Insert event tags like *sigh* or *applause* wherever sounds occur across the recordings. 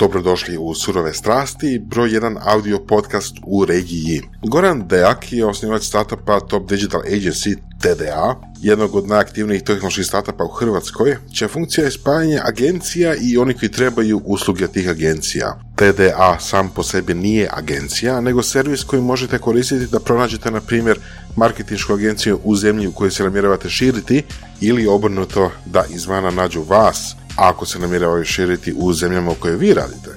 Dobrodošli u Surove strasti, broj jedan audio podcast u regiji. Goran Dejak je osnivač startupa Top Digital Agency TDA, jednog od najaktivnijih tehnoloških startupa u Hrvatskoj, čija funkcija je spajanje agencija i oni koji trebaju usluge tih agencija. TDA sam po sebi nije agencija, nego servis koji možete koristiti da pronađete, na primjer, marketinšku agenciju u zemlji u kojoj se namjeravate širiti ili obrnuto da izvana nađu vas, ako se namjeravaju širiti u zemljama u kojoj vi radite.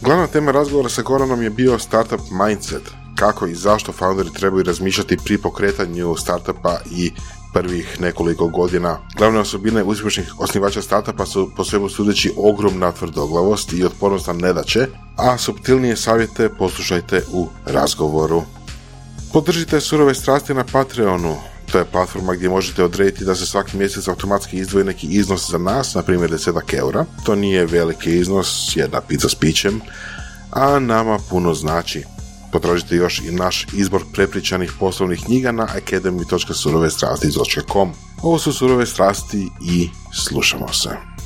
Glavna tema razgovora sa Goranom je bio startup mindset, kako i zašto founderi trebaju razmišljati pri pokretanju startupa i prvih nekoliko godina. Glavne osobine uspješnih osnivača startupa su po svemu sudeći ogromna tvrdoglavost i otpornost na nedaće, a subtilnije savjete poslušajte u razgovoru. Podržite surove strasti na Patreonu. To je platforma gdje možete odrediti da se svaki mjesec automatski izdvoji neki iznos za nas, na primjer 10 eura. To nije veliki iznos, jedna pizza s pićem, a nama puno znači. Potražite još i naš izbor prepričanih poslovnih knjiga na academy.surovestrasti.com. Ovo su surove strasti i slušamo se.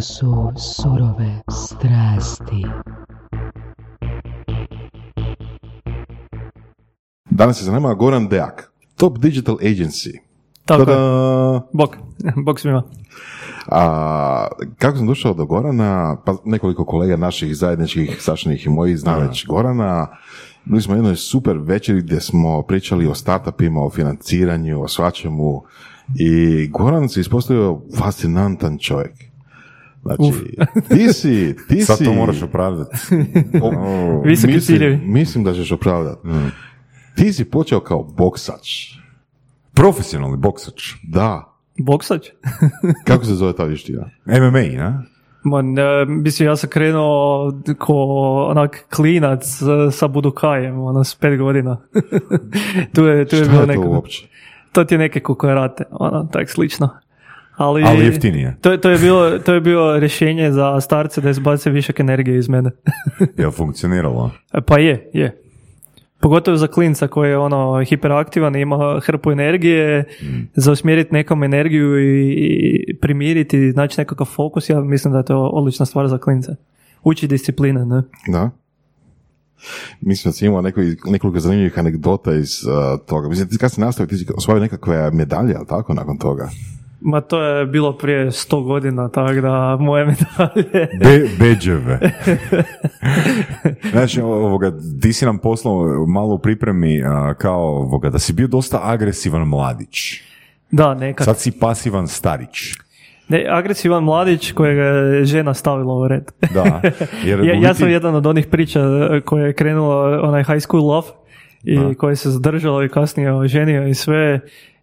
Ovo su surove strasti. Danas je za nama Goran Deak, Top Digital Agency. Tako je. Bok. *laughs* Bok svima. A, kako sam došao do Gorana, pa nekoliko kolega naših zajedničkih, Sašinih i mojih zna već Gorana, bili smo u jednoj super večeri gdje smo pričali o startupima, o financiranju, o svačemu i Goran se ispostavio fascinantan čovjek. Znači, ti si, ti Sad si... to moraš opravdati. *laughs* O, *laughs* Visoki mislim, ciljevi. Mislim da ćeš opravdati. Ti si počeo kao boksač. Profesionalni boksač. Da. Boksać? *laughs* Kako se zove ta vještina? MMA, ne? Ma, ne, mislim, ja sam krenuo ko onak klinac sa budukajem, ono, s pet godina. tu je, tu je Šta bilo je to neko, uopće? to ti je neke kukarate, ono, tak slično. Ali, Ali jeftinije. To, je- to, je bilo, to je bilo rješenje za starce da izbace višak energije iz mene. *laughs* Jel funkcioniralo? Pa je, je. Pogotovo za klinca koji je ono hiperaktivan, ima hrpu energije, za usmjeriti nekom energiju i, i primiriti, znači nekakav fokus, ja mislim da je to odlična stvar za klinca. Uči discipline, ne? Da. Mislim da si imao neko, nekoliko zanimljivih anegdota iz uh, toga. Mislim, ti kad si nastavio, ti si osvojio nekakve medalje, ali tako, nakon toga? Ma to je bilo prije sto godina, tako da moje medalje... Be, *laughs* beđeve. znači, ovoga, ti si nam poslao malo u pripremi a, kao ovoga, da si bio dosta agresivan mladić. Da, nekad. Sad si pasivan starić. Ne, agresivan mladić kojega je žena stavila u red. Da. *laughs* Jer ja, ja sam jedan od onih priča eh, koje je krenulo onaj high school love i koje se zadržalo i kasnije oženio i sve.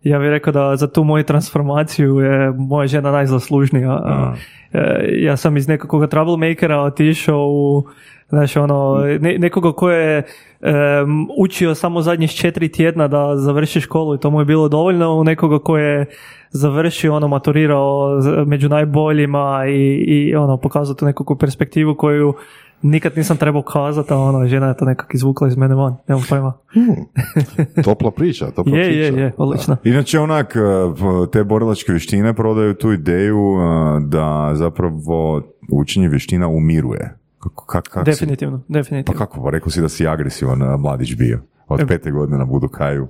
Ja bih rekao da za tu moju transformaciju je moja žena najzaslužnija. A. E, Ja sam iz nekakvog troublemakera otišao u Znaš, ono, ne, nekoga ko je em, učio samo zadnjih četiri tjedna da završi školu i to mu je bilo dovoljno, u nekoga ko je završio, ono, maturirao među najboljima i, i ono, pokazao tu nekakvu perspektivu koju nikad nisam trebao kazati, a ono, žena je to nekako izvukla iz mene van, nemam pojma. Topla priča, topla Je, priča. je, je, odlično. Inače, onak, e, te borilačke vještine prodaju tu ideju e, da zapravo učenje vještina umiruje. Kako, kak, kak si- Definitivno, Pa definitivno. kako, pa rekao si da si agresivan a, mladić bio. Od pete godine na Budokaju.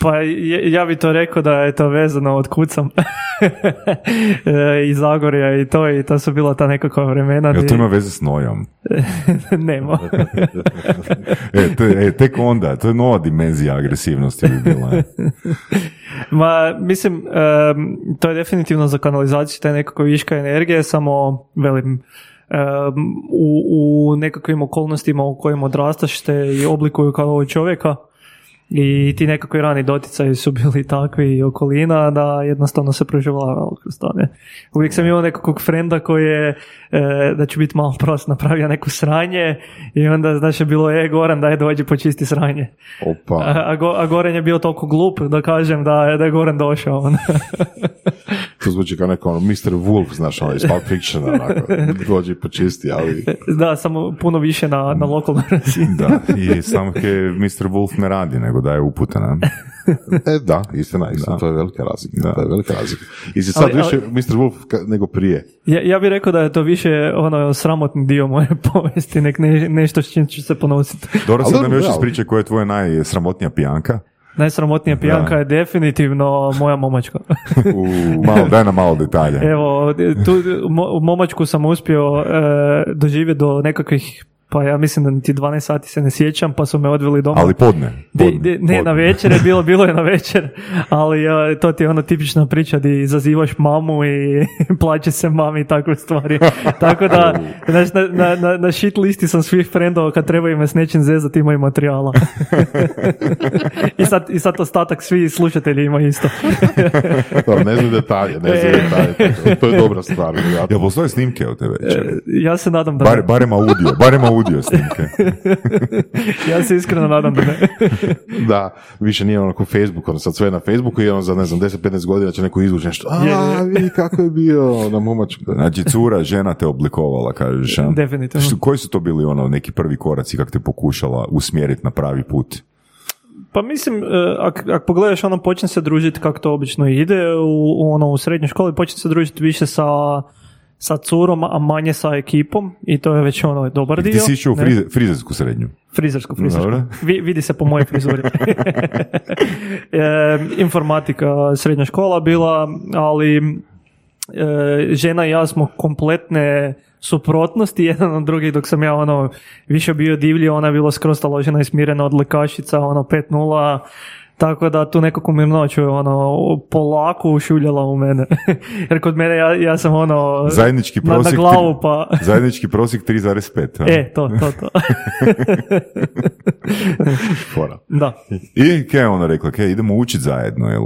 Pa ja bi to rekao da je to vezano od kucam *laughs* i Zagorja i to i to su bila ta nekakva vremena. Jel to ima veze s nojom? *laughs* Nema. *laughs* E, to je- e, tek onda, to je nova dimenzija agresivnosti bi bila. e. Ma, mislim, em, to je definitivno za kanalizaciju taj nekako viška energije, samo, velim, em, u, u nekakvim okolnostima u kojima odrastaš te i oblikuju kao čovjeka i ti nekakvi rani doticaji su bili takvi i okolina da jednostavno se proživljavalo kroz to. Ne? Uvijek sam imao nekakvog frenda koji je, e, da ću biti malo prost, napravio neku sranje i onda, znaš, je bilo, e, Goran, daj dođi počisti sranje. Opa. A, a, Go- a Goran je bio toliko glup da kažem da je, da je Goran došao. ono. *laughs* To zvuči kao neko ono, Mr. Wolf, znaš, ono, iz Pulp Fiction, onako, dođi počisti, ali... Da, samo puno više na, na lokalnoj razini. Da, i samo je Mr. Wolf ne radi, nego daje upute, ne? *laughs* E, da, istina, istina, to je velika razlika. Da. To je velika razlika. I si sad Ali- više Mr. Wolf ka- nego prije. Ja, ja bih rekao da je to više ono sramotni dio moje *laughs* povijesti, nek ne, nešto s čim ću se ponositi. Dobro, Ali sad nam još ali- ispričaj koja je tvoja najsramotnija pijanka. Najsramotnija pijanka Da. je definitivno moja momačka. U, malo, daj nam malo detalja. Evo, tu mo- momačku sam uspio e, doživjeti do nekakvih, pa ja mislim da niti 12 sati se ne sjećam, pa su me odveli doma. Ali podne. Podne, di- ne, podne. na večer je bilo, *laughs* bilo je na večer, ali a, to ti je ona tipična priča di izazivaš mamu i *laughs* plaće se mami i takve stvari. *laughs* Tako da, znaš, na, na, na, na shit listi sam svih frendova kad trebaju me s nečim zezati imaju materijala. I, sad, I sad ostatak svi slušatelji imaju isto. Dobro, ne znam detalje, ne znam detalje. To, je dobra stvar. vjerojatno. Jel postoje snimke od tebe? Čekaj. Ja se nadam da Bar, ne. barem audio, barem audio snimke. *laughs* Ja se iskreno nadam da ne. *laughs* Da, više nije ono ko Facebook, ono sad sve na Facebooku i ono za ne znam 10-15 godina će neko izvući nešto. A, Je, je. vidi kako je bio na momačku. Znači, cura, žena te oblikovala, kažeš. a? Definitivno. Što- koji su to bili ono neki prvi koraci kako te pokušala usmjeriti na pravi put? Pa mislim, ako ak pogledaš, ono, počne se družiti kako to obično ide, u, u, ono, u srednjoj školi počne se družiti više sa, sa curom, a manje sa ekipom i to je već ono dobar dio. Ti si išao u frize- frizersku srednju. Frizersku, frizersku. Vi, vidi se po mojoj frizuri. *laughs* e, informatika srednja škola bila, ali e, žena i ja smo kompletne suprotnosti jedan od drugih, dok sam ja ono više bio divlji, ona je bila skroz taložena i smirena od lekašica, ono 5-0, tako da tu nekako mi noću ono polako ušuljala u mene. *laughs* Jer kod mene ja, ja sam ono Zajednički na, na prosjek, glavu pa... zajednički prosjek 3,5. a? *laughs* E, to, to, to. *laughs* *laughs* Fora. da. I kaj je ona rekla? Kaj, idemo učiti zajedno, jel?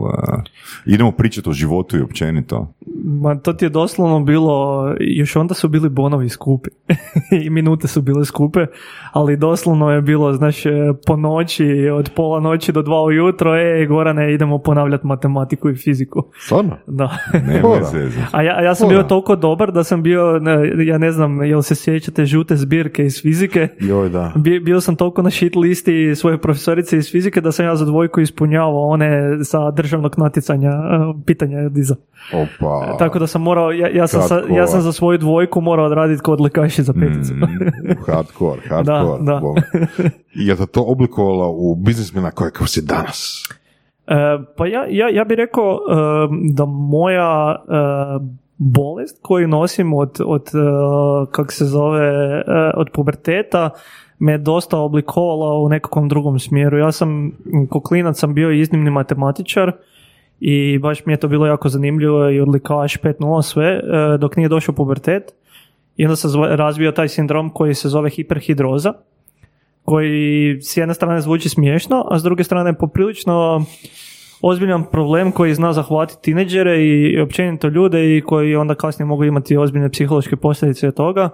idemo pričati o životu i općenito. Ma to ti je doslovno bilo, još onda su bili bonovi skupi *laughs* i minute su bile skupe, ali doslovno je bilo, znaš, e, po noći, od pola noći do dva ujutro, e, Gorane, idemo ponavljati matematiku i fiziku. Stvarno? Da. *laughs* Zezati. A ja, a ja sam Fora. bio toliko dobar da sam bio, ne, ja ne znam, jel se sjećate žute zbirke iz fizike? Joj, da. Bi- bio sam toliko na shit listi svoje profesorice iz fizike da sam ja za dvojku ispunjavao one sa državnog natjecanja e, pitanja od iza. Opa. Tako da sam morao, ja, ja, sam, sa- ja sam za svoju dvojku morao odraditi kod lekaši za peticu. Mm. Hardcore, *laughs* hardcore. Da, da. je te to oblikovala u biznismena kao si danas? E, pa ja, ja, ja bih rekao e, da moja e, bolest koju nosim od, od e, kak se zove, e, od puberteta me dosta oblikovala u nekakvom drugom smjeru. Ja sam, ko klinac sam bio iznimni matematičar i baš mi je to bilo jako zanimljivo i odlikaš 5.0 sve, e, dok nije došao pubertet. I onda zva- razvio taj sindrom koji se zove hiperhidroza, koji s jedne strane zvuči smiješno, a s druge strane poprilično ozbiljan problem koji zna zahvatiti tineđere i općenito ljude i koji onda kasnije mogu imati ozbiljne psihološke posljedice od toga,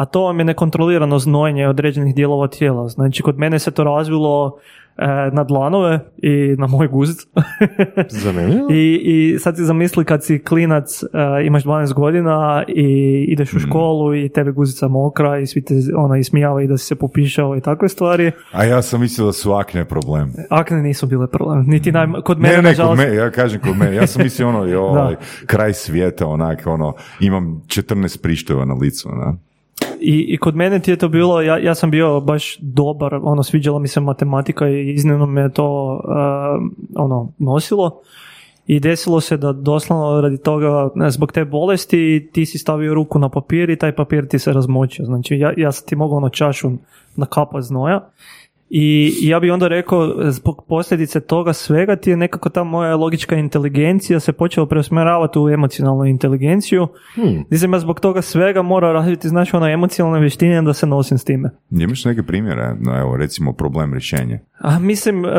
a to vam je nekontrolirano znojenje određenih dijelova tijela. Znači, kod mene se to razvilo e, na dlanove i na moj guzic. *laughs* Zanimljivo. I, I sad si zamisli kad si klinac, e, imaš 12 godina i ideš u školu i tebe guzica mokra i svi te ona ismijavaju da si se popišao i takve stvari. A ja sam mislio da su akne problem. Akne nisu bile problem. Niti naj... kod mene, Ne, ne, kod nažalost, mene, ja kažem kod mene. Ja sam mislio ono, *laughs* jo, Da. ovaj, kraj svijeta, onak, ono, imam 14 prišteva na licu, na. I, I kod mene ti je to bilo, ja, ja sam bio baš dobar, ono, sviđala mi se matematika i iznimno me to uh, ono, nosilo. I desilo se da doslovno radi toga, zbog te bolesti, ti si stavio ruku na papir i taj papir ti se razmočio. Znači, ja, ja sam ti mogao ono čašu na kapa znoja. I ja bi onda rekao, zbog posljedice toga svega ti je nekako ta moja logička inteligencija se počela preusmjeravati u emocionalnu inteligenciju. Hmm. Gdje sam ja zbog toga svega morao razviti, znači, ono emocionalne vještine da se nosim s time. Imaš neke primjere, no, evo, recimo problem rješenja. A mislim, uh,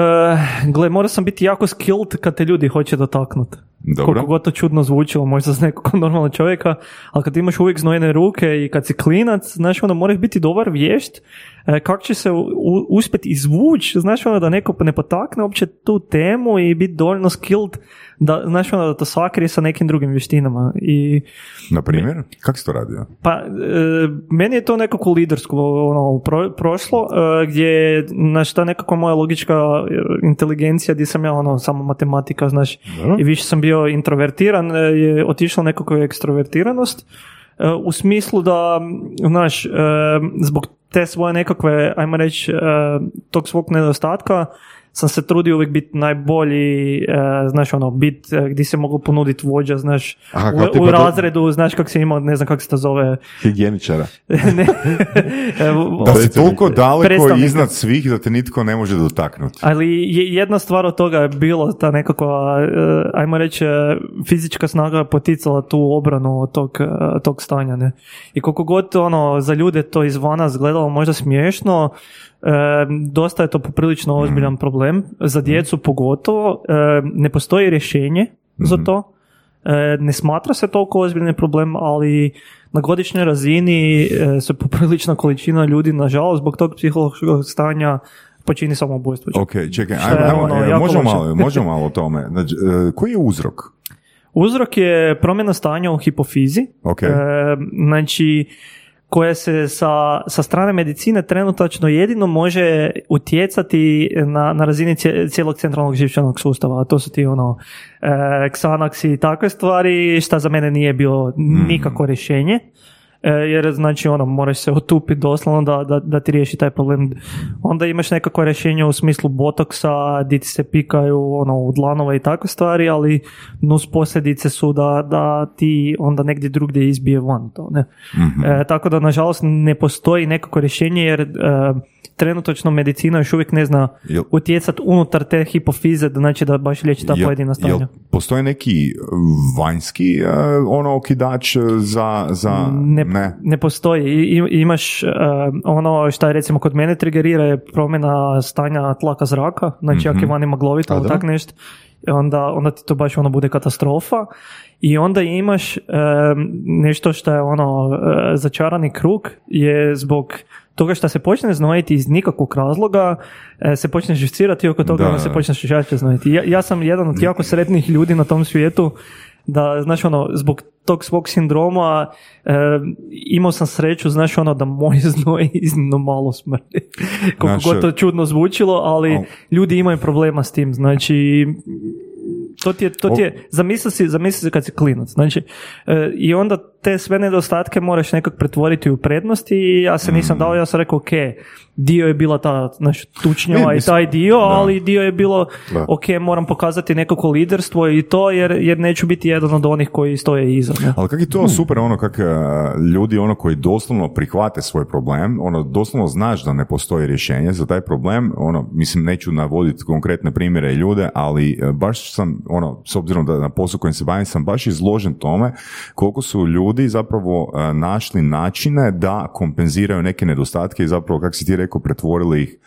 gle, morao sam biti jako skilled kad te ljudi hoće dotaknuti. Dobro. Koliko god to čudno zvučilo, možda za nekog *laughs* normalnog čovjeka, ali kad imaš uvijek znojene ruke i kad si klinac, znaš, onda moraš biti dobar vješt e, kako će se u- uspjeti izvući, znaš ono da neko ne potakne uopće tu temu i biti dovoljno skilled da, znaš ono da to sakrije sa nekim drugim vještinama i Na primjer, kako si to radio? pa, e, meni je to nekako lidersko ono, pro- prošlo, e, gdje je, znaš, ta nekako moja logička e, inteligencija, gdje sam ja, ono, samo matematika, znaš, i više sam bio introvertiran, e, je otišla nekako ekstrovertiranost, e, u smislu da, znaš, e, zbog te svoje nekakve, ajmo reći, tog svog nedostatka, sam se trudio uvijek biti najbolji, e, znaš, ono, bit e, gdje se mogu ponuditi vođa, znaš, Aha, u, u razredu, znaš kako se imao, ne znam kako se to zove, Higijeničara. *laughs* ne. *laughs* Evo, Da si toliko daleko Predstavnik. iznad svih da te nitko ne može dotaknuti. Ali je- jedna stvar od toga je bilo ta nekakva, eh, ajmo reći, fizička snaga poticala tu obranu od tog, tog stanja. Ne? I koliko god ono, za ljude to izvana izgledalo možda smiješno, dosta je to poprilično ozbiljan problem. Za djecu pogotovo. eh, ne postoji rješenje za to. E, ne smatra se toliko ozbiljni problem, ali na godišnjoj razini e, se poprilična količina ljudi, nažalost, zbog tog psihološkog stanja počini samoubojstvo. Ok, čekaj, ajmo, je ajmo, ono, e, jako možemo, malo, možemo malo o tome. Znači, e, koji je uzrok? Uzrok je promjena stanja u hipofizi, Ok. e, znači koja se sa, sa strane medicine trenutačno jedino može utjecati na, na razini cije- cijelog centralnog živčanog sustava, a to su ti ono e, Xanax i takve stvari, šta za mene nije bilo nikako rješenje. E, jer znači ono moraš se otupiti doslovno da, da, da ti riješi taj problem. Onda imaš nekako rješenje u smislu botoksa, di ti se pikaju ono, u dlanove i takve stvari, ali nus posljedice su da, da ti onda negdje drugdje izbije van to. Ne? E, tako da nažalost ne postoji nekako rješenje jer e, trenutačno medicina još uvijek ne zna Jel- utjecati unutar te hipofize, da znači da baš liječi ta Jel- pojedina stanja. jel postoji neki vanjski e, ono okidač za... za ne, ne. ne postoji. I, imaš uh, ono što je recimo kod mene trigerira je promjena stanja tlaka zraka, znači ako je vani maglovito ili tak nešto, onda, onda ti to baš ono bude katastrofa. I onda imaš um, nešto što je ono uh, začarani krug je zbog toga što se počne znojiti iz nikakvog razloga, e, se počne živcirati oko toga, Da, onda se da. počneš jače znojiti. Ja, ja sam jedan od jako sretnih ljudi na tom svijetu da, znaš, ono, zbog tog svog sindroma e, imao sam sreću, znaš, ono, da moj *laughs* znoj iznimno malo smrti. *laughs* Koliko Znaš, god to čudno zvučilo, ali al- ljudi imaju problema s tim, znači, to ti je, to ti je zamisli si, zamisli si kad si klinac, znači, e, i onda te sve nedostatke moraš nekak pretvoriti u prednosti i ja se nisam dao, ja sam rekao, ok, dio je bila ta, znači, tučnjava i taj dio, da. ali dio je bilo, Da. ok, moram pokazati nekako liderstvo i to, jer, jer neću biti jedan od onih koji stoje iza. Ne? Ali kak je to super ono kak e, ljudi ono koji doslovno prihvate svoj problem, ono doslovno znaš da ne postoji rješenje za taj problem, ono mislim neću navoditi konkretne primjere i ljude, ali e, baš sam ono s obzirom da na poslu kojim se bavim sam baš izložen tome koliko su ljudi zapravo e, našli načine da kompenziraju neke nedostatke i zapravo kako si ti rekao pretvorili ih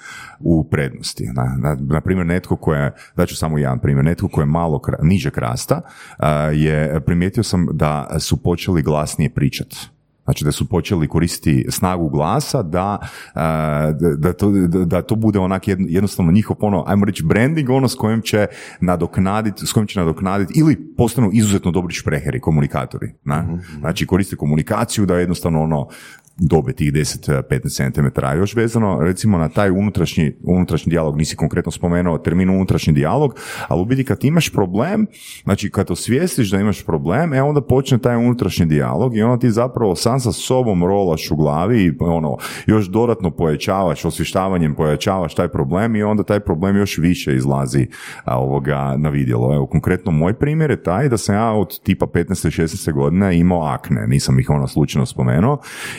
u prednosti. Na, na, na primjer netko ko je, daću samo jedan primjer, netko ko je malo kra, nižeg rasta a, je primijetio sam da su počeli glasnije pričati. Znači da su počeli koristiti snagu glasa da, a, da, da to, da, to bude onak jedno- jednostavno njihov ono, ajmo reći branding, ono s kojim će nadoknaditi, s kojim će nadoknaditi ili postanu izuzetno dobri špreheri, komunikatori. Ne? Znači koriste komunikaciju da jednostavno ono dobe tih 10-15 cm. Još vezano recimo na taj unutrašnji, unutrašnji dijalog, nisi konkretno spomenuo termin unutrašnji dijalog, ali u biti kad imaš problem, znači kad osvijestiš da imaš problem, e onda počne taj unutrašnji dijalog i onda ti zapravo sam sa sobom rolaš u glavi i ono, još dodatno pojačavaš, osvještavanjem pojačavaš taj problem i onda taj problem još više izlazi a, ovoga na vidjelo. Evo, konkretno moj primjer je taj da sam ja od tipa 15-16 godine imao akne, nisam ih ono slučajno spomenuo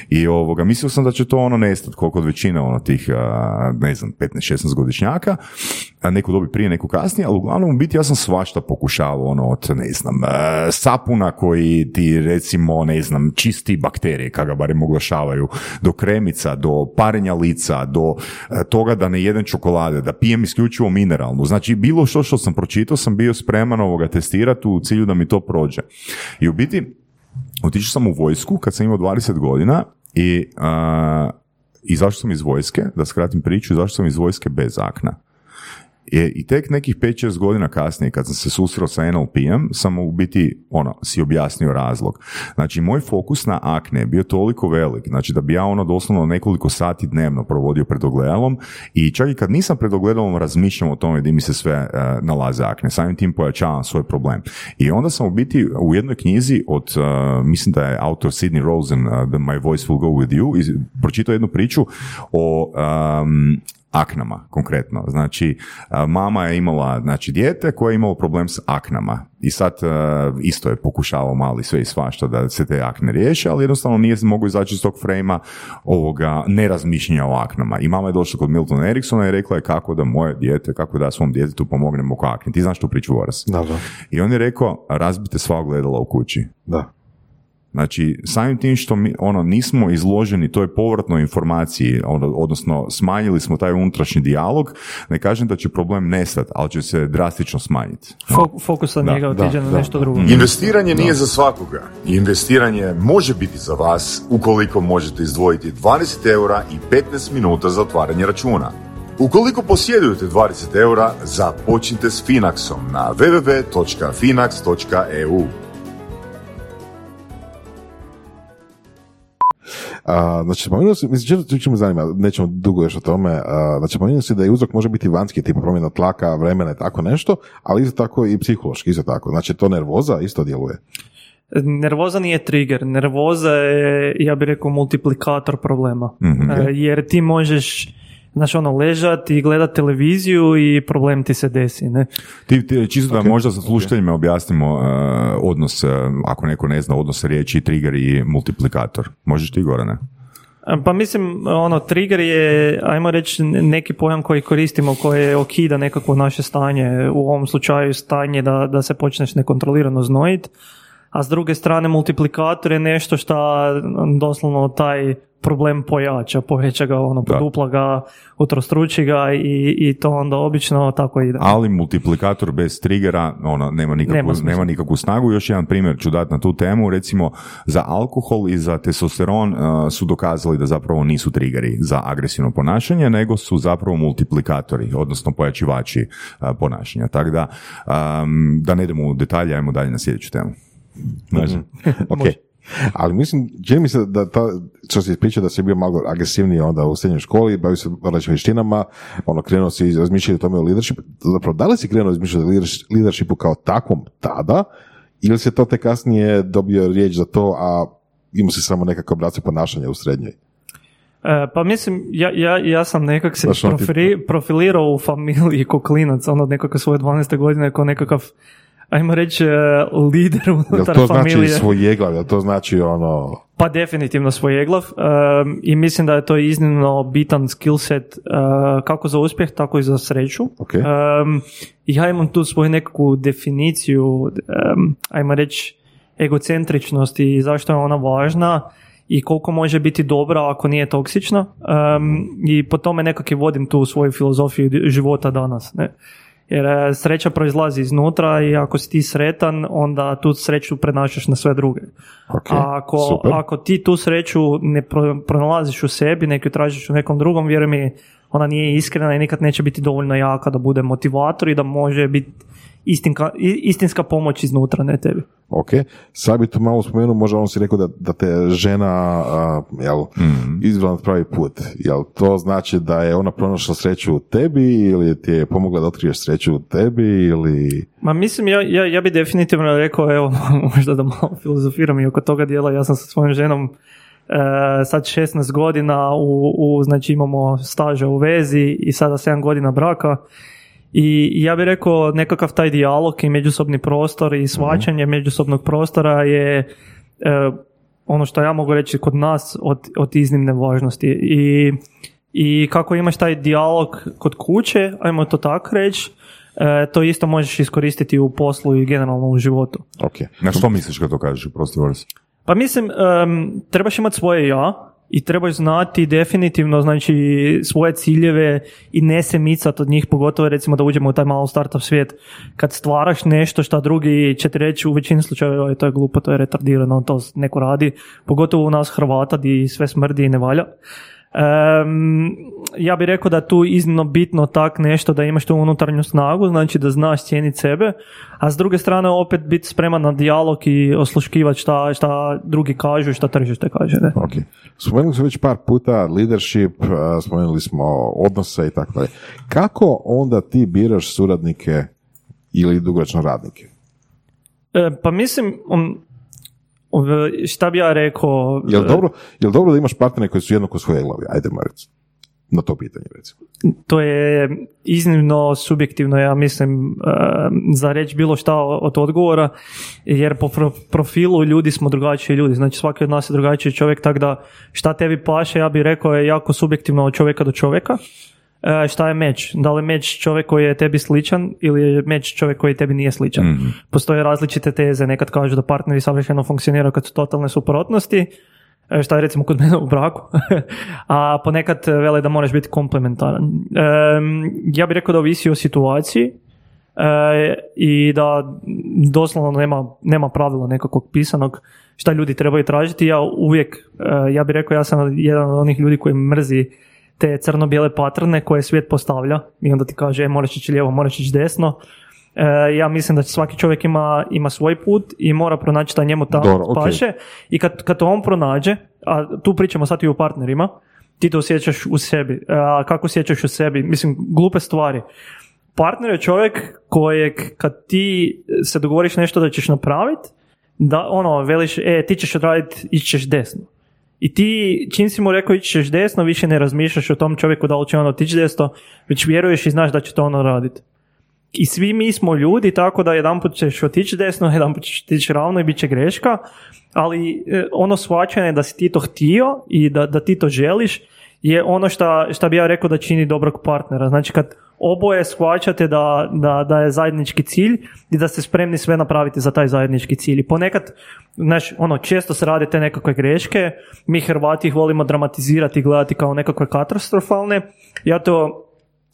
i ovoga, mislio sam da će to ono nestati koliko od većine ono tih, ne znam, 15-16 godišnjaka, a neku dobi prije, neku kasnije, ali uglavnom u biti ja sam svašta pokušavao ono od, ne znam, e, sapuna koji ti recimo, ne znam, čisti bakterije, kako ga barem oglašavaju, do kremica, do parenja lica, do e, toga da ne jedem čokolade, da pijem isključivo mineralnu. Znači, bilo što što sam pročitao sam bio spreman ovoga testirati u cilju da mi to prođe. I u biti, otišao sam u vojsku kad sam imao 20 godina i a, i zašto sam iz vojske, da skratim priču, zašto sam iz vojske bez akna. I, I tek nekih 5-6 godina kasnije, kad sam se susreo sa NLP-em, sam u biti, ono, si objasnio razlog. Znači, moj fokus na akne je bio toliko velik, znači da bi ja ono doslovno nekoliko sati dnevno provodio pred ogledalom i čak i kad nisam pred ogledalom razmišljam o tome gdje mi se sve uh, nalaze akne. Samim tim pojačavam svoj problem. I onda sam u biti u jednoj knjizi od, uh, mislim da je autor Sidney Rosen, uh, The My Voice Will Go With You, pročitao jednu priču o um, aknama konkretno. Znači, mama je imala znači, dijete koje je imalo problem s aknama i sad isto je pokušavao mali sve i svašta da se te akne riješe, ali jednostavno nije mogu izaći iz tog frejma ovoga nerazmišljenja o aknama. I mama je došla kod Milton Eriksona i rekla je kako da moje dijete, kako da svom djetetu pomognem oko akne. Ti znaš tu priču Voras? Da, da. I on je rekao, razbite sva ogledala u kući. Da. Znači, samim tim što mi, ono, nismo izloženi toj povratnoj informaciji, ono, odnosno smanjili smo taj unutrašnji dijalog, ne kažem da će problem nestati, ali će se drastično smanjiti. fokus od njega otiđe na nešto drugo. Investiranje nije za svakoga. Investiranje može biti za vas ukoliko možete izdvojiti 20 eura i 15 minuta za otvaranje računa. Ukoliko posjedujete 20 eura, započnite s Finaxom na www.finax.eu. A, znači, spomenuo si, mislim, što me zanima, nećemo dugo još o tome, a, znači, spomenuo si da je uzrok može biti vanjski, tipa promjena tlaka, vremena i tako nešto, ali isto tako i psihološki, isto tako. Znači, to nervoza isto djeluje. Nervoza nije trigger, nervoza je, ja bih rekao, multiplikator problema. Mhm. E, jer ti možeš Znaš, ono, ležati i gledat televiziju i problem ti se desi, ne? Ti, ti čisto da možda sa slušateljima objasnimo uh, odnos, uh, ako neko ne zna, odnos riječi trigger i multiplikator. Možeš ti, Gorane? Pa mislim, ono, trigger je, ajmo reći, neki pojam koji koristimo, koji okida nekakvo naše stanje, u ovom slučaju stanje da, da se počneš nekontrolirano znojiti, a s druge strane multiplikator je nešto što doslovno taj problem pojača, poveća ga, ono, podupla ga, utrostruči ga i, i to onda obično tako ide. Ali multiplikator bez trigera ono, nema, nikakvu, nema, nikakvu snagu. Još jedan primjer ću dati na tu temu. Recimo, za alkohol i za testosteron uh, su dokazali da zapravo nisu triggeri za agresivno ponašanje, nego su zapravo multiplikatori, odnosno pojačivači uh, ponašanja. Tako da, um, da ne idemo u detalje, ajmo dalje na sljedeću temu. *laughs* Može. ok. *laughs* Ali mislim, čini mi se da ta, što se ispriča da si bio malo agresivniji onda u srednjoj školi, bavio se različitim vještinama, ono, krenuo si razmišljati o tome o leadershipu. Zapravo, da li si krenuo razmišljati o leadershipu kao takvom tada, ili se to te kasnije dobio riječ za to, a imao si samo nekakav obrace ponašanja u srednjoj? E, pa mislim, ja, ja, ja sam nekak se profilirao u familiji ko klinac, ono nekako svoje 12. godine kao nekakav ajmo reći, e, lider unutar to familije. znači svojeglav, jel to znači ono... Pa definitivno svojeglav um, i mislim da je to iznimno bitan skill set uh, kako za uspjeh, tako i za sreću. Okay. Um, ja imam tu svoju nekakvu definiciju, um, ajmo reći, egocentričnosti i zašto je ona važna i koliko može biti dobra ako nije toksična um, i po tome nekako vodim tu svoju filozofiju života danas. Ne? Jer e, sreća proizlazi iznutra i ako si ti sretan, onda tu sreću prenašaš na sve druge. Okay, A ako, ako ti tu sreću ne pronalaziš u sebi, neki tražiš u nekom drugom, vjeruj mi, ona nije iskrena i nikad neće biti dovoljno jaka da bude motivator i da može biti istinka, istinska pomoć iznutra, ne tebi. Ok, sad bi to malo spomenuo, možda on si rekao da, da te žena uh, jel, mm. pravi put. Jel to znači da je ona pronašla sreću u tebi ili ti je pomogla da otkriješ sreću u tebi ili... Ma mislim, ja, ja, ja bi definitivno rekao, evo, *laughs* možda da malo filozofiram i oko toga dijela, ja sam sa svojom ženom E, sad 16 godina u, u, znači imamo staža u vezi i sada 7 godina braka i ja bih rekao nekakav taj dijalog i međusobni prostor i shvaćanje međusobnog prostora je e, ono što ja mogu reći kod nas od, od iznimne važnosti. I, I kako imaš taj dijalog kod kuće, ajmo to tako reći, e, to isto možeš iskoristiti u poslu i generalno u životu. Okay. Na što misliš kad to kažeš, prosti Pa mislim, trebaš imati svoje ja, i trebaš znati definitivno znači svoje ciljeve i ne se micati od njih, pogotovo recimo da uđemo u taj malo startup svijet, kad stvaraš nešto što drugi će ti reći u većini slučajeva to je glupo, to je retardirano, to neko radi, pogotovo u nas Hrvata di sve smrdi i ne valja. Em, ja bih rekao da je tu iznimno bitno tak nešto da imaš tu unutarnju snagu, znači da znaš cijeniti sebe, a s druge strane opet biti spreman na dijalog i osluškivati šta, šta drugi kažu i šta tržište kaže. Ne? Ok. Spomenuli smo već par puta leadership, spomenuli smo odnose i tako dalje. Kako onda ti biraš suradnike ili dugoročno radnike? E, pa mislim, um, um, šta bi ja rekao... Jel dobro, jel dobro da imaš partnere koji su jednako svoje glavi? Ajde, Maric. Na to pitanje, recimo. to je iznimno subjektivno, ja mislim, e, za reći bilo šta od odgovora, jer po pro- profilu ljudi smo drugačiji ljudi, znači svaki od nas je drugačiji čovjek, tako da šta tebi paše, ja bih rekao je jako subjektivno od čovjeka do čovjeka. E, šta je meč? Da li je meč čovjek koji je tebi sličan ili je meč čovjek koji tebi nije sličan? Postoje različite teze, nekad kažu da partneri savršeno funkcioniraju kad su totalne suprotnosti, E, šta je recimo kod mene u braku, *laughs* a ponekad vele da moraš biti komplementaran. Em, ja bih rekao da ovisi o situaciji e, i da doslovno nema, nema pravila nekakvog pisanog šta ljudi trebaju tražiti. Ja uvijek, e, ja bih rekao ja sam jedan od onih ljudi koji mrzi te crno-bijele patrne koje svijet postavlja i onda ti kaže e, moraš ići lijevo, moraš ići desno. E, ja mislim da svaki čovjek ima, ima svoj put i mora pronaći šta njemu tamo Dobro, paše i kad, kad to on pronađe, a tu pričamo sad i o partnerima, ti to osjećaš u sebi. A kako osjećaš u sebi? Mislim, glupe stvari. Partner je čovjek kojeg kad ti se dogovoriš nešto da ćeš napraviti, da ono, veliš, e, ti ćeš odraditi, ići ćeš desno. I ti, čim si mu rekao ići ćeš desno, više ne razmišljaš o tom čovjeku da li će on otići desno, već vjeruješ i znaš da će to ono raditi. I svi mi smo ljudi, tako da jedanput ćeš otići desno, *laughs* jedanput ćeš otići ravno i bit će greška, ali e, ono shvaćanje da si ti to htio i da, da ti to želiš je ono šta bi ja rekao da čini dobrog partnera. Znači kad oboje shvaćate da, da, da je zajednički cilj i da ste spremni sve napraviti za taj zajednički cilj. I ponekad, znaš, ono, često se rade te nekakve greške, mi Hrvati ih volimo dramatizirati i gledati kao nekakve katastrofalne. Ja to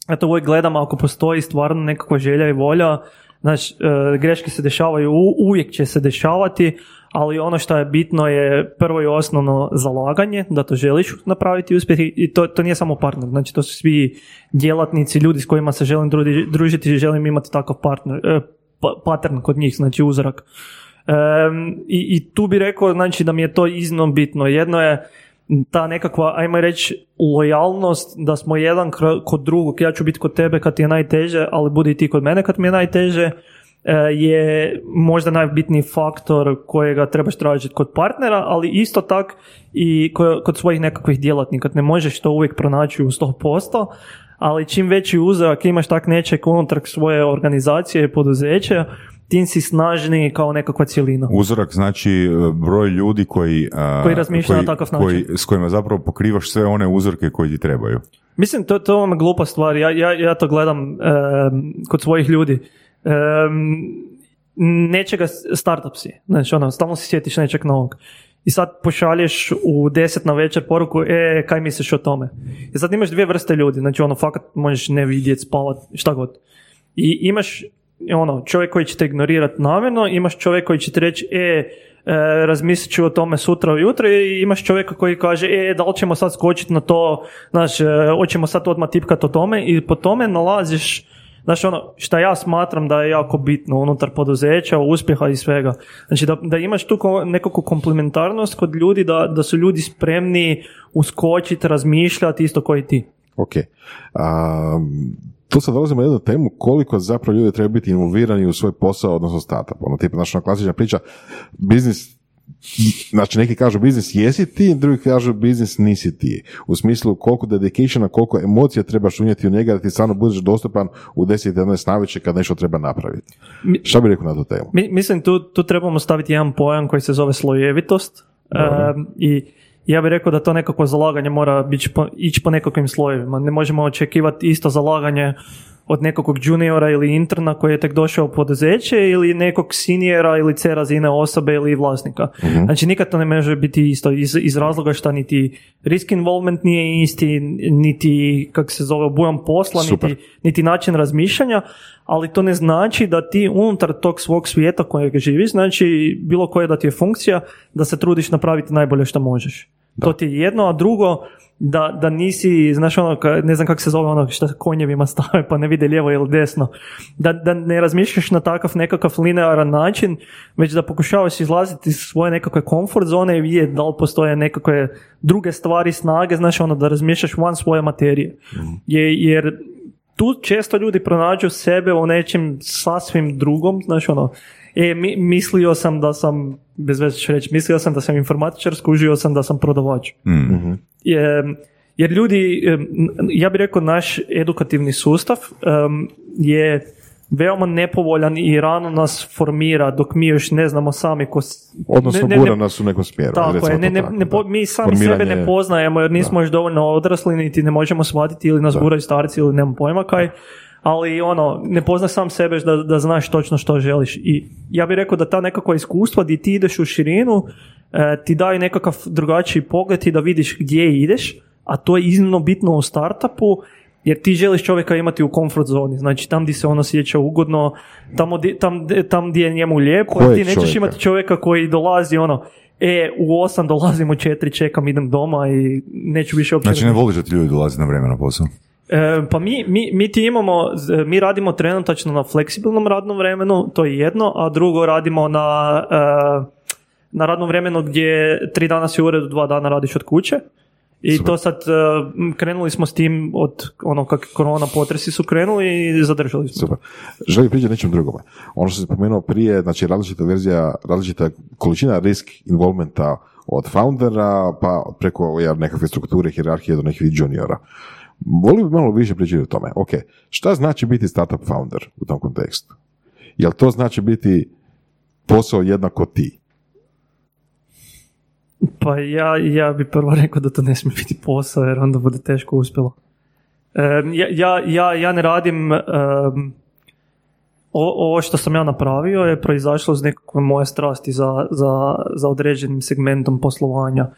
ja to uvijek gledam ako postoji stvarno nekakva želja i volja, znači greške se dešavaju, uvijek će se dešavati, ali ono što je bitno je prvo i osnovno zalaganje, da to želiš napraviti uspjeh i- to, to nije samo partner, znači to su svi djelatnici, ljudi s kojima se želim družiti i želim imati takav partner, e, pa- pattern kod njih, znači uzorak. Em, i, I tu bi rekao znači, da mi je to iznimno bitno. Jedno je ta nekakva, ajmo reći, lojalnost da smo jedan kod drugog, ja ću biti kod tebe kad ti je najteže, ali budi i ti kod mene kad mi je najteže, e, je možda najbitniji faktor kojega trebaš tražiti kod partnera, ali isto tak i ko- kod svojih nekakvih djelatnika. Ne možeš to uvijek pronaći u 100%, ali čim veći uzorak imaš tak nečeg unutar svoje organizacije i poduzeća, tim si snažniji kao nekakva cjelina. Uzorak znači e, broj ljudi koji, a, Koji razmišljaju na takav način. koji- s kojima zapravo pokrivaš sve one uzorke koji ti trebaju. Mislim, to, to vam je glupa stvar. Ja, ja, ja to gledam em, kod svojih ljudi. Em, nečega startup si. Znači, ono, stalno si sjetiš nečeg novog. I sad pošalješ u deset na večer poruku, e, kaj misliš o tome? I sad imaš dvije vrste ljudi, znači ono, fakat možeš ne vidjeti, spavat, šta god. I imaš ono, čovjek koji će te ignorirati namjerno, imaš čovjek koji će ti reći, e, e, razmislit ću o tome sutra ujutro i imaš čovjeka koji kaže, e, da li ćemo sad skočiti na to, znaš, e, hoćemo sad odmah tipkati o tome i po tome nalaziš Znaš, ono, šta ja smatram da je jako bitno unutar poduzeća, uspjeha i svega. Znači, da, da imaš tu nekakvu komplementarnost kod ljudi, da, da su ljudi spremni uskočiti, razmišljati isto koji ti. Ok. A, tu sad dolazimo na jednu temu koliko zapravo ljudi treba biti involvirani u svoj posao, odnosno startup. Ono, tipa, naša klasična priča, biznis Znači, neki kažu biznis jesi ti, drugi kažu biznis nisi ti. U smislu koliko dedicationa, koliko emocija trebaš unijeti u njega da ti stvarno budeš dostupan u 10-11 navečer kad nešto treba napraviti. Mi- Šta bi rekao na tu temu? Mi, mislim, tu, tu trebamo staviti jedan pojam koji se zove slojevitost. Em, I ja bih rekao da to nekako zalaganje mora biti po, ići po nekakvim slojevima. Ne možemo očekivati isto zalaganje od nekakvog juniora ili interna koji je tek došao u poduzeće ili nekog seniora ili C razine osobe ili vlasnika. Znači nikad to ne može biti isto iz, iz razloga što niti risk involvement nije isti, niti kak se zove obujam posla, niti, niti način razmišljanja, ali to ne znači da ti unutar tog svog svijeta kojeg živiš, znači bilo koja da ti je funkcija, da se trudiš napraviti najbolje što možeš. To ti je jedno, a drugo da, da nisi, znaš ono, ne znam kako se zove ono što konjevima stave pa ne vide lijevo ili desno, da, da ne razmišljaš na takav nekakav linearan način, već da pokušavaš izlaziti iz svoje nekakve komfort zone i vidjeti da li postoje nekakve druge stvari, snage, znaš ono, da razmišljaš van svoje materije. Je, jer tu često ljudi pronađu sebe u nečem sasvim drugom, znaš ono, e, mi- mislio sam da sam, bez veze ću reći, mislio sam da sam informatičar, skužio sam da sam prodavač. Mm. Je, jer ljudi, ja bih rekao naš edukativni sustav em, je veoma nepovoljan i rano nas formira dok mi još ne znamo sami ko... Odnosno, ne- ne- gura nas u nekom smjeru. tako recimo je, ne, ne, tako, ne po- da. mi sami sebe ne Formiranje- poznajemo jer nismo još dovoljno odrasli niti ne možemo shvatiti ili nas Da. guraju starci ili nemam pojma kaj, ali ono, ne poznaš sam sebe da, da znaš točno što želiš i ja bih rekao da ta nekakva iskustva gdje ti ideš u širinu e, ti daju nekakav drugačiji pogled i da vidiš gdje ideš, a to je iznimno bitno u startupu jer ti želiš čovjeka imati u comfort zoni, znači tam gdje se on osjeća ugodno, tamo di- tam, tam gdje je njemu lijepo, ti nećeš čovjeka? imati čovjeka koji dolazi ono, e, u osam dolazim, u četiri čekam, idem doma i neću više uopće... Znači ne voliš da ti ljudi dolaze na vrijeme na posao? E, pa mi, mi, mi ti imamo, mi radimo trenutačno na fleksibilnom radnom vremenu, to je jedno, a drugo radimo na, e, na radnom vremenu gdje tri dana si u uredu, dva dana radiš od kuće. I to sad, e, krenuli smo s tim od ono kak korona potresi su krenuli i zadržali smo. Super. Želim pričati nečem drugome. Ono što sam spomenuo prije, znači različita verzija, različita količina risk involvementa od foundera pa preko ja, nekakve strukture, hirarhije do nekih juniora. Volio bi malo više pričati o tome. Ok, šta znači biti startup founder u tom kontekstu? Jel to znači biti posao jednako ti? Pa ja, ja bi prvo rekao da to ne smije biti posao jer onda bude teško uspjelo. Em, ja, ja, ja, ne radim... em, o- ovo što sam ja napravio je proizašlo iz nekakve moje strasti za, za, za određenim segmentom poslovanja.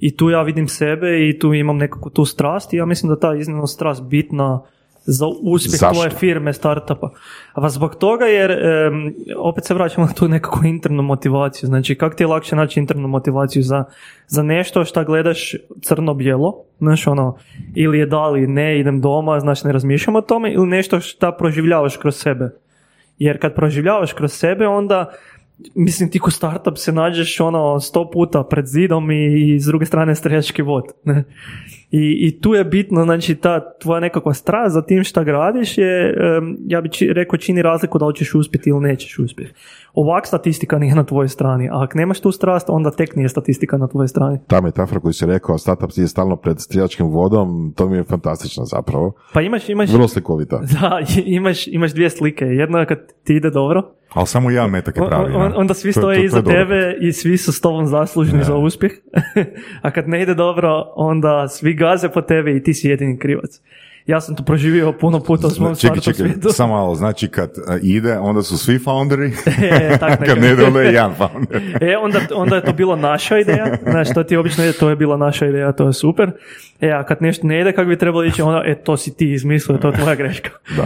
I tu ja vidim sebe i tu imam nekakvu tu strast i ja mislim da ta iznimno strast bitna za uspjeh Zašto? tvoje firme, startupa. A pa zbog toga jer em, opet se vraćamo na tu nekakvu internu motivaciju. Znači kako ti je lakše naći internu motivaciju za, za nešto što gledaš crno-bijelo, znaš ono, ili je da li ne, idem doma, znači ne razmišljam o tome, ili nešto što proživljavaš kroz sebe. Jer kad proživljavaš kroz sebe, onda mislim ti ko startup se nađeš ono sto puta pred zidom i, i s druge strane streljački vod. Ne? I, I tu je bitno, znači ta tvoja nekakva strast za tim šta gradiš je, em, ja bi či- rekao, čini razliku da li ćeš uspjeti ili nećeš uspjeti. Ovak statistika nije na tvojoj strani, a ako nemaš tu strast, onda tek nije statistika na tvojoj strani. Ta metafora koju si rekao, startup je stalno pred strijačkim vodom, to mi je fantastično zapravo. Pa imaš, imaš, Vrlo slikovita. *laughs* da, imaš, imaš dvije slike. Jedna je kad ti ide dobro, Ali samo jedan metak je pravi. on- da. onda svi To- to- stoje to je iza dobro. tebe i svi su s tobom zaslužni za uspjeh. *laughs* A kad ne ide dobro, onda svi gaze po tebi i ti si jedini krivac. Ja sam to proživio puno puta u svom Čekaj, čekaj, svijetu. samo malo, znači kad a, ide, onda su svi founderi, *laughs* E, tak *laughs* kad ne ide, onda je jedan founder. *laughs* E, onda, onda je to bilo naša ideja. Znaš, to ti obično ide, to je bila naša ideja, to je super. E, a kad nešto ne ide kako bi trebalo ići, onda, e, to si ti izmislio, to je tvoja greška. Da.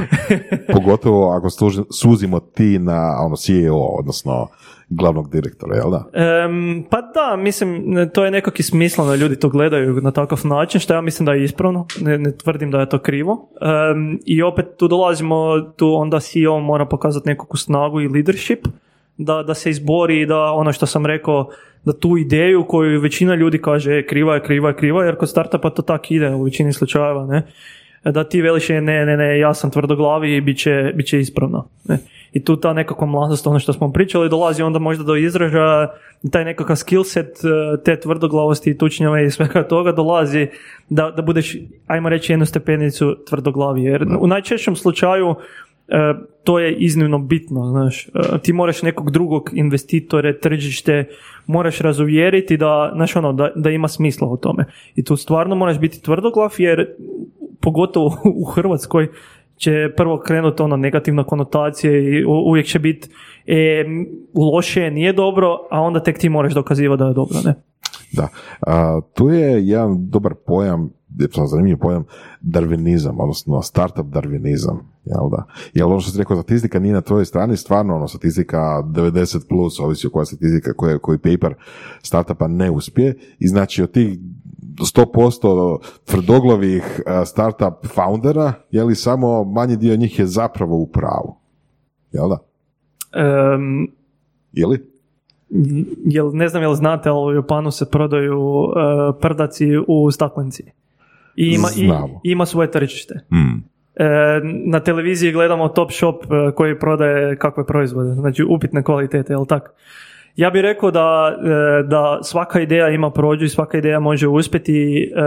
Pogotovo ako služi- suzimo ti na ono CEO, odnosno glavnog direktora, jel da? Em, pa da, mislim, to je nekako i smisleno ljudi to gledaju na takav način, što ja mislim da je ispravno, ne, ne tvrdim da je to krivo. Em, I opet tu dolazimo, tu onda CEO mora pokazati nekakvu snagu i leadership, da, da se izbori i da ono što sam rekao, da tu ideju koju većina ljudi kaže e, kriva je, kriva je, kriva je, jer kod startupa to tak ide u većini slučajeva, ne? da ti veliš je ne, ne, ne, ja sam tvrdoglavi i bit će, bit će ispravno. Ne? I tu ta nekakva mladost, ono što smo pričali, dolazi onda možda do izražaja, taj nekakav skill set eh, te tvrdoglavosti i tučnjave i svega toga dolazi da, da budeš, ajmo reći, jednu stepenicu tvrdoglavi. Jer u najčešćem slučaju eh, to je iznimno bitno, znaš. Eh, ti moraš nekog drugog investitore, tržište, moraš razuvjeriti da, znaš ono, da, da ima smisla u tome. I tu stvarno moraš biti tvrdoglav jer pogotovo u Hrvatskoj će prvo krenuti ono negativna konotacija i uvijek će biti e, loše, nije dobro, a onda tek ti moraš dokazivati da je dobro, ne? Da. A, tu je jedan dobar pojam, zanimljiv pojam, darvinizam, odnosno startup darvinizam. Jel da? Jel ono što si rekao, statistika nije na tvojoj strani, stvarno ono, statistika 90 plus, ovisi o koja statistika, koji, koji paper startupa ne uspije i znači od tih 100% tvrdoglavih a, startup foundera, je li samo manji dio njih je zapravo u pravu? Jel da? Em, Je li? jel, ne znam jel znate, ali u Japanu se prodaju e, prdaci u staklenci. I ima, i, Znamo. i ima svoje tržište. Mm. E, na televiziji gledamo Top Shop e, koji prodaje kakve proizvode, znači upitne kvalitete, jel tako? Ja bih rekao da, e, da svaka ideja ima prođu i svaka ideja može uspjeti e,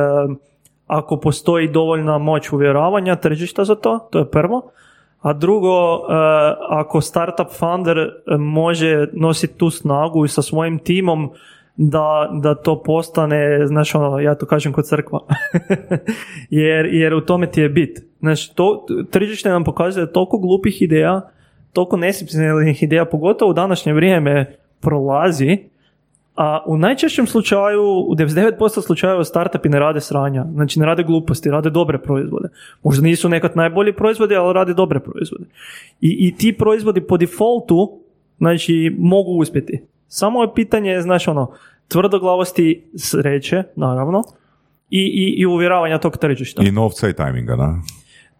ako postoji dovoljna moć uvjeravanja tržišta za to, to je prvo. A drugo, e, ako startup founder može nositi tu snagu i sa svojim timom da, da to postane, znaš ono, ja to kažem kod crkva, *laughs* jer, jer u tome ti je bit. Znači, to, tržište nam pokazuje toliko glupih ideja, toliko nesmisljenih ideja, pogotovo u današnje vrijeme prolazi, a u najčešćem slučaju, u 99% slučajeva startupi ne rade sranja, znači ne rade gluposti, rade dobre proizvode. Možda nisu nekad najbolji proizvodi, ali rade dobre proizvode. I, i ti proizvodi po defaultu, znači, mogu uspjeti. Samo je pitanje, znaš ono, tvrdoglavosti sreće, naravno, i, i, i uvjeravanja tog tržišta. I novca i tajminga, da?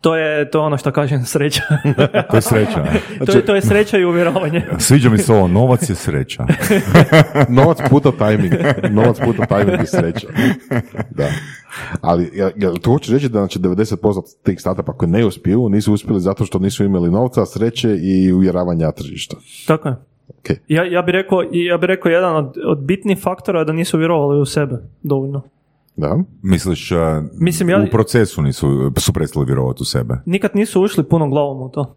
To je to je ono što kažem sreća. *laughs* To je sreća. ne? to, je, to je sreća i uvjeravanje. *laughs* Sviđa mi se ovo, novac je sreća. *laughs* Novac puta tajming. Novac puta tajming i sreća. Da. Ali, ja, ja, to hoćeš reći da znači 90% tih startupa koji ne uspiju, nisu uspjeli zato što nisu imali novca, sreće i uvjeravanja tržišta. Tako je. Ok. Ja, ja bih rekao, i ja bi rekao jedan od, od bitnih faktora je da nisu vjerovali u sebe dovoljno. Da. Misliš, uh, Mislim, ja- u procesu nisu, su prestali vjerovati u sebe? Nikad nisu ušli punom glavom u to.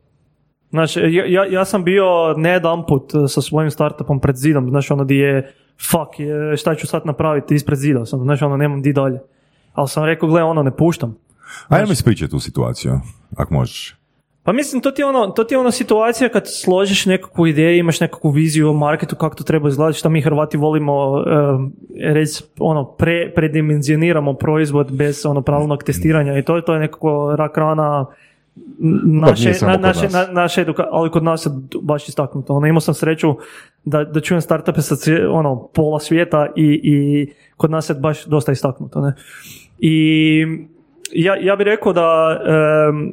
Znači, ja, ja, ja sam bio ne jedan put sa svojim startupom pred zidom, znači ono di je, fuck, je, šta ću sad napraviti, ispred zida sam, znači ono, nemam di dalje. Ali sam rekao, gle, ono, ne puštam. Ajde mi ispričaj tu situaciju, ako možeš. Pa mislim, to ti je ono, to ti je ono situacija kad složiš nekakvu ideju, imaš nekakvu viziju o marketu, kako to treba izgledati, šta mi Hrvati volimo um, reći, ono, pre, predimenzioniramo proizvod bez ono pravilnog testiranja i to, to je nekako rak rana naše, na, naše, na- naše eduka- ali kod nas je baš istaknuto. Ono, imao sam sreću da, da čujem startupe sa ono, pola svijeta i, i kod nas je baš dosta istaknuto. Ne? I ja, ja bih rekao da,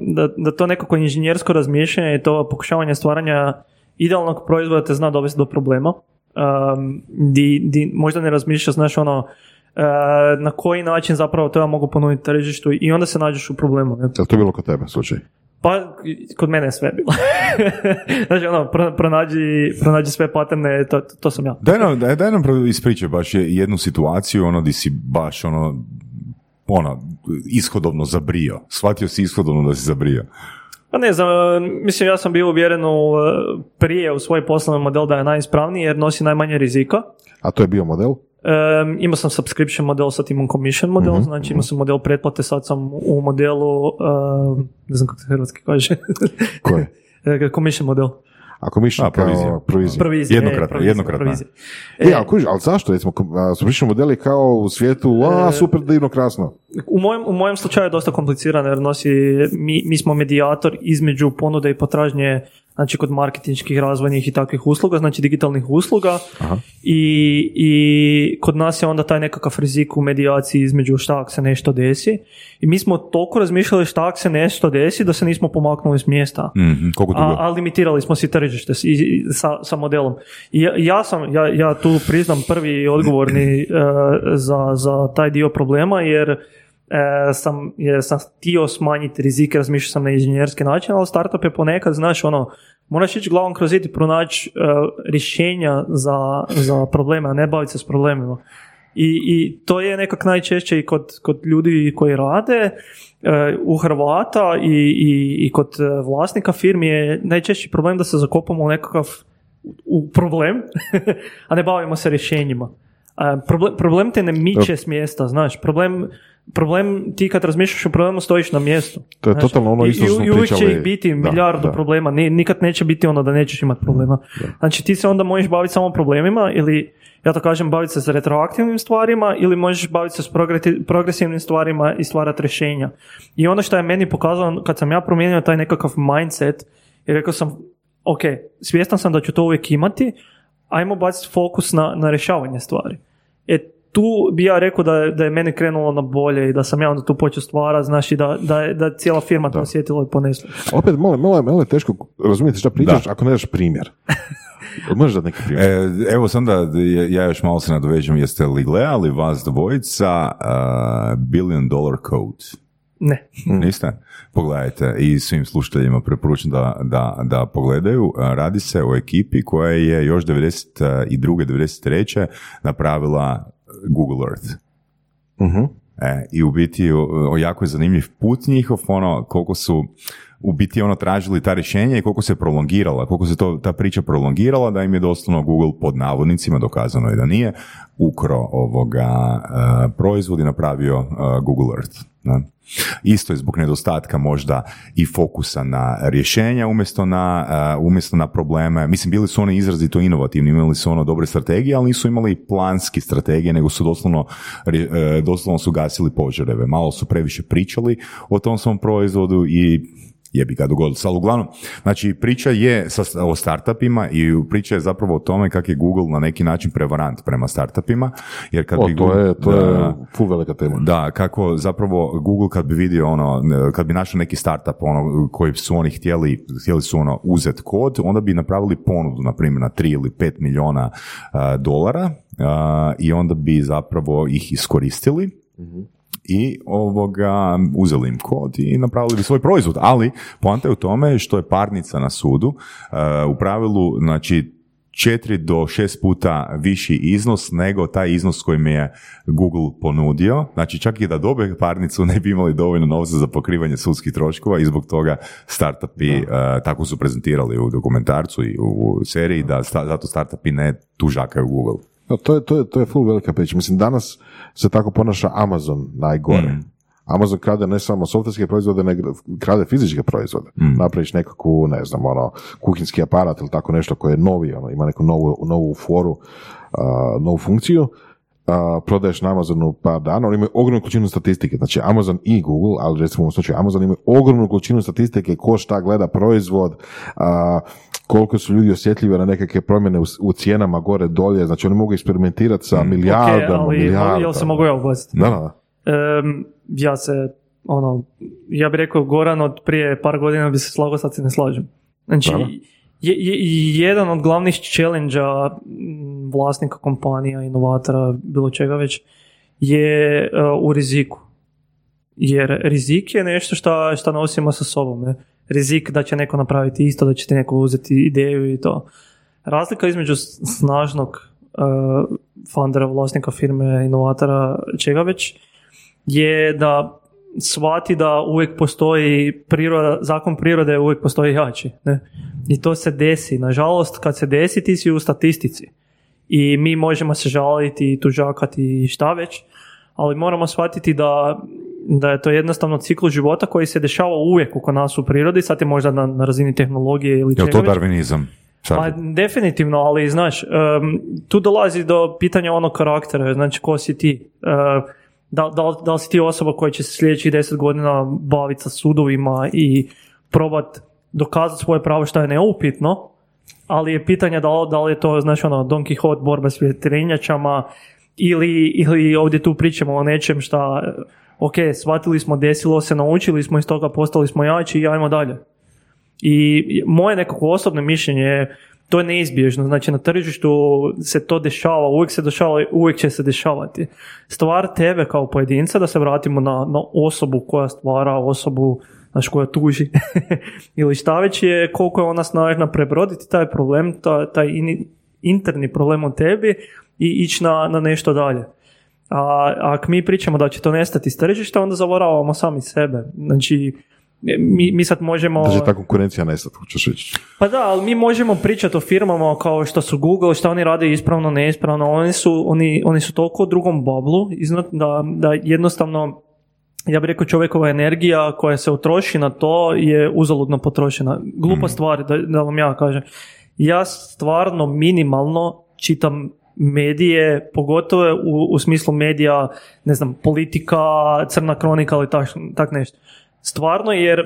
da, da to nekako inženjersko razmišljanje i to pokušavanje stvaranja idealnog proizvoda te zna dovesti do problema. Um, di, di možda ne razmišljaš, znaš ono, e, na koji način zapravo to ja mogu ponuditi tržištu i onda se nađeš u problemu. Ne? Jel to bilo kod tebe slučaj? Pa, kod mene je sve bilo. *laughs* znači, ono, pro- pronađi, pronađi sve paterne, to, to sam ja. Daj nam, daj, daj nam ispričaj baš je- jednu situaciju, ono di si baš ono, ono, ishodovno zabrio. Shvatio si ishodovno da si zabrio. Pa ne znam, e, mislim, ja sam bio uvjeren u, e, prije u svoj poslovni model da je najispravniji jer nosi najmanje rizika. A to je bio model? Um, imao sam subscription model, sad imam commission model, znači imao sam model pretplate, sad sam u modelu, um, ne znam kako se hrvatski kaže, Koji? *laughs* Commission model. Ako provizija. kao provizija. Provizija. Jednokratna, e, provizija, jednokratna. provizija. E, ali, kužiš, ali zašto? Recimo, subscription modeli kao u svijetu, a, super, divno, krasno. U mojem, u mojem slučaju je dosta komplicirano jer nosi, mi, mi smo medijator između ponude i potražnje, znači kod marketinških, razvojnih i takvih usluga, znači digitalnih usluga I, i kod nas je onda taj nekakav rizik u medijaciji između šta ako se nešto desi i mi smo toliko razmišljali šta ako se nešto desi da se nismo pomaknuli s mjesta. Mhm, dugo? A, a limitirali smo si tržište s- i- sa, sa modelom. I ja, ja sam, ja, ja tu priznam prvi odgovorni *clears throat* e, za, za taj dio problema jer e, sam, jer sam htio smanjiti rizike, razmišljao sam na inženjerski način, ali startup je ponekad, znaš, ono, moraš ići glavom kroz zid i pronaći e, rješenja za, za probleme, a ne baviti se s problemima. I, I to je nekak najčešće i kod, kod ljudi koji rade e, u Hrvata i, i, i kod e, vlasnika firmi je najčešći problem da se zakopamo u nekakav u problem, *laughs* a ne bavimo se rješenjima. E, problem, problem te ne miče s mjesta, znaš, problem, problem ti kad razmišljaš o problemu stojiš na mjestu. To je znaš. totalno ono isto što i, i uvijek će ih biti Da, milijardu da. problema, Ni- nikad neće biti ono da nećeš imati problema. Znači ti se onda možeš baviti samo problemima ili ja to kažem baviti se s retroaktivnim stvarima ili možeš baviti se s progresivnim stvarima i stvarati rješenja. I ono što je meni pokazalo kad sam ja promijenio taj nekakav mindset i rekao sam ok, svjestan sam da ću to uvijek imati, ajmo baciti fokus na, na rješavanje stvari. E, tu bi ja rekao da je, da je meni krenulo na bolje i da sam ja onda tu počeo stvarati, znaš, i da, da, je, da je cijela firma to osjetila i ponesla. Opet, malo, malo, malo je teško razumjeti šta pričaš ako ne daš primjer. *laughs* Možeš dati neki primjer? E, evo sam da ja još malo se nadovežem, jeste li gledali vas dvojica uh, Billion Dollar Code? Ne. Niste? Pogledajte i svim slušateljima preporučujem da, da, da pogledaju. Radi se o ekipi koja je još 92. 93. napravila Google Earth. Mhm. E, I u biti o, o, jako je zanimljiv put njihov, ono, koliko su u biti ono tražili ta rješenja i koliko se prolongirala, koliko se to, ta priča prolongirala da im je doslovno Google pod navodnicima, dokazano je da nije, ukro ovoga e, proizvod i napravio e, Google Earth. Ne? Isto je zbog nedostatka možda i fokusa na rješenja umjesto na, e, umjesto na probleme. Mislim, bili su oni izrazito inovativni, imali su ono dobre strategije, ali nisu imali planski strategije, nego su doslovno, e, doslovno su gasili požareve. Malo su previše pričali o tom svom proizvodu i jebi ga dogodilo. Ali uglavnom, znači priča je sa, o startupima i priča je zapravo o tome kako je Google na neki način prevarant prema startupima, jer kad O, bi to Google- je, to da, je velika tema. da, kako zapravo Google kad bi vidio ono, kad bi našao neki startup ono, koji su oni htjeli, htjeli su ono uzet kod, onda bi napravili ponudu, na primjer, na 3 ili 5 milijuna a, dolara a, i onda bi zapravo ih iskoristili i ovoga, uzeli im kod i napravili bi svoj proizvod, ali poanta je u tome što je parnica na sudu e, u pravilu, znači, četiri do šest puta viši iznos nego taj iznos kojim je Google ponudio. Znači čak i da dobe parnicu ne bi imali dovoljno novca za pokrivanje sudskih troškova i zbog toga startupi e, tako su prezentirali u dokumentarcu i u, u seriji da sta- zato startupi ne tužakaju Google. No, to, je, to, je, to je full velika priča. Mislim, danas se tako ponaša Amazon najgore. Mm. Amazon krade ne samo softverske proizvode, nego krade fizičke proizvode. Mm. Napraviš nekakvu, ne znam, ono, kuhinski aparat ili tako nešto koje je novi, ono, ima neku novu, novu foru, a, novu funkciju, prodaješ na Amazonu par dana, oni imaju ogromnu količinu statistike, znači Amazon i Google, ali recimo u ovom slučaju Amazon imaju ogromnu količinu statistike, ko šta gleda proizvod, a, koliko su ljudi osjetljivi na nekakve promjene u, u cijenama gore dolje, znači oni mogu eksperimentirati sa milijardama, ok, ali milijardama. jel se mogu ja? Da, da. Em, ja se, ono, ja bih rekao Goran od prije par godina bi se slagao, sad se ne slažem. Znači, Da. Je, je- jedan od glavnih challenge-a m, vlasnika kompanija, inovatora, bilo čega već, je e, u riziku. Jer rizik je nešto šta, šta nosimo sa sobom. Ne? Rizik da će neko napraviti isto, da će ti neko uzeti ideju i to. Razlika između snažnog uh, fundera, vlasnika firme, inovatora, čega već, je da shvati da uvijek postoji priroda, zakon prirode uvijek postoji jači. Ne? I to se desi. Nažalost, kad se desi, ti si u statistici. I mi možemo se žaliti i tužakati i šta već, ali moramo shvatiti da, da je to jednostavno cikl života koji se dešava uvijek oko nas u prirodi, sad je možda na, na razini tehnologije ili Je li čega to već. darvinizam? Pa definitivno, ali znaš, em, tu dolazi do pitanja onog karaktera, znači ko si ti. E, da, da, da li si ti osoba koja će se sljedećih deset godina baviti sa sudovima i probat dokazati svoje pravo što je neupitno, ali je pitanje da da li je to, znaš, ono, Don Quixote, borba s vjetrenjačama, ili, ili ovdje tu pričamo o nečem šta, e, ok, shvatili smo, desilo se, naučili smo iz toga, postali smo jači i ajmo dalje. I moje nekako osobno mišljenje je to je neizbježno, znači na tržištu se to dešava, uvijek se dešava, uvijek će se dešavati. Stvar tebe kao pojedinca, da se vratimo na, na osobu koja stvara, osobu znaš, koja tuži *laughs* ili šta već je, koliko je ona snažna prebroditi taj problem, taj, taj interni problem u tebi i ići na, na nešto dalje. A ako mi pričamo da će to nestati iz tržišta, onda zavaravamo sami sebe. Znači, mi, mi sad možemo... Da će ta konkurencija nestati, hoćeš reći. Pa da, ali mi možemo pričati o firmama kao što su Google, što oni rade ispravno, neispravno, oni su, oni, oni su toliko u drugom bablu iznad da, da jednostavno ja bih rekao čovjekova energija koja se utroši na to je uzaludno potrošena. Glupa stvar, da, da vam ja kažem. Ja stvarno minimalno čitam medije, pogotovo u, u smislu medija, ne znam, politika, crna kronika ili tak, tak nešto. Stvarno jer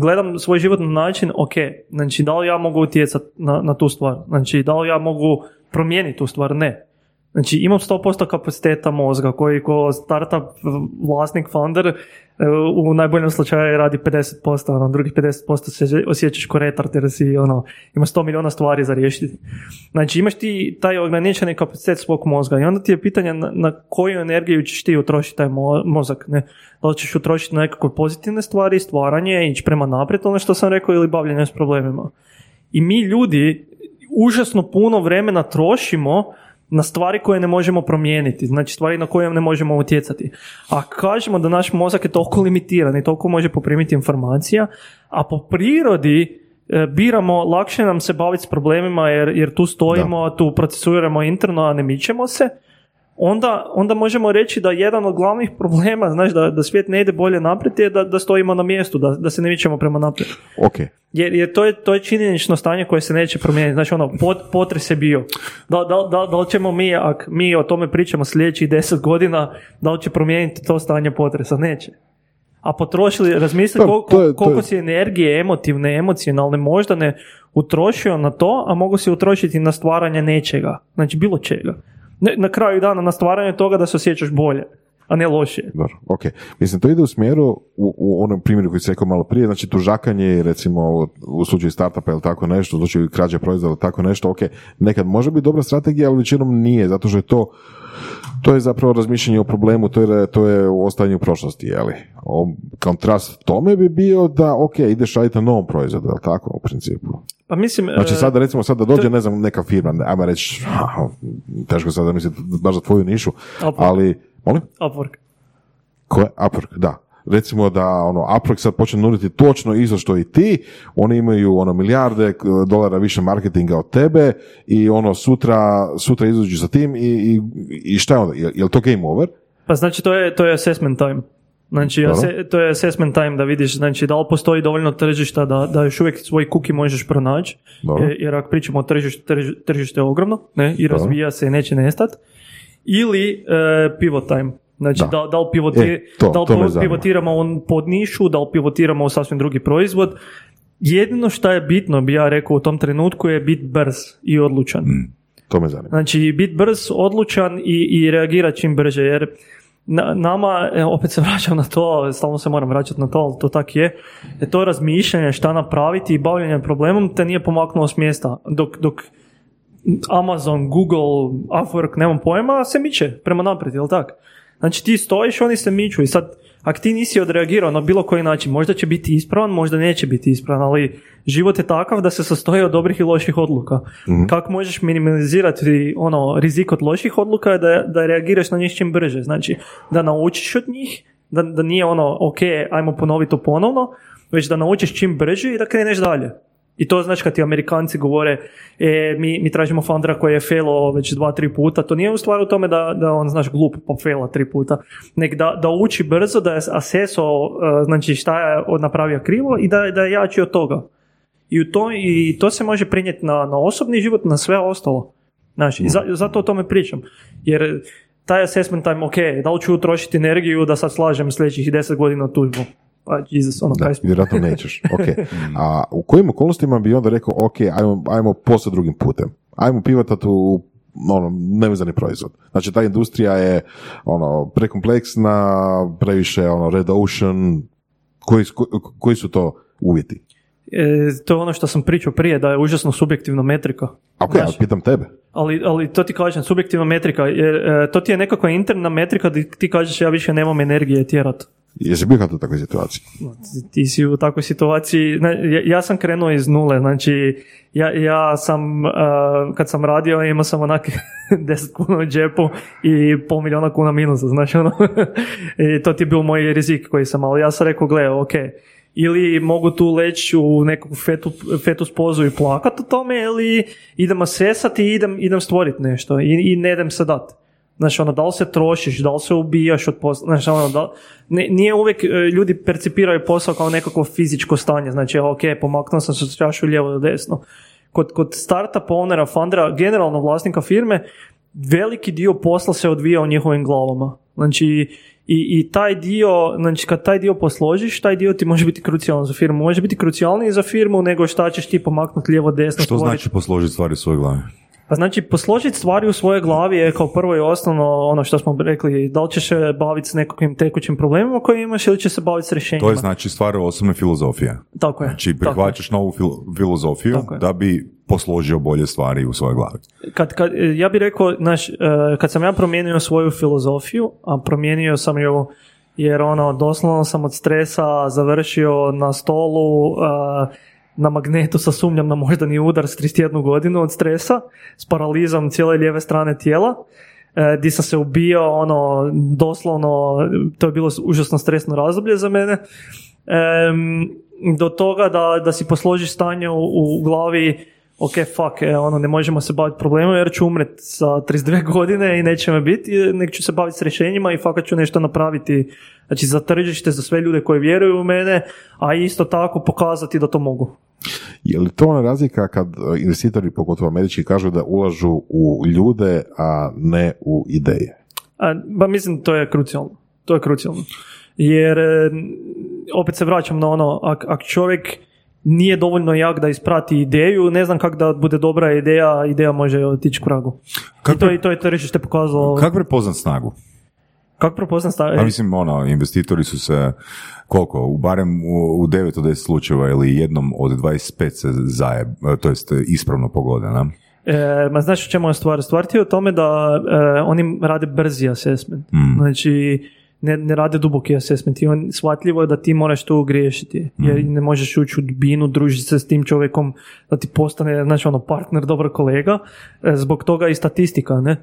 gledam svoj život na način, ok, znači da li ja mogu utjecati na, na tu stvar, znači da li ja mogu promijeniti tu stvar, ne. Znači imam 100% kapaciteta mozga koji ko startup vlasnik, founder u najboljem slučaju radi 50%, a na drugih 50% se osjećaš ko retard jer si ono, ima 100 milijuna stvari za riješiti. Znači imaš ti taj ograničeni kapacitet svog mozga i onda ti je pitanje na, na koju energiju ćeš ti utrošiti taj mozak. Ne? Da li ćeš utrošiti na nekakve pozitivne stvari, stvaranje, ići prema naprijed, ono što sam rekao, ili bavljanje s problemima. I mi ljudi užasno puno vremena trošimo na stvari koje ne možemo promijeniti, znači stvari na koje ne možemo utjecati. A kažemo da naš mozak je toliko limitiran i toliko može poprimiti informacija, a po prirodi e, biramo, lakše nam se baviti s problemima jer, jer tu stojimo, tu procesuiramo interno, a ne mičemo se, onda, onda možemo reći da jedan od glavnih problema, znaš, da, da svijet ne ide bolje naprijed je da, da stojimo na mjestu, da, da se ne mičemo prema naprijed. Ok. Jer, jer to, je, to je činjenično stanje koje se neće promijeniti. Znači, ono, pot, potres je bio. Da, da, da, da li ćemo mi, ako mi o tome pričamo sljedećih deset godina, da li će promijeniti to stanje potresa? Neće. A potrošili, razmisli Pa, koliko, to je- to koliko je- si energije emotivne, emocionalne možda ne utrošio na to, a mogu si utrošiti na stvaranje nečega. Znači, bilo čega. Na kraju dana na stvaranje toga da se osjećaš bolje, a ne lošije. Dobro, ok. Mislim, to ide u smjeru, u, u onom primjeru koji si rekao malo prije, znači tužakanje, recimo u- slučaju startupa ili tako nešto, u slučaju krađe proizvoda ili tako nešto, ok, nekad može biti dobra strategija, ali većinom nije, zato što je to to je zapravo razmišljanje o problemu, to je, to je u ostajanju prošlosti, je li? Kontrast tome bi bio da, ok, ideš raditi na novom proizvodu, je li tako, u principu? Pa mislim... Znači e, sada recimo sad da dođe, ne znam, neka firma, ajmo reći, teško sad da misliti baš za tvoju nišu, Upwork. ali, molim? Upwork. Ko je? Upwork, da. Recimo da ono Upwork sad počne nuditi točno isto što i ti, oni imaju ono milijarde dolara više marketinga od tebe i ono sutra, sutra izađu sa tim i, i, i šta je onda? Je, je li to game over? Pa znači to je, to je assessment time. Znači, Dobro. ase- to je assessment time da vidiš znači, da li postoji dovoljno tržišta da, da još uvijek svoj kuki možeš pronaći. Dobro. E, Jer ako pričamo o tržištu, trži- tržište je ogromno ne? i razvija se i neće nestati. Ili e, pivot time. Znači, Da. da, da li, pivoti- E, to- da li to pivotiramo on pod nišu, da li pivotiramo u sasvim drugi proizvod. Jedino što je bitno, bi ja rekao u tom trenutku, je biti brz i odlučan. To me zanima. Znači, biti brz, odlučan i, i reagirati čim brže, jer na, nama, e, opet se *laughs* vraćam na to, stalno se moram vraćati na to, ali to tak je, je to razmišljanje šta napraviti i bavljanje problemom te nije pomaknulo s mjesta, dok, dok Amazon, Google, Upwork, nemam pojma, se miče prema naprijed, jel tak? Znači ti stojiš, oni se miču i sad, ako ti nisi odreagirao na bilo koji način, možda će biti ispravan, možda neće biti ispravan, ali život je takav da se sastoji od dobrih i loših odluka. Kako možeš minimalizirati ono, rizik od loših odluka je da, da reagiraš na njih čim brže. Znači, da naučiš od njih, da, da nije ono, ok, ajmo ponoviti to ponovno, već da naučiš čim brže i da kreneš dalje. I to znači kad ti Amerikanci govore e, mi, mi tražimo foundera koji je failo već dva, tri puta, to nije u stvari u tome da, da on znaš glup pa faila tri puta, nek da, da uči brzo, da je aseso e, znači šta je napravio krivo i da, da je jači od toga. I, u to, I to se može prenijeti na, na osobni život, na sve ostalo. Znači, i za- zato o tome pričam. Jer taj assessment time, ok, da li ću utrošiti energiju da sad slažem sljedećih 10 godina tužbu? Pa, Jesus, ono, Da, vjerojatno nećeš. Ok. *laughs* A u kojim okolnostima bi onda rekao, ok, ajmo, ajmo posle drugim putem. Ajmo pivotati u ono, nevezani proizvod. Znači, ta industrija je ono, prekompleksna, previše ono, red ocean. Koji, koji su to uvjeti? E, to je ono što sam pričao prije, da je užasno subjektivna metrika. Znaš, ali pitam tebe. ali, ali to ti kažem, subjektivna metrika, jer e, to ti je nekakva interna metrika gdje ti kažeš ja više nemam energije tjerat. Jesi bio kad u takvoj situaciji? Ti si u takvoj situaciji, ne, ja, ja sam krenuo iz nule, znači ja, ja sam, e, kad sam radio imao sam onak *laughs* 10 kuna u džepu i pol milijuna kuna minusa, znači ono, *laughs* i to ti je bio moj rizik koji sam, ali ja sam rekao, gle, ok, ili mogu tu leći u neku fetu, fetus pozu i plakat o tome, ili idem sesati i idem, idem stvoriti nešto i, i ne idem se dat. Znači, ono, da li se trošiš, da li se ubijaš od posla, znači, ono, da, ne- nije uvijek, e, ljudi percipiraju posao kao nekako fizičko stanje, znači, ok, pomaknuo sam se čašu lijevo do desno. Kod, kod startup ownera, fundera, generalno vlasnika firme, veliki dio posla se odvija u njihovim glavama. Znači, i, i taj dio, znači kad taj dio posložiš, taj dio ti može biti krucijalan za firmu. Može biti krucijalniji za firmu nego šta ćeš ti pomaknuti lijevo desno. Što znači posložiti stvari u svojoj glavi? Pa znači, posložiti stvari u svojoj glavi je kao prvo i osnovno ono što smo rekli, da li ćeš se baviti s nekakvim tekućim problemima koje imaš ili ćeš se baviti s rješenjima. To je znači stvar osobne filozofije. Tako je. Znači tako prihvaćaš novu fil- filozofiju Tako da bi posložio bolje stvari u svojoj glavi. kad, kad, ja bih rekao, znaš, e, kad sam ja promijenio svoju filozofiju, a promijenio sam ju jer ono, doslovno sam od stresa završio na stolu, e, na magnetu sa sumnjam na moždani udar s 31 godinu od stresa, s paralizom cijele lijeve strane tijela, e, di sam se ubio, ono, doslovno, to je bilo užasno stresno razdoblje za mene. Em, do toga da, da si posložiš stanje u, u glavi ok, fuck, e, ono, ne možemo se baviti problemom jer ću umret sa 32 *laughs* godine i neće me biti, e, nek ću se baviti s rješenjima i fakat ću nešto napraviti, znači za tržište, za sve ljude koji vjeruju u mene, a isto tako pokazati da to mogu. Je li to ona razlika kad e, investitori, pogotovo američki, kažu da ulažu u ljude, a ne u ideje? A, ba mislim, to je krucijalno. To je krucijalno. Jer, e, opet se vraćam na ono, ak, ak čovjek nije dovoljno jak da isprati ideju, ne znam kako da bude dobra ideja, ideja može otići k vragu. I to, I to je tržište pokazalo. Kako prepoznat snagu? Kako prepoznam stav? A mislim, ono, investitori su se, koliko, u barem u, u 9 od 10 slučajeva ili jednom od 25 se zajeb, to jest ispravno pogode, ne? E, ma znaš u čemu je stvar? Stvar ti je u tome da e, oni rade brzi assessment. Mm. Znači, ne, ne rade duboki assessment i on shvatljivo je da ti moraš to griješiti jer ne možeš ući u dubinu, družiti se s tim čovjekom da ti postane znači ono partner, dobar kolega E, zbog toga i statistika ne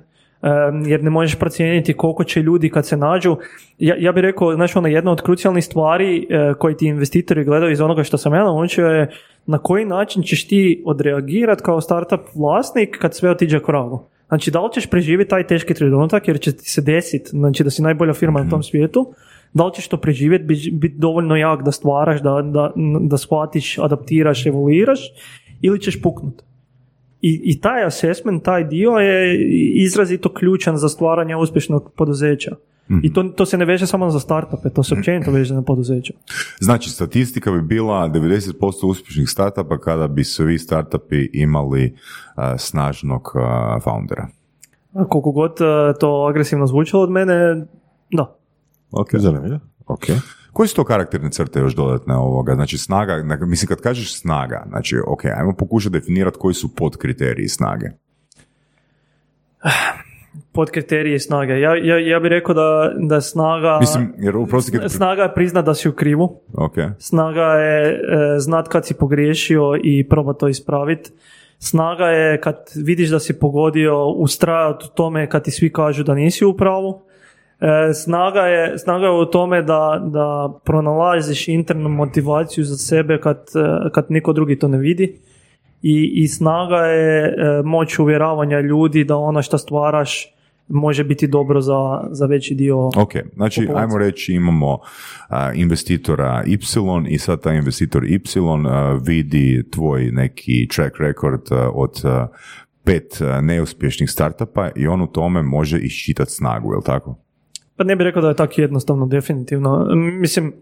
jer ne možeš procijeniti koliko će ljudi kad se nađu ja, ja bih rekao, znači ono jedna od krucijalnih stvari e, koje ti investitori gledaju iz onoga što sam ja naučio je na koji način ćeš ti odreagirati kao startup vlasnik kad sve otiđe kravu. Znači, da li ćeš preživjeti taj teški trenutak jer će ti se desiti, znači da si najbolja firma na tom svijetu, da li ćeš to preživjeti, biti bit dovoljno jak da stvaraš, da, da, da shvatiš, adaptiraš, evoluiraš, ili ćeš puknut. I, I taj assessment, taj dio je izrazito ključan za stvaranje uspješnog poduzeća. I to, to se ne veže samo za startupe, to se općenito veže na poduzeća. Znači, statistika bi bila 90% uspješnih startupa kada bi svi startupi imali a, snažnog a, foundera. A koliko god eh, to agresivno zvučalo od mene, da. Ok. Zanimljivo. Ok. Koje su to karakterne crte još dodatne ovoga? Znači, snaga, mislim, kad kažeš snaga, znači, ok, ajmo pokušati definirati koji su podkriteriji snage. Pod kriterije snage. Ja, ja, ja bih rekao da, da snaga... Mislim, jer uprosti kad... Snaga je priznat da si u krivu. Ok. Snaga je e, znat kad si pogriješio i proba to ispraviti. Snaga je kad vidiš da si pogodio ustrajati u tome kad ti svi kažu da nisi u pravu. E, snaga, je, snaga je u tome da, da pronalaziš internu motivaciju za sebe kad, e, kad niko drugi to ne vidi. I, i snaga je e, moć uvjeravanja ljudi da ono što stvaraš može biti dobro za, za veći dio Ok, znači populacije. ajmo reći imamo a, investitora Y i sad taj investitor Y a, vidi tvoj neki track record a, od a, pet a, neuspješnih startupa i on u tome može iščitati snagu, jel tako? Pa ne bih rekao da je tako jednostavno, definitivno. Mislim,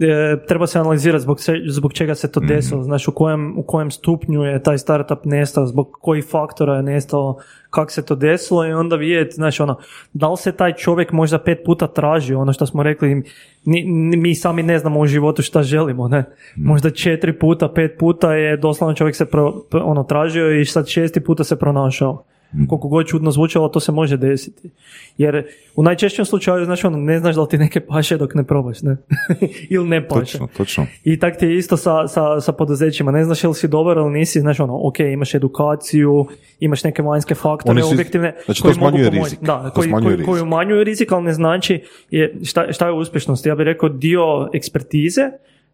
e, treba se analizirati zbog, se, zbog čega se to desilo, znaš u kojem, u kojem stupnju je taj startup nestao, zbog kojih faktora je nestao, kako se to desilo i onda vidjeti, znaš ono, da li se taj čovjek možda pet puta tražio, ono što smo rekli, ni, ni- mi sami ne znamo u životu šta želimo, ne. Možda četiri puta, pet puta je doslovno čovjek se pro, ono, tražio i sad šesti puta se pronašao. Koliko god čudno zvučalo, to se može desiti. Jer u najčešćem slučaju, znaš, ono, ne znaš da li ti neke paše dok ne probaš, ne? *laughs* ili ne paše. Točno, točno. I tak ti je isto sa, sa, sa poduzećima. Ne znaš ili si dobar ili nisi, znaš ono, ok, imaš edukaciju, imaš neke vanjske faktore, su- objektivne, znači to koji mogu smanjuje pomoći. rizik. Da, To koji, smanjuje koji, koji rizik. umanjuju rizik, ali ne znači je, šta, šta je uspješnost. Ja bih rekao dio ekspertize,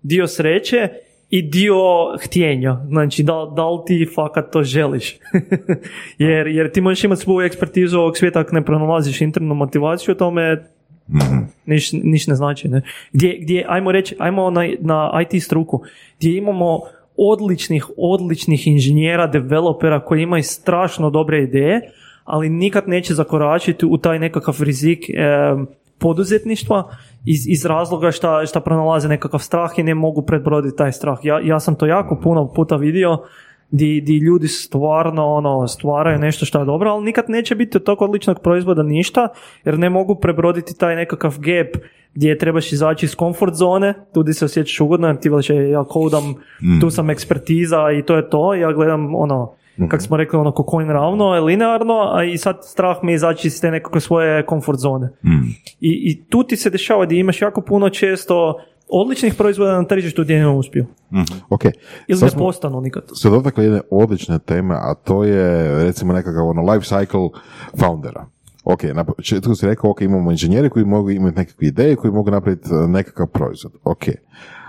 dio sreće i dio htjenja. Znači, da, da li ti fakat to želiš? *laughs* jer, jer ti možeš imati svoju ekspertizu ovog svijeta ako ne pronalaziš internu motivaciju, o tome niš, niš ne znači. Ne? Gdje, gdje, ajmo reći, ajmo na, na IT struku, gdje imamo odličnih, odličnih inženjera, developera koji imaju strašno dobre ideje, ali nikad neće zakoračiti u taj nekakav rizik em, poduzetništva iz, iz razloga šta, šta pronalaze nekakav strah i ne mogu predbroditi taj strah. Ja, ja sam to jako puno puta vidio di, di ljudi stvarno ono, stvaraju nešto što je dobro, ali nikad neće biti od tog odličnog proizvoda ništa, jer ne mogu prebroditi taj nekakav gap gdje trebaš izaći iz komfort zone, tu di se osjećaš ugodno, jer ti veliš, ja kodam, Mm. tu sam ekspertiza i to je to, ja gledam ono, Mhm. kako smo rekli, ono, ko konj ravno, linearno, a i sad strah mi je izaći iz te nekakve svoje komfort zone. Mm. I, I tu ti se dešava da imaš jako puno često odličnih proizvoda na tržištu gdje ne uspiju. Ok, Ili sad ne postanu nikad. se dotakli jedne odlične teme, a to je recimo nekakav ono life cycle foundera. Ok, na početku si rekao, ok, imamo inženjere koji mogu imati nekakve ideje, koji mogu napraviti e, nekakav proizvod. Ok,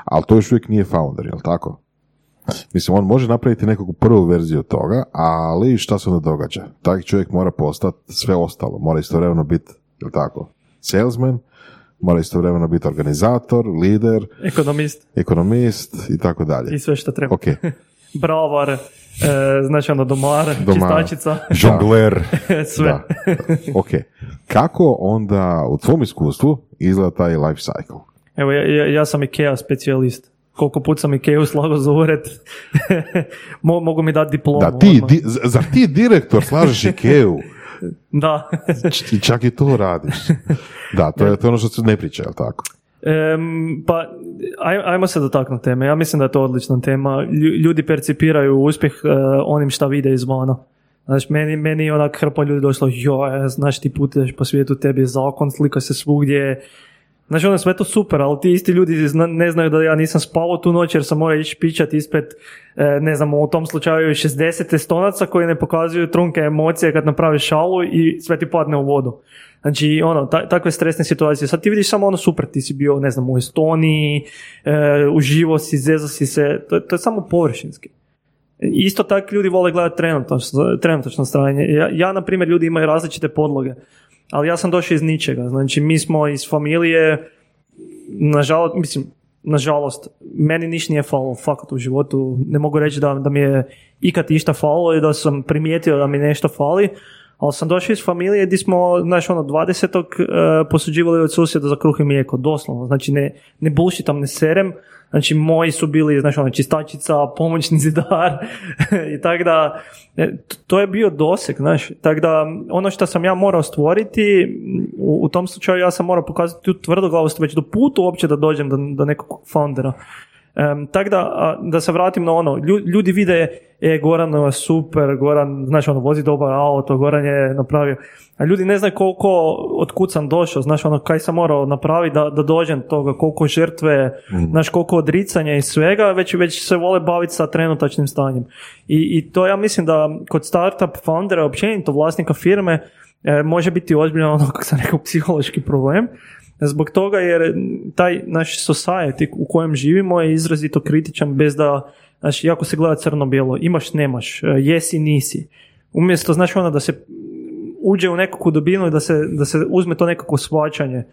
ali to još uvijek nije founder, jel tako? Mislim, on može napraviti nekakvu prvu verziju toga, ali šta se onda događa? Taj čovjek mora postati sve ostalo, mora istovremeno biti, jel tako, salesman, mora istovremeno biti organizator, lider, Ekonomist ekonomist i tako dalje. i sve što treba. Ok, *laughs* Bravar, e, znači ono domar, Domar. čistačica, *laughs* Žongler. *laughs* sve. Da. ok. Kako onda u tvom iskustvu izgleda taj life cycle? Evo, ja, ja, ja sam IKEA specijalist. Koliko put sam Ikea slago za ured, *laughs* Mo- mogu mi dati diplomu. Da ti, odmah. di, zar ti direktor slažeš Ikeu? *laughs* Da. Č- Čak i to radiš. Da, to je to je ono što se ne priča, jel tako? Em, pa, aj, ajmo se dotaknuti teme. Ja mislim da je to odlična tema. Lju- Ljudi percipiraju uspjeh e, onim šta vide izvana. Znači, meni, meni je onak hrpa ljudi došlo, joj, znaš ti putuješ po svijetu, tebi je zakon, slika se svugdje. Znači, ono sve to super, ali ti isti ljudi zna- ne znaju da ja nisam spavao tu noć jer sam morao ići pičati ispred, e, ne znam, u tom slučaju 60 stonaca koji ne pokazuju trunke emocije kad napraviš šalu i sve ti padne u vodu. Znači, ono, ta- takve stresne situacije. Sad ti vidiš samo ono super, ti si bio, ne znam, u Estoniji, e, uživo si, zezo si se, to, to je samo površinski. Isto tako ljudi vole gledati trenutačno, trenutačno stanje. Ja, ja, na primjer, ljudi imaju različite podloge, ali ja sam došao iz ničega. Znači, mi smo iz familije, nažalost, mislim, nažalost, meni niš nije falilo, fakat u životu. Ne mogu reći da, da mi je ikad išta falilo i da sam primijetio da mi nešto fali, ali sam došao iz familije gdje smo, znaš, ono, 20. Uh, posuđivali od susjeda za kruh i mlijeko, doslovno. Znači, ne, ne bullshitam, ne serem. Znači, moji su bili, znaš, ono, čistačica, pomoćni zidar *laughs* i tako da, e, to je bio doseg, znaš, tako da, ono što sam ja morao stvoriti, u, u tom slučaju ja sam morao pokazati tu tvrdoglavost već do puta uopće da dođem do, do nekog foundera. Um, tako da, da se vratim na ono, lju- ljudi vide, e, Goran je super, Goran, znaš, ono, vozi dobar auto, Goran je napravio, a ljudi ne znaju koliko, od kud sam došao, znaš, ono, kaj sam morao napraviti da, da dođem do toga, koliko žrtve, znaš, koliko odricanja i svega, već, već se vole baviti sa trenutačnim stanjem. I, I to ja mislim da kod startup foundera, općenito vlasnika firme, e, može biti ozbiljno ono, kako sam rekao, psihološki problem, Zbog toga jer taj naš society u kojem živimo je izrazito kritičan bez da, znači, jako se gleda crno-bijelo, imaš, nemaš, e, jesi, nisi. Umjesto, znaš, ono da se uđe u nekakvu dubinu i da se, da se uzme to nekako shvaćanje.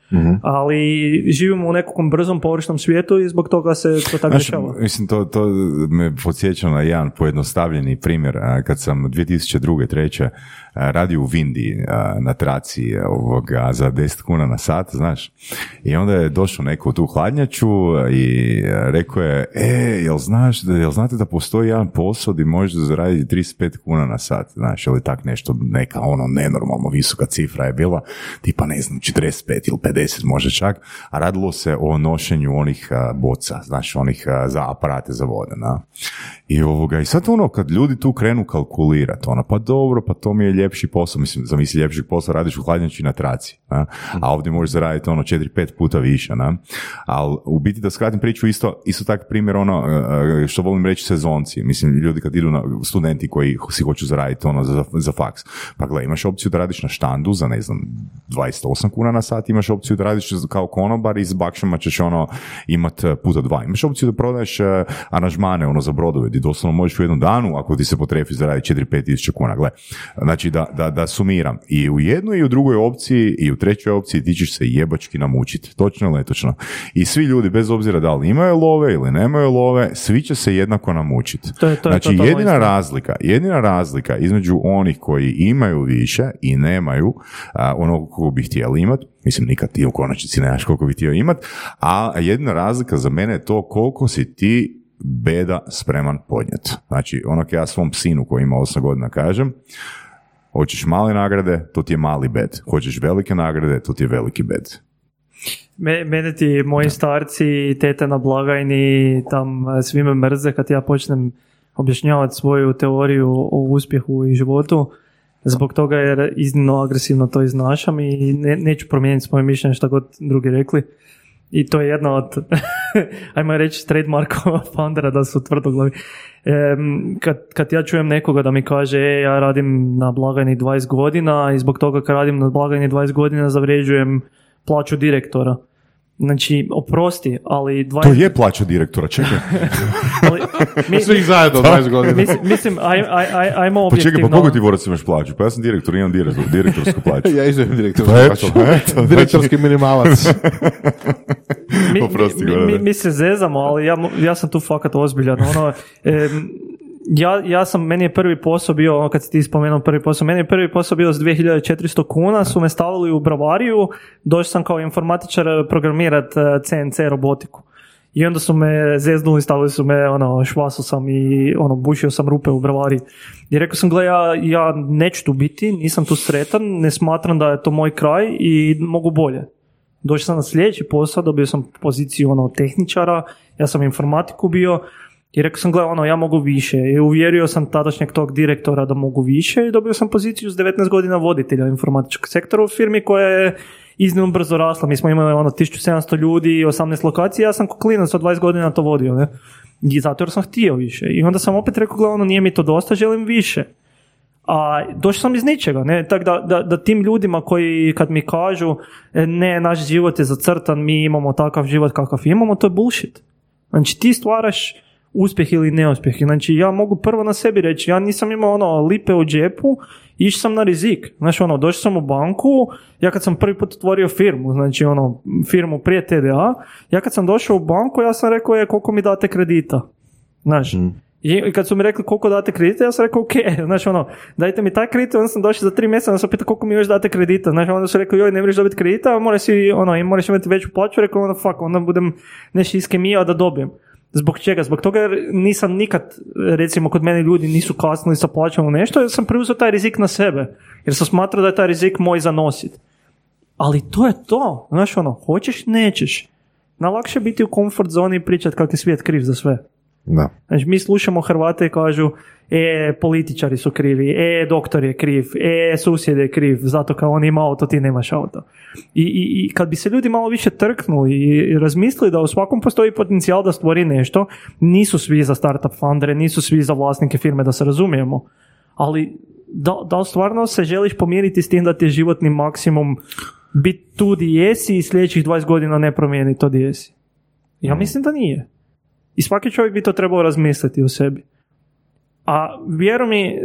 Ali živimo u nekakvom brzom površnom svijetu i zbog toga se to tako dešava. mislim, to, to me podsjeća na jedan pojednostavljeni primjer. Kad sam 2002. treće a, radio u Vindi na traci ovoga, za 10 kuna na sat, znaš. I onda je došao neko u tu hladnjaču i a, rekao je, e, jel, znaš, da- jel znate da postoji jedan posao gdje možete zaraditi 35 kuna na sat, znaš, ili tak nešto, neka ono nenormalno visoka cifra je bila, tipa ne znam, 45 ili 50 možda čak, a radilo se o nošenju onih boca, znaš, onih za aparate za vode, na. I ovoga, i sad ono, kad ljudi tu krenu kalkulirati, ono, pa dobro, pa to mi je ljepši posao, mislim, zamisli ljepši posao, radiš u hladnjači na traci, na? a ovdje možeš zaraditi ono 4-5 puta više, na? ali u biti da skratim priču, isto, isto tak primjer ono, e, e, što volim reći sezonci, mislim, ljudi kad idu na, studenti koji si hoću zaraditi ono za, za faks, pa gle, imaš opciju da radiš na štandu za, ne znam, 28 kuna na sat, imaš opciju da radiš kao konobar i s bakšama ćeš ono imat e, puta dva. Imaš opciju da prodaješ aranžmane ono za brodove, gdje doslovno možeš u jednom danu, ako ti se potrefi zaraditi 4-5 tisuća kuna, gle. Znači da, da, da sumiram. I u jednoj i u drugoj opciji i u trećoj opciji ti ćeš se jebački namučiti. Točno ili netočno. I svi ljudi, bez obzira da li imaju love ili nemaju love, svi će se jednako namučiti. To je- to je znači totalno jedina razlika, jedina razlika između onih koji imaju više i nemaju a, onog koliko bi htjeli imati, mislim nikad ti u konačnici nemaš koliko bi htio imat, a jedina razlika za mene je to koliko si ti beda spreman podnijet. Znači, ono kad ja svom sinu koji ima 8 godina kažem, hoćeš male nagrade, to ti je mali bed. Hoćeš velike nagrade, to ti je veliki bed. Me, mene ti moji starci i tete na blagajni tam e, svi me mrze kad ja počnem objašnjavati svoju teoriju o uspjehu i životu zbog toga jer iznimno agresivno to iznašam i ne, neću promijeniti svoje mišljenje što god drugi rekli. I to je jedna od, *laughs* ajmo reći, trademarkova *laughs* foundera da su tvrdoglavi. Em, kad, kad ja čujem nekoga da mi kaže, e, ja radim na blagajni 20 godina i zbog toga kad radim na blagajni 20 godina zavređujem plaću direktora. Znači, oprosti, ali 20... To je plaća direktora, čekaj. *laughs* ali, mi- Svi ih zajedno 20 godina. mislim, mislim aj, aj, aj, ajmo Pa čekaj, objektivno. pa koliko ti borac imaš plaću? Pa ja sam direktor, imam direktor, direktorsku plaću. *laughs* Ja izvijem direktor. Pa eto, eto, *laughs* Direktorski minimalac. mi, Oprosti, mi, mi, mi, mi se zezamo, ali ja, ja sam tu fakat ozbiljan. Ono, em, ja, ja sam, meni je prvi posao bio, ono kad si ti spomenuo prvi posao, meni je prvi posao bio s 2400 kuna, su me stavili u bravariju, došao sam kao informatičar programirat CNC robotiku. I onda su me zeznuli, stavili su me, ono, švaso sam i ono, bušio sam rupe u bravari. I rekao sam, gle, ja, ja neću tu biti, nisam tu sretan, ne smatram da je to moj kraj i mogu bolje. Došao sam na sljedeći posao, dobio sam poziciju ono tehničara, ja sam informatiku bio i rekao sam, gle, ono, ja mogu više. I uvjerio sam tadašnjeg tog direktora da mogu više i dobio sam poziciju s 19 godina voditelja informatičkog sektora u firmi koja je iznimno brzo rasla. Mi smo imali ono 1700 ljudi i 18 lokacija, ja sam ko klinac od 20 godina to vodio, ne? I zato sam htio više. I onda sam opet rekao, gle, ono, nije mi to dosta, želim više. A došao sam iz ničega, ne, tako da, da, da tim ljudima koji kad mi kažu e, ne, naš život je zacrtan, mi imamo takav život kakav imamo, to je bullshit. Znači ti stvaraš uspjeh ili neuspjeh. Znači ja mogu prvo na sebi reći, ja nisam imao ono lipe u džepu, išao sam na rizik. Znači ono, došao sam u banku, ja kad sam prvi put otvorio firmu, znači ono, firmu prije TDA, ja kad sam došao u banku, ja sam rekao, je, koliko mi date kredita? Znaš, i kad su mi rekli koliko date kredita, ja sam rekao ok, *laughs* znači ono, dajte mi taj kredit, onda sam došao za tri mjeseca, onda sam pitao koliko mi još date kredita, znači onda su rekli joj ne možeš dobiti kredita, moraš, si, ono, i moraš imati veću plaću, rekao onda fuck, onda budem nešto iskemijao da dobijem. Zbog čega? Zbog toga jer nisam nikad, recimo kod mene ljudi nisu kasnili sa u nešto, jer sam preuzeo taj rizik na sebe, jer sam smatrao da je taj rizik moj zanosit. Ali to je to, znaš ono, hoćeš, nećeš. Najlakše biti u komfort zoni i pričati kako je svijet kriv za sve. Da. Znači, mi slušamo Hrvate i kažu, e, političari su krivi, e, doktor je kriv, e, susjed je kriv, zato kao on ima auto, ti nemaš auto. I, i, i kad bi se ljudi malo više trknuli i, razmislili da u svakom postoji potencijal da stvori nešto, nisu svi za startup fundere, nisu svi za vlasnike firme, da se razumijemo. Ali da, da li stvarno se želiš pomiriti s tim da ti je životni maksimum biti tu di jesi i sljedećih 20 godina ne promijeni to di jesi? Ja mislim da nije. I svaki čovjek bi to trebao razmisliti u sebi. A vjeruj mi,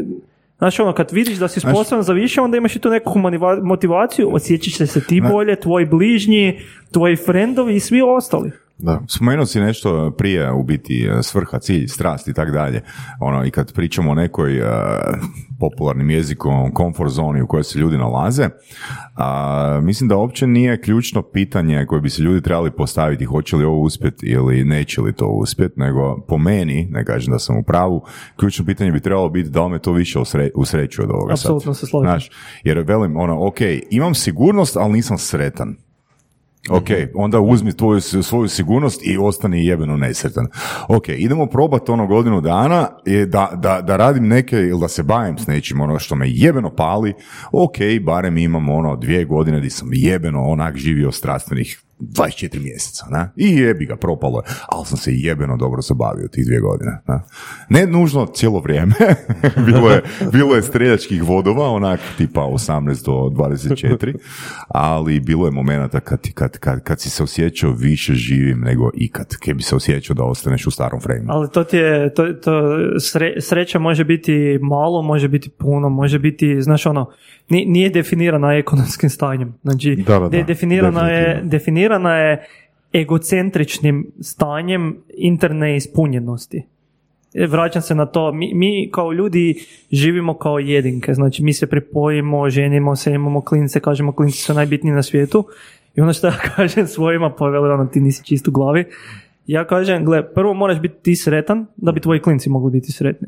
znači ono, kad vidiš da si sposoban za više, onda imaš i tu neku motivaciju, osjećaš se ti bolje, tvoji bližnji, tvoji frendovi i svi ostali. Da. Spomenuo si nešto prije, u biti e, svrha, cilj, strast i tak dalje. Ono, i kad pričamo o nekoj e, popularnim jezikom comfort zoni u kojoj se ljudi nalaze, a, mislim da uopće nije ključno pitanje koje bi se ljudi trebali postaviti hoće li ovo uspjeti ili neće li to uspjeti, nego po meni, ne kažem da sam u pravu, ključno pitanje bi trebalo biti da li me to više usre, usrećuje od ovoga sad. Apsolutno se slažem. Znaš, jer velim, ono, ok, imam sigurnost, ali nisam sretan. Ok, onda uzmi tvoju, svoju sigurnost i ostani jebeno nesretan. Ok, idemo probati ono godinu dana da, da, da radim neke ili da se bavim s nečim ono što me jebeno pali. Ok, barem imam ono dvije godine gdje sam jebeno onak živio strastvenih 24 mjeseca, ne? I jebi ga, propalo je. Ali sam se jebeno dobro zabavio tih dvije godine. Ne, ne nužno cijelo vrijeme. *laughs* bilo, je, bilo je streljačkih vodova, onak tipa 18 do 24, ali bilo je momenata kad, kad, kad, kad si se osjećao više živim nego ikad. Kad bi se osjećao da ostaneš u starom frame. Ali to ti je, to, to sre- sreća može biti malo, može biti puno, može biti, znaš ono, ni- nije definirana ekonomskim stanjem. Znači, Da, da, da, de- definirana, je, definitivno. Definirana je egocentričnim stanjem interne ispunjenosti. E, Vraćam se na to, mi, mi kao ljudi živimo kao jedinke, znači mi se pripojimo, ženimo se, imamo klince, kažemo klinci su najbitniji na svijetu i ono što ja *laughs* kažem svojima, pa vele ono ti nisi čist u glavi, Ja kažem, gle, prvo moraš biti ti sretan da bi tvoji klinci mogli biti sretni.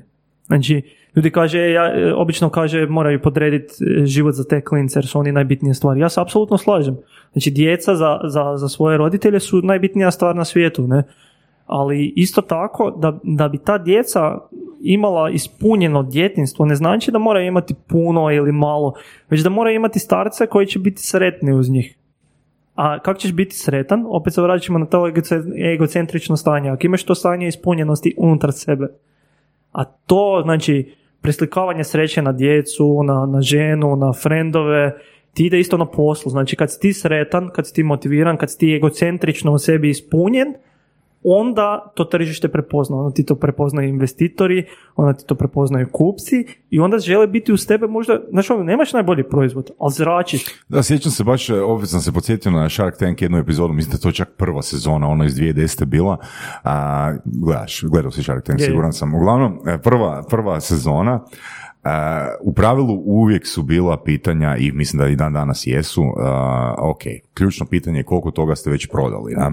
Znači, ljudi kaže, ja, e, obično kaže moraju podrediti e, život za te klince jer su oni najbitnije stvari. Ja se apsolutno slažem. Znači, djeca za, za, za svoje roditelje su najbitnija stvar na svijetu, ne? Ali isto tako, da, da bi ta djeca imala ispunjeno djetinstvo, ne znači da mora imati puno ili malo, već da mora imati starce koji će biti sretni uz njih. A kako ćeš biti sretan? Opet se vraćamo na to egoce- egocentrično stanje. Ako imaš to stanje ispunjenosti unutar sebe, a to, znači, preslikavanje sreće na djecu, na, na ženu, na frendove, ti ide isto na poslu. Znači, kad si ti sretan, kad si ti motiviran, kad si ti egocentrično u sebi ispunjen, onda to tržište prepozna. Onda ti to prepoznaju investitori, onda ti to prepoznaju kupci i onda žele biti uz tebe možda, znači ono, nemaš najbolji proizvod, ali zračiš. Da, sjećam se baš, opet sam se podsjetio na Shark Tank jednu epizodu, mislim da to čak prva sezona, ono iz 2010. bila. A, gledaš, gledao si Shark Tank, Je, siguran sam. Uglavnom, e, prva, prva sezona, u pravilu uvijek su bila pitanja i mislim da i dan danas jesu, e, ok, ključno pitanje je koliko toga ste već prodali, da?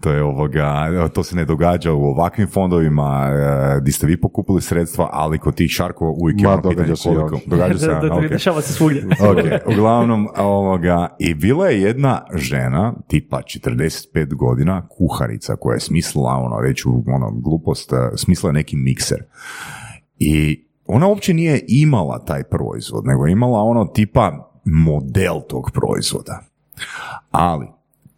To je ovoga, to se ne događa u ovakvim fondovima e, di ste vi pokupili sredstva, ali kod tih šarkova uvijek je ono događa pitanje koliko. Događa se, *laughs* da, da, ok. dešava se svugdje. *laughs* Ok, uglavnom, ovoga, i bila je jedna žena, tipa 45 godina, kuharica koja je smislila, ono, reću, ono, glupost, eh, smislila je neki mikser. I ona uopće nije imala taj proizvod, nego je imala ono tipa model tog proizvoda. Ali,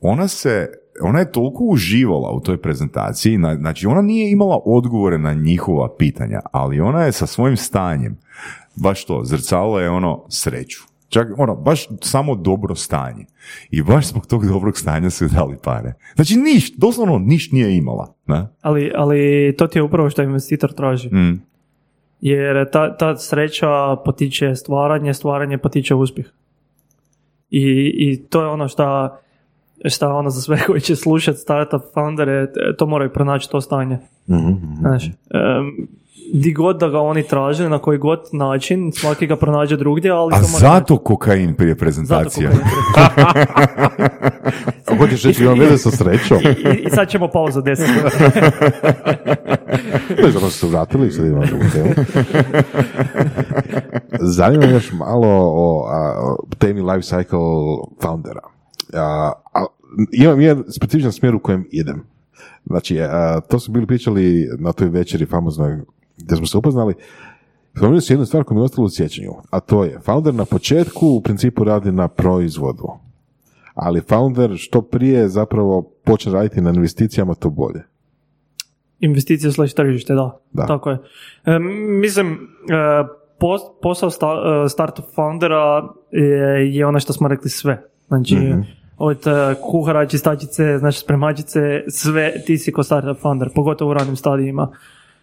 ona se, ona je toliko uživala u toj prezentaciji, na- znači ona nije imala odgovore na njihova pitanja, ali ona je sa svojim stanjem, baš to, zrcala je ono sreću. Čak, ono, baš samo dobro stanje. I baš zbog tog dobrog stanja su dali pare. Znači niš, doslovno niš nije imala. Ne? Ali, ali to ti je upravo što investitor traži. Mm. Jer ta, ta sreća potiče stvaranje, stvaranje potiče uspjeh. I, i to je ono šta, šta ono za sve koji će slušati startup foundere, to moraju pronaći to stanje. Znaš, em, di god da ga oni traže, na koji god način, svaki ga pronađe drugdje, ali A to mora zato kokain prije Zato prezentacije. kokain. *laughs* A hoćeš reći ima veze sa srećom? I, I sad ćemo pauzu 10 Ne znam, se vratili, sad imamo drugu temu. Zanima još malo o, a, o temi life cycle foundera. A, a, imam jedan specifičan smjer u kojem idem. Znači, a, to smo bili pričali na toj večeri famoznoj gdje smo se upoznali. Spomenuli su jednu stvar koja mi je ostala u sjećanju, a to je, founder na početku u principu radi na proizvodu, ali founder što prije zapravo počne raditi na investicijama, to bolje. Investicije slash tržište, da. Da. Tako je. E, mislim, e, pos- posao sta- e, startup foundera je, je ono što smo rekli sve. Znači, od e, kuhara, čistačice, znači spremačice, sve ti si ko startup founder, pogotovo u ranim stadijima.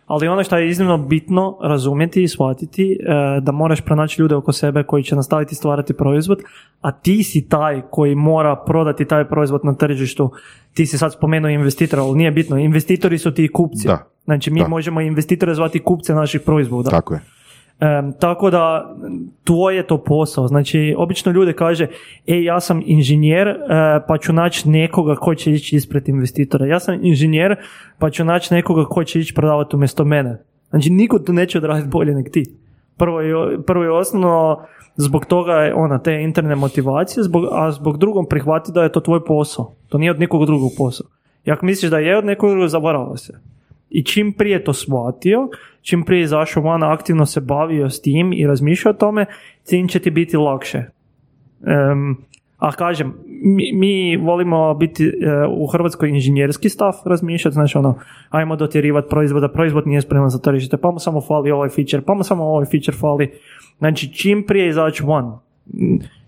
Ali ono što je iznimno bitno razumjeti i shvatiti e, da moraš pronaći ljude oko sebe koji će nastaviti stvarati proizvod, a ti si taj koji mora prodati taj proizvod na tržištu. Ti si sad spomenuo investitora, ali nije bitno. Investitori su ti kupci. Da. Znači mi Da. možemo investitore zvati kupce naših proizvoda. Tako je. Em, tako da, tvoj je to posao. Znači, obično ljude kaže, e, ja sam inženjer, e, pa ću naći nekoga ko će ići ispred investitora. Ja sam inženjer, pa ću naći nekoga ko će ići prodavati umjesto mene. Znači, niko to neće odraditi bolje nek ti. Prvo je, prvo je osnovno, zbog toga je ona, te interne motivacije, zbog, a zbog drugom prihvati da je to tvoj posao. To nije od nekog drugog posao. I ako misliš da je od nekog drugog, zavarao se. I čim prije to shvatio, čim prije izašao van, aktivno se bavio s tim i razmišljao o tome, tim će ti biti lakše. Em, a kažem, mi, mi volimo biti e, u Hrvatskoj inženjerski stav razmišljati, znači ono, ajmo dotjerivati proizvoda, proizvod nije spreman za tržište, pa mu samo fali ovaj feature, pa mu samo ovaj feature fali. Znači, čim prije izaći van,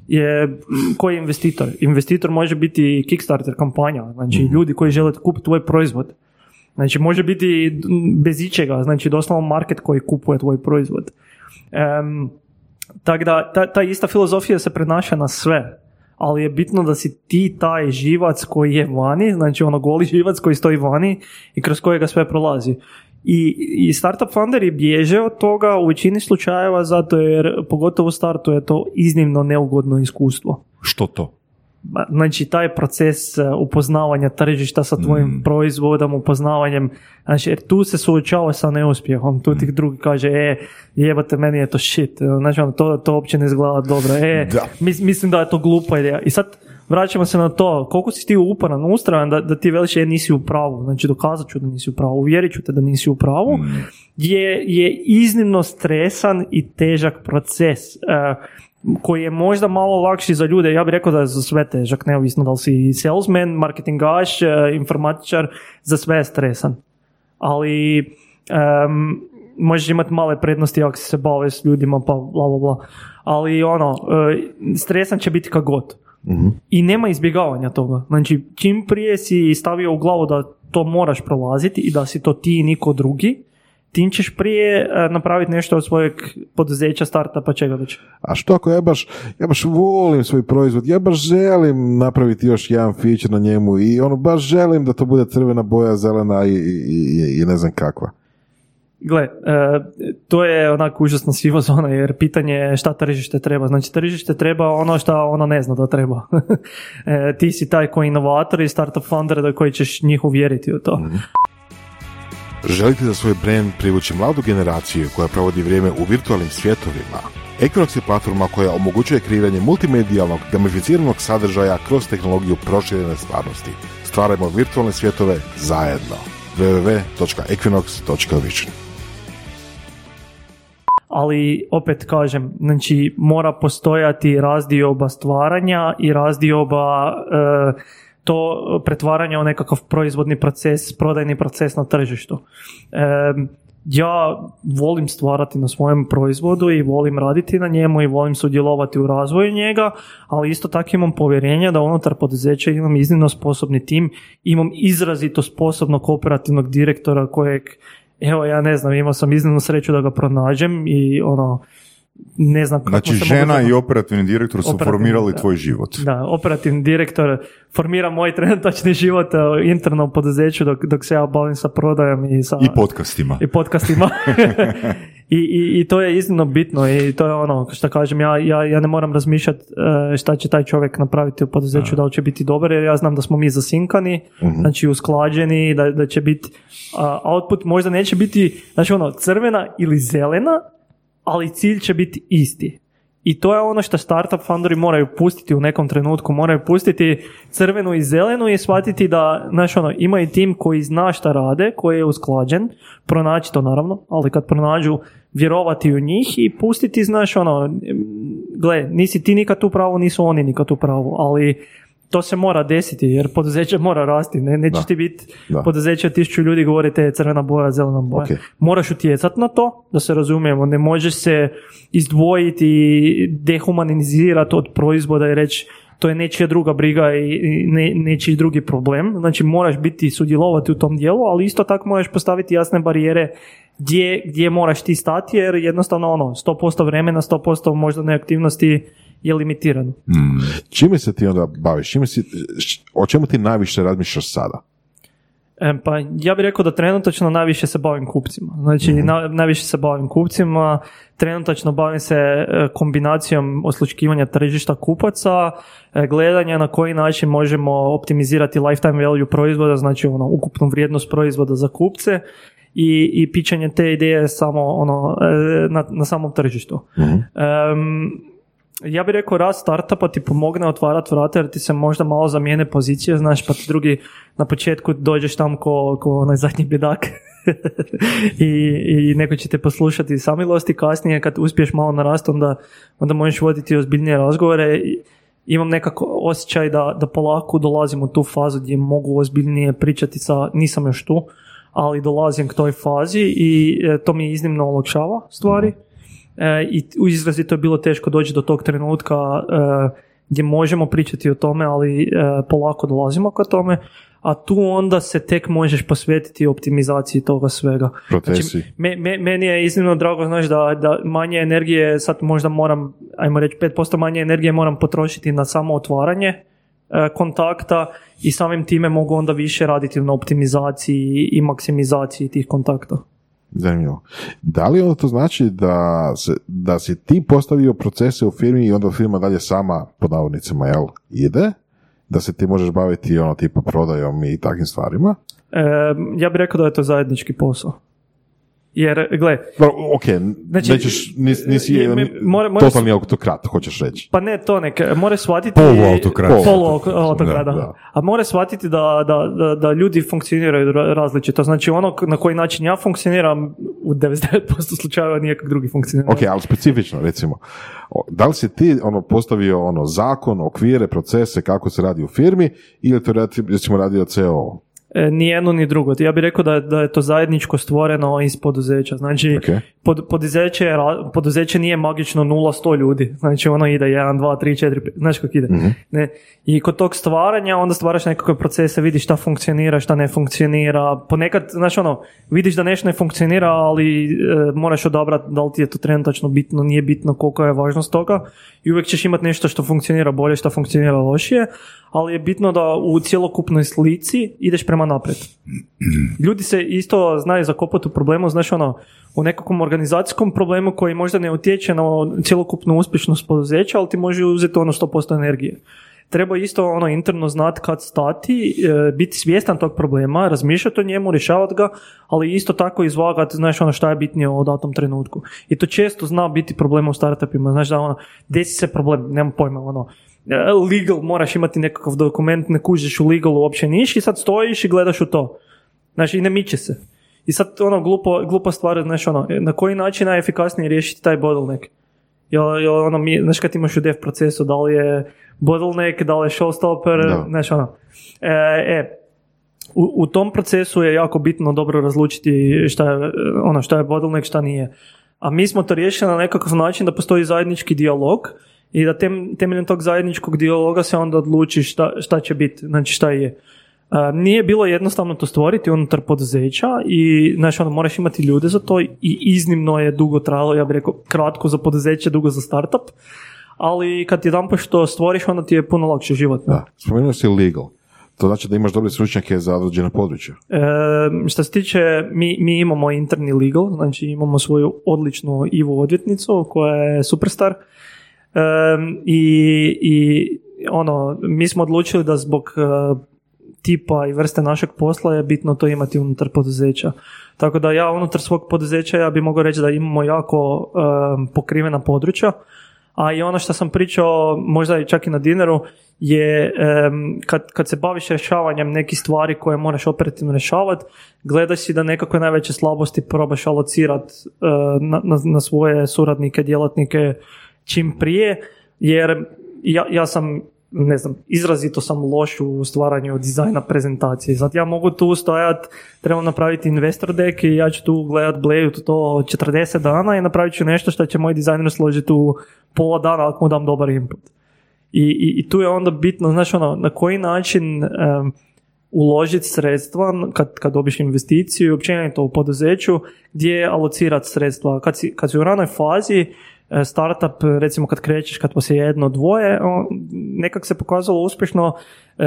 je koji je investitor? Investitor može biti Kickstarter kampanja, znači ljudi koji žele kupiti tvoj proizvod. Znači može biti bez ičega, znači doslovno market koji kupuje tvoj proizvod. Em, tako da ta, ta ista filozofija se prenaša na sve, ali je bitno da si ti taj živac koji je vani, znači ono goli živac koji stoji vani i kroz kojega sve prolazi. I, I startup funderi bježe od toga u većini slučajeva zato jer pogotovo u startu je to iznimno neugodno iskustvo. Što to? Znači, taj proces e, upoznavanja tržišta sa tvojim proizvodom, upoznavanjem, znači, jer tu se suočava sa neuspjehom, tu ti drugi kaže, e, jebate, meni je to shit, znači, ono, to, to uopće ne izgleda dobro, e, Da. mis- mislim da je to glupa ideja. I sad, vraćamo se na to, koliko si ti uporan, ustrajan da, da ti veliš, e, nisi u pravu, znači, dokazat ću da nisi u pravu, uvjerit ću te da nisi u pravu, je, je iznimno stresan i težak proces. e, koji je možda malo lakši za ljude, ja bih rekao da je za sve težak, neovisno da li si salesman, marketingaš, e, informatičar, za sve je stresan. Ali em, možeš imati male prednosti ako se bave s ljudima, pa bla bla bla. Ali ono, e, stresan će biti kagod. I nema izbjegavanja toga. Znači, čim prije si stavio u glavu da to moraš prolaziti i da si to ti i niko drugi, tim ćeš prije e, napraviti nešto od svojeg poduzeća, startupa, čega već. A što ako ja baš, ja baš volim svoj proizvod, ja baš želim napraviti još jedan feature na njemu i ono baš želim da to bude crvena boja, zelena i, i, i, i ne znam kakva. Gle, e, to je onako užasno siva zona jer pitanje je šta tržište treba. Znači tržište treba ono šta ono ne zna da treba. *laughs* E, ti si taj koji inovator i startup founder da koji ćeš njih uvjeriti u to. Želite za svoj brand privući mladu generaciju koja provodi vrijeme u virtualnim svjetovima? Equinox je platforma koja omogućuje kreiranje multimedijalnog, gamificiranog sadržaja kroz tehnologiju proširene stvarnosti. Stvarajmo virtualne svjetove zajedno. www.equinox.vision ali opet kažem, znači mora postojati razdioba stvaranja i razdioba e, to pretvaranja u nekakav proizvodni proces, prodajni proces na tržištu. E, ja volim stvarati na svojem proizvodu i volim raditi na njemu i volim sudjelovati u razvoju njega, ali isto tako imam povjerenja da unutar poduzeća imam iznimno sposobni tim, imam izrazito sposobnog operativnog direktora kojeg Evo, ja ne znam, imao sam iznimnu sreću da ga pronađem i ono, ne znam kako Znači, se mogu žena zahvaliti. i operativni direktor su Operativni, formirali da. tvoj život. Da, operativni direktor formira moj trenutačni život e, interno u poduzeću dok, dok se ja bavim sa prodajom i sa I podcastima. i podcastima. *laughs* I, i, I to je iznimno bitno i to je ono što kažem, ja, ja, ja ne moram razmišljati e, šta će taj čovjek napraviti u poduzeću, da li će biti dobar jer ja znam da smo mi zasinkani, znači usklađeni, da, da će biti a, output možda neće biti, znači ono crvena ili zelena, ali cilj će biti isti. I to je ono što startup founderi moraju pustiti u nekom trenutku, moraju pustiti crvenu i zelenu i shvatiti da, znaš ono, imaju tim koji zna šta rade, koji je usklađen, pronaći to naravno, ali kad pronađu vjerovati u njih i pustiti, znaš ono, gle, nisi ti nikad u pravu, nisu oni nikad u pravu, ali to se mora desiti jer poduzeće mora rasti, ne, nećeš Da. ti biti poduzeće od tisuću ljudi govorite crvena boja, zelena boja. Ok. Moraš utjecati na to, da se razumijemo, ne možeš se izdvojiti i dehumanizirati od proizvoda i reći to je nečija druga briga i i ne, nečiji drugi problem. Znači moraš biti sudjelovati u tom dijelu, ali isto tako moraš postaviti jasne barijere gdje, gdje moraš ti stati jer jednostavno ono 100% vremena, 100% možda neaktivnosti je limitirano. Čime se ti onda baviš? Čime si, o čemu ti najviše razmišljaš sada? E, pa ja bih rekao da trenutačno najviše se bavim kupcima. Znači na- najviše se bavim kupcima, trenutačno bavim se e, kombinacijom osluškivanja tržišta kupaca, e, gledanja na koji način možemo optimizirati lifetime value proizvoda, znači ono ukupnu vrijednost proizvoda za kupce i, i pičanje te ideje samo ono e, na, na samom tržištu. Em, ja bih rekao rast startupa ti pomogne otvarati vrata jer ti se možda malo zamijene pozicije, znaš, pa ti drugi na početku dođeš tam ko, ko onaj zadnji bedak *laughs* I, i neko će te poslušati samilosti, kasnije kad uspiješ malo narast onda, onda možeš voditi ozbiljnije razgovore i imam nekako osjećaj da, da polako dolazim u tu fazu gdje mogu ozbiljnije pričati sa, nisam još tu, ali dolazim k toj fazi i e, to mi iznimno olakšava stvari. E, I u izrazito je bilo teško doći do tog trenutka e, gdje možemo pričati o tome, ali e, polako dolazimo ka tome, a tu onda se tek možeš posvetiti optimizaciji toga svega. Procesi. Znači, me- me- meni je iznimno drago, znaš, da, da manje energije, sad možda moram, ajmo reći, 5% manje energije moram potrošiti na samo otvaranje kontakta i samim time mogu onda više raditi na optimizaciji i maksimizaciji tih kontakta. Zanimljivo. Da li onda to znači da, se, da si ti postavio procese u firmi i onda firma dalje sama, pod navodnicima, jel, ide? da se ti možeš baviti ono tipa prodajom i takvim stvarima. E, ja bih rekao da je to zajednički posao. Jer, gle, No, ok, Znači, nećeš, nis, nisi jedan mora- mora- totalni autokrat, hoćeš reći. pa ne to nek, mora shvatiti... Poluautokrat, da. Da, da. A mora shvatiti da, da, da, da ljudi funkcioniraju ra- različito. Znači ono na koji način ja funkcioniram u 99% slučajeva nikak drugi funkcionira. Ok, ali specifično, recimo, da li si ti ono, postavio ono zakon, okvire, procese kako se radi u firmi ili to recimo radio CEO? E, ni jedno ni drugo. Ja bih rekao da, je- da je to zajedničko stvoreno iz poduzeća. Znači, Ok. pod, poduzeće, poduzeće nije magično 0-100 ljudi. Znači, ono ide 1, 2, 3, 4, 5, znaš kako ide. Ne? I kod tog stvaranja onda stvaraš nekakve procese, vidiš šta funkcionira, šta ne funkcionira. Ponekad, znaš ono, vidiš da nešto ne funkcionira, ali e, moraš odabrati da li ti je to trenutačno bitno, nije bitno koliko je važnost toga. I uvijek ćeš imati nešto što funkcionira bolje, što funkcionira lošije, ali je bitno da u cjelokupnoj slici ideš prema naprijed. Ljudi se isto znaju zakopati u problemu, znaš ono, u nekakvom organizacijskom problemu koji možda ne utječe na cjelokupnu uspješnost poduzeća, ali ti može uzeti ono 100% energije. Treba isto ono interno znati kad stati, e, biti svjestan tog problema, razmišljati o njemu, rješavati ga, ali isto tako izvagati, znaš ono šta je bitnije u datom trenutku. I to često zna biti problem u startupima, znaš da ono, desi se problem, nemam pojma, ono, e, legal, moraš imati nekakav dokument, ne kužiš u legalu uopće niš i sad stojiš i gledaš u to. Znači, i ne miče se. I sad, ono, glupo, glupa stvar, znaš, ono, na koji način najefikasnije riješiti taj bottleneck? Jel, jel ono, mi, znaš kad imaš u dev procesu, da li je bottleneck, da li je showstopper, Da. znaš, ono. E, e, u, u tom procesu je jako bitno dobro razlučiti šta je, ono, šta je bottleneck, šta nije. A mi smo to riješili na nekakav način da postoji zajednički dijalog i da tem, temeljem tog zajedničkog dijaloga se onda odluči šta, šta će biti, znači šta je. Nije bilo jednostavno to stvoriti unutar poduzeća i znači ono, moraš imati ljude za to i iznimno je dugo trajalo, ja bih rekao kratko za poduzeće, dugo za startup, ali kad jedan što stvoriš onda ti je puno lakše život. ne? Da, spomenuo si legal. To znači da imaš dobre stručnjake za određeno područje. E, što se tiče, mi, mi imamo interni legal, znači imamo svoju odličnu Ivu odvjetnicu koja je superstar e, i, i ono, mi smo odlučili da zbog e, tipa i vrste našeg posla je bitno to imati unutar poduzeća. Tako da ja unutar svog poduzeća ja bi mogao reći da imamo jako e, pokrivena područja, a i ono što sam pričao možda i čak i na dineru je em, kad, kad se baviš rješavanjem nekih stvari koje moraš operativno rješavati, gledaj si da nekakve najveće slabosti probaš alocirati na, na, na svoje suradnike, djelatnike čim prije, jer ja, ja sam ne znam, izrazito sam loš u stvaranju dizajna prezentacije. Zato ja mogu tu stojat, trebam napraviti investor deck i ja ću tu gledat blejut to 40 dana i napravit ću nešto što će moj dizajner složiti u pola dana ako mu dam dobar input. I, i, i tu je onda bitno, znaš ono, na koji način um, uložiti sredstva kad, kad dobiš investiciju i općenito u poduzeću, gdje alocirati sredstva. Kad si, kad si u ranoj fazi, startup, recimo kad krećeš, kad vas je jedno, dvoje, nekak se pokazalo uspješno e,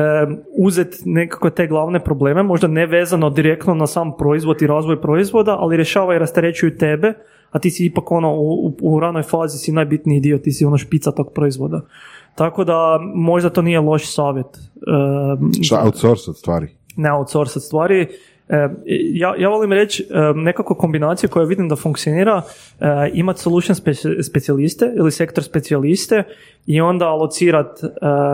uzeti nekakve te glavne probleme, možda ne vezano direktno na sam proizvod i razvoj proizvoda, ali rješava i rasterećuju tebe, a ti si ipak ono u, u, ranoj fazi si najbitniji dio, ti si ono špica tog proizvoda. Tako da možda to nije loš savjet. E, Šta outsourcat stvari? ne outsourcat stvari. E, ja, ja volim reći e, nekako kombinaciju koja vidim da funkcionira, e, imati solution speci- specijaliste ili sektor specijaliste i onda alocirat,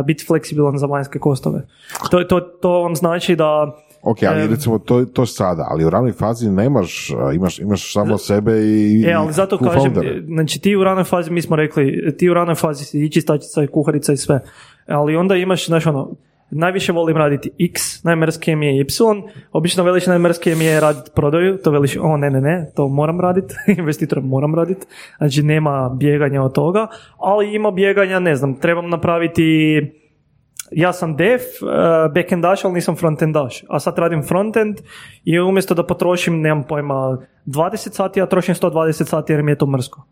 biti fleksibilan za vanjske kostove. To, to, to vam znači da Ok, ali recimo to, to sada, ali u ranoj fazi nemaš, a, imaš, imaš samo sebe i E, ali zato kažem, znači ti u ranoj fazi, mi smo rekli, ti u ranoj fazi si i čistačica i kuharica i sve, ali onda imaš, znaš ono, najviše volim raditi X, najmrskije mi je Y, obično veliš najmrskije mi je raditi prodaju, to veliš, o ne, ne, ne, to moram raditi, *laughs* investitora moram raditi, znači nema bjeganja od toga, ali ima bjeganja, ne znam, trebam napraviti ja sam dev, uh, backendaš, ali nisam frontendaš. A sad radim frontend i umjesto da potrošim, nemam pojma, 20 sati, ja trošim 120 sati jer mi je to mrsko.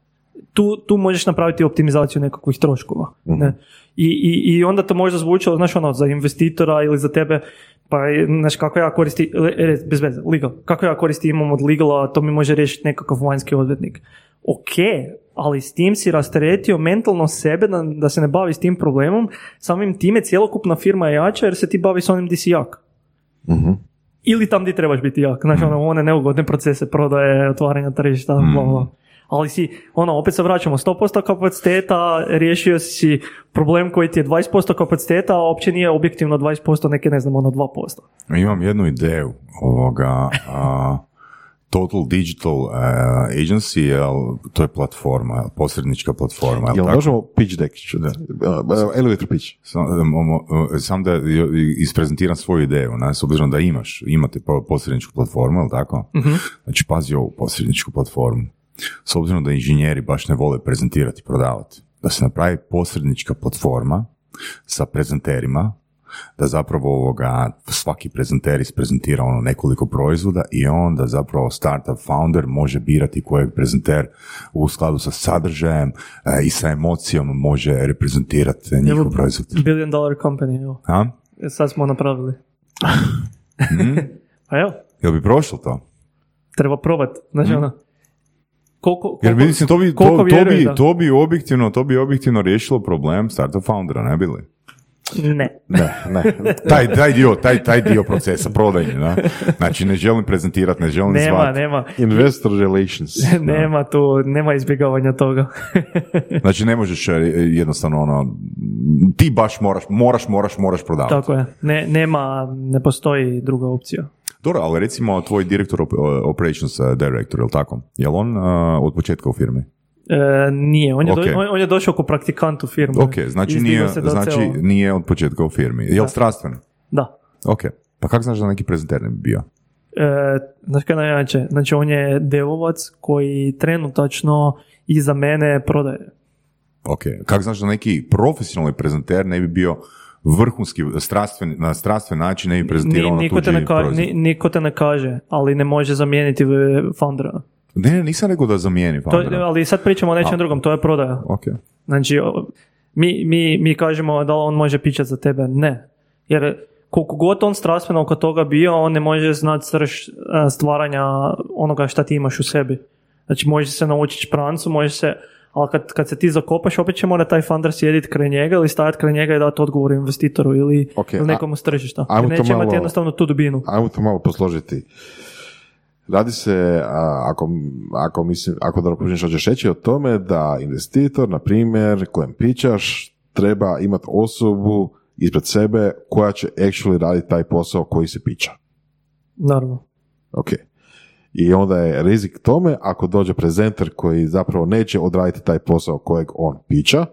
Tu, tu možeš napraviti optimizaciju nekakvih troškova. Ne? I, i, I onda to možda zvučalo, znaš ono, za investitora ili za tebe, pa znaš kako ja koristim, e, bez veze, legal, kako ja koristim imam od legala, to mi može riješiti nekakav vanjski odvjetnik. Ok, ali s tim si rasteretio mentalno sebe da, da se ne bavi s tim problemom, samim time cjelokupna firma je jača jer se ti bavi s onim di si jak. Ili tam di trebaš biti jak. Znači, ono, one neugodne procese prodaje, otvaranja tržišta, bla, bla. Ali si, ono, opet se vraćamo, 100% kapaciteta, riješio si problem koji ti je 20% kapaciteta, a uopće nije objektivno 20%, neke, ne znam, ono, 2%. Imam jednu ideju ovoga, a, Total Digital uh, Agency, jel, to je platforma, jel, posrednička platforma. Jel, Jel tako? možemo pitch deck? Da. Uh, elevator pitch. Sam, mo- sam da isprezentiram svoju ideju, ne, s obzirom da imaš, imate po- posredničku platformu, jel tako? Znači, pazi ovu posredničku platformu. S obzirom da inženjeri baš ne vole prezentirati i prodavati, da se napravi posrednička platforma sa prezenterima, da zapravo ovoga, svaki prezenter isprezentira ono nekoliko proizvoda i onda zapravo startup founder može birati kojeg prezenter u skladu sa sadržajem e, i sa emocijom može reprezentirati njihov proizvod. Billion dollar company, evo. A? E, Sad smo napravili. Mhm. *laughs* Pa evo, Jel bi prošlo to? treba probat. Znači, ono, koliko, Mhm. Jer koliko- mislim, to bi, koliko to, to, bi, da- to bi objektivno, to bi objektivno riješilo problem startup foundera, ne bi li? Ne. Ne, ne. Taj, taj, dio, taj, taj dio procesa, prodajnje, da? Znači, ne želim prezentirati, ne želim Nema, zvati. nema. Investor relations. *laughs* nema tu, nema izbjegavanja toga. *laughs* Znači, ne možeš e, jednostavno ono, ti baš moraš, moraš, moraš, moraš prodavati. Tako je. Ne, nema, ne postoji druga opcija. Dobro, ali recimo tvoj direktor op- operations uh, director, je li tako? Je li on uh, od početka u firmi? E, nije, on je, do- Ok. on, on je došao kao praktikant u firmu. Ok, znači, nije, do znači CEO. nije od početka u firmi. Je li strastven? Da. Ok. Pa kako znaš da neki prezenter ne bi bio? E, znaš kaj je najjače? Znači, on je devovac koji trenutačno iza mene prodaje. Ok. Kako znaš da neki profesionalni prezenter ne bi bio vrhunski, strastven, na strastven način ne bi prezentirao Ni, na niko, tuđi te ne ka- ni- niko te ne kaže, ali ne može zamijeniti foundera. Ne, ne, nisam rekao da zamijeni To, ali sad pričamo o nečem drugom, to je prodaja. Ok. Znači, mi, mi, mi kažemo da on može pičat za tebe. Ne. Jer koliko god on strastveno oko toga bio, on ne može znati srž e, stvaranja onoga šta ti imaš u sebi. Znači, može se naučiti šprancu, može se, ali kad, kad se ti zakopaš, opet će mora taj funder sjediti kraj njega ili stajati kraj njega i dati odgovor investitoru ili, Ok, ili nekomu s tržišta. Jer to neće imati malo- jednostavno tu dubinu. Ajmo to malo posložiti. Radi se, a, ako, ako, mislim, ako da razumiješ što ćeš reći o tome da investitor, na primjer, kojem pičaš, treba imati osobu ispred sebe koja će actually raditi taj posao koji se piča. Naravno. Ok. I onda je rizik tome, ako dođe prezenter koji zapravo neće odraditi taj posao kojeg on piča,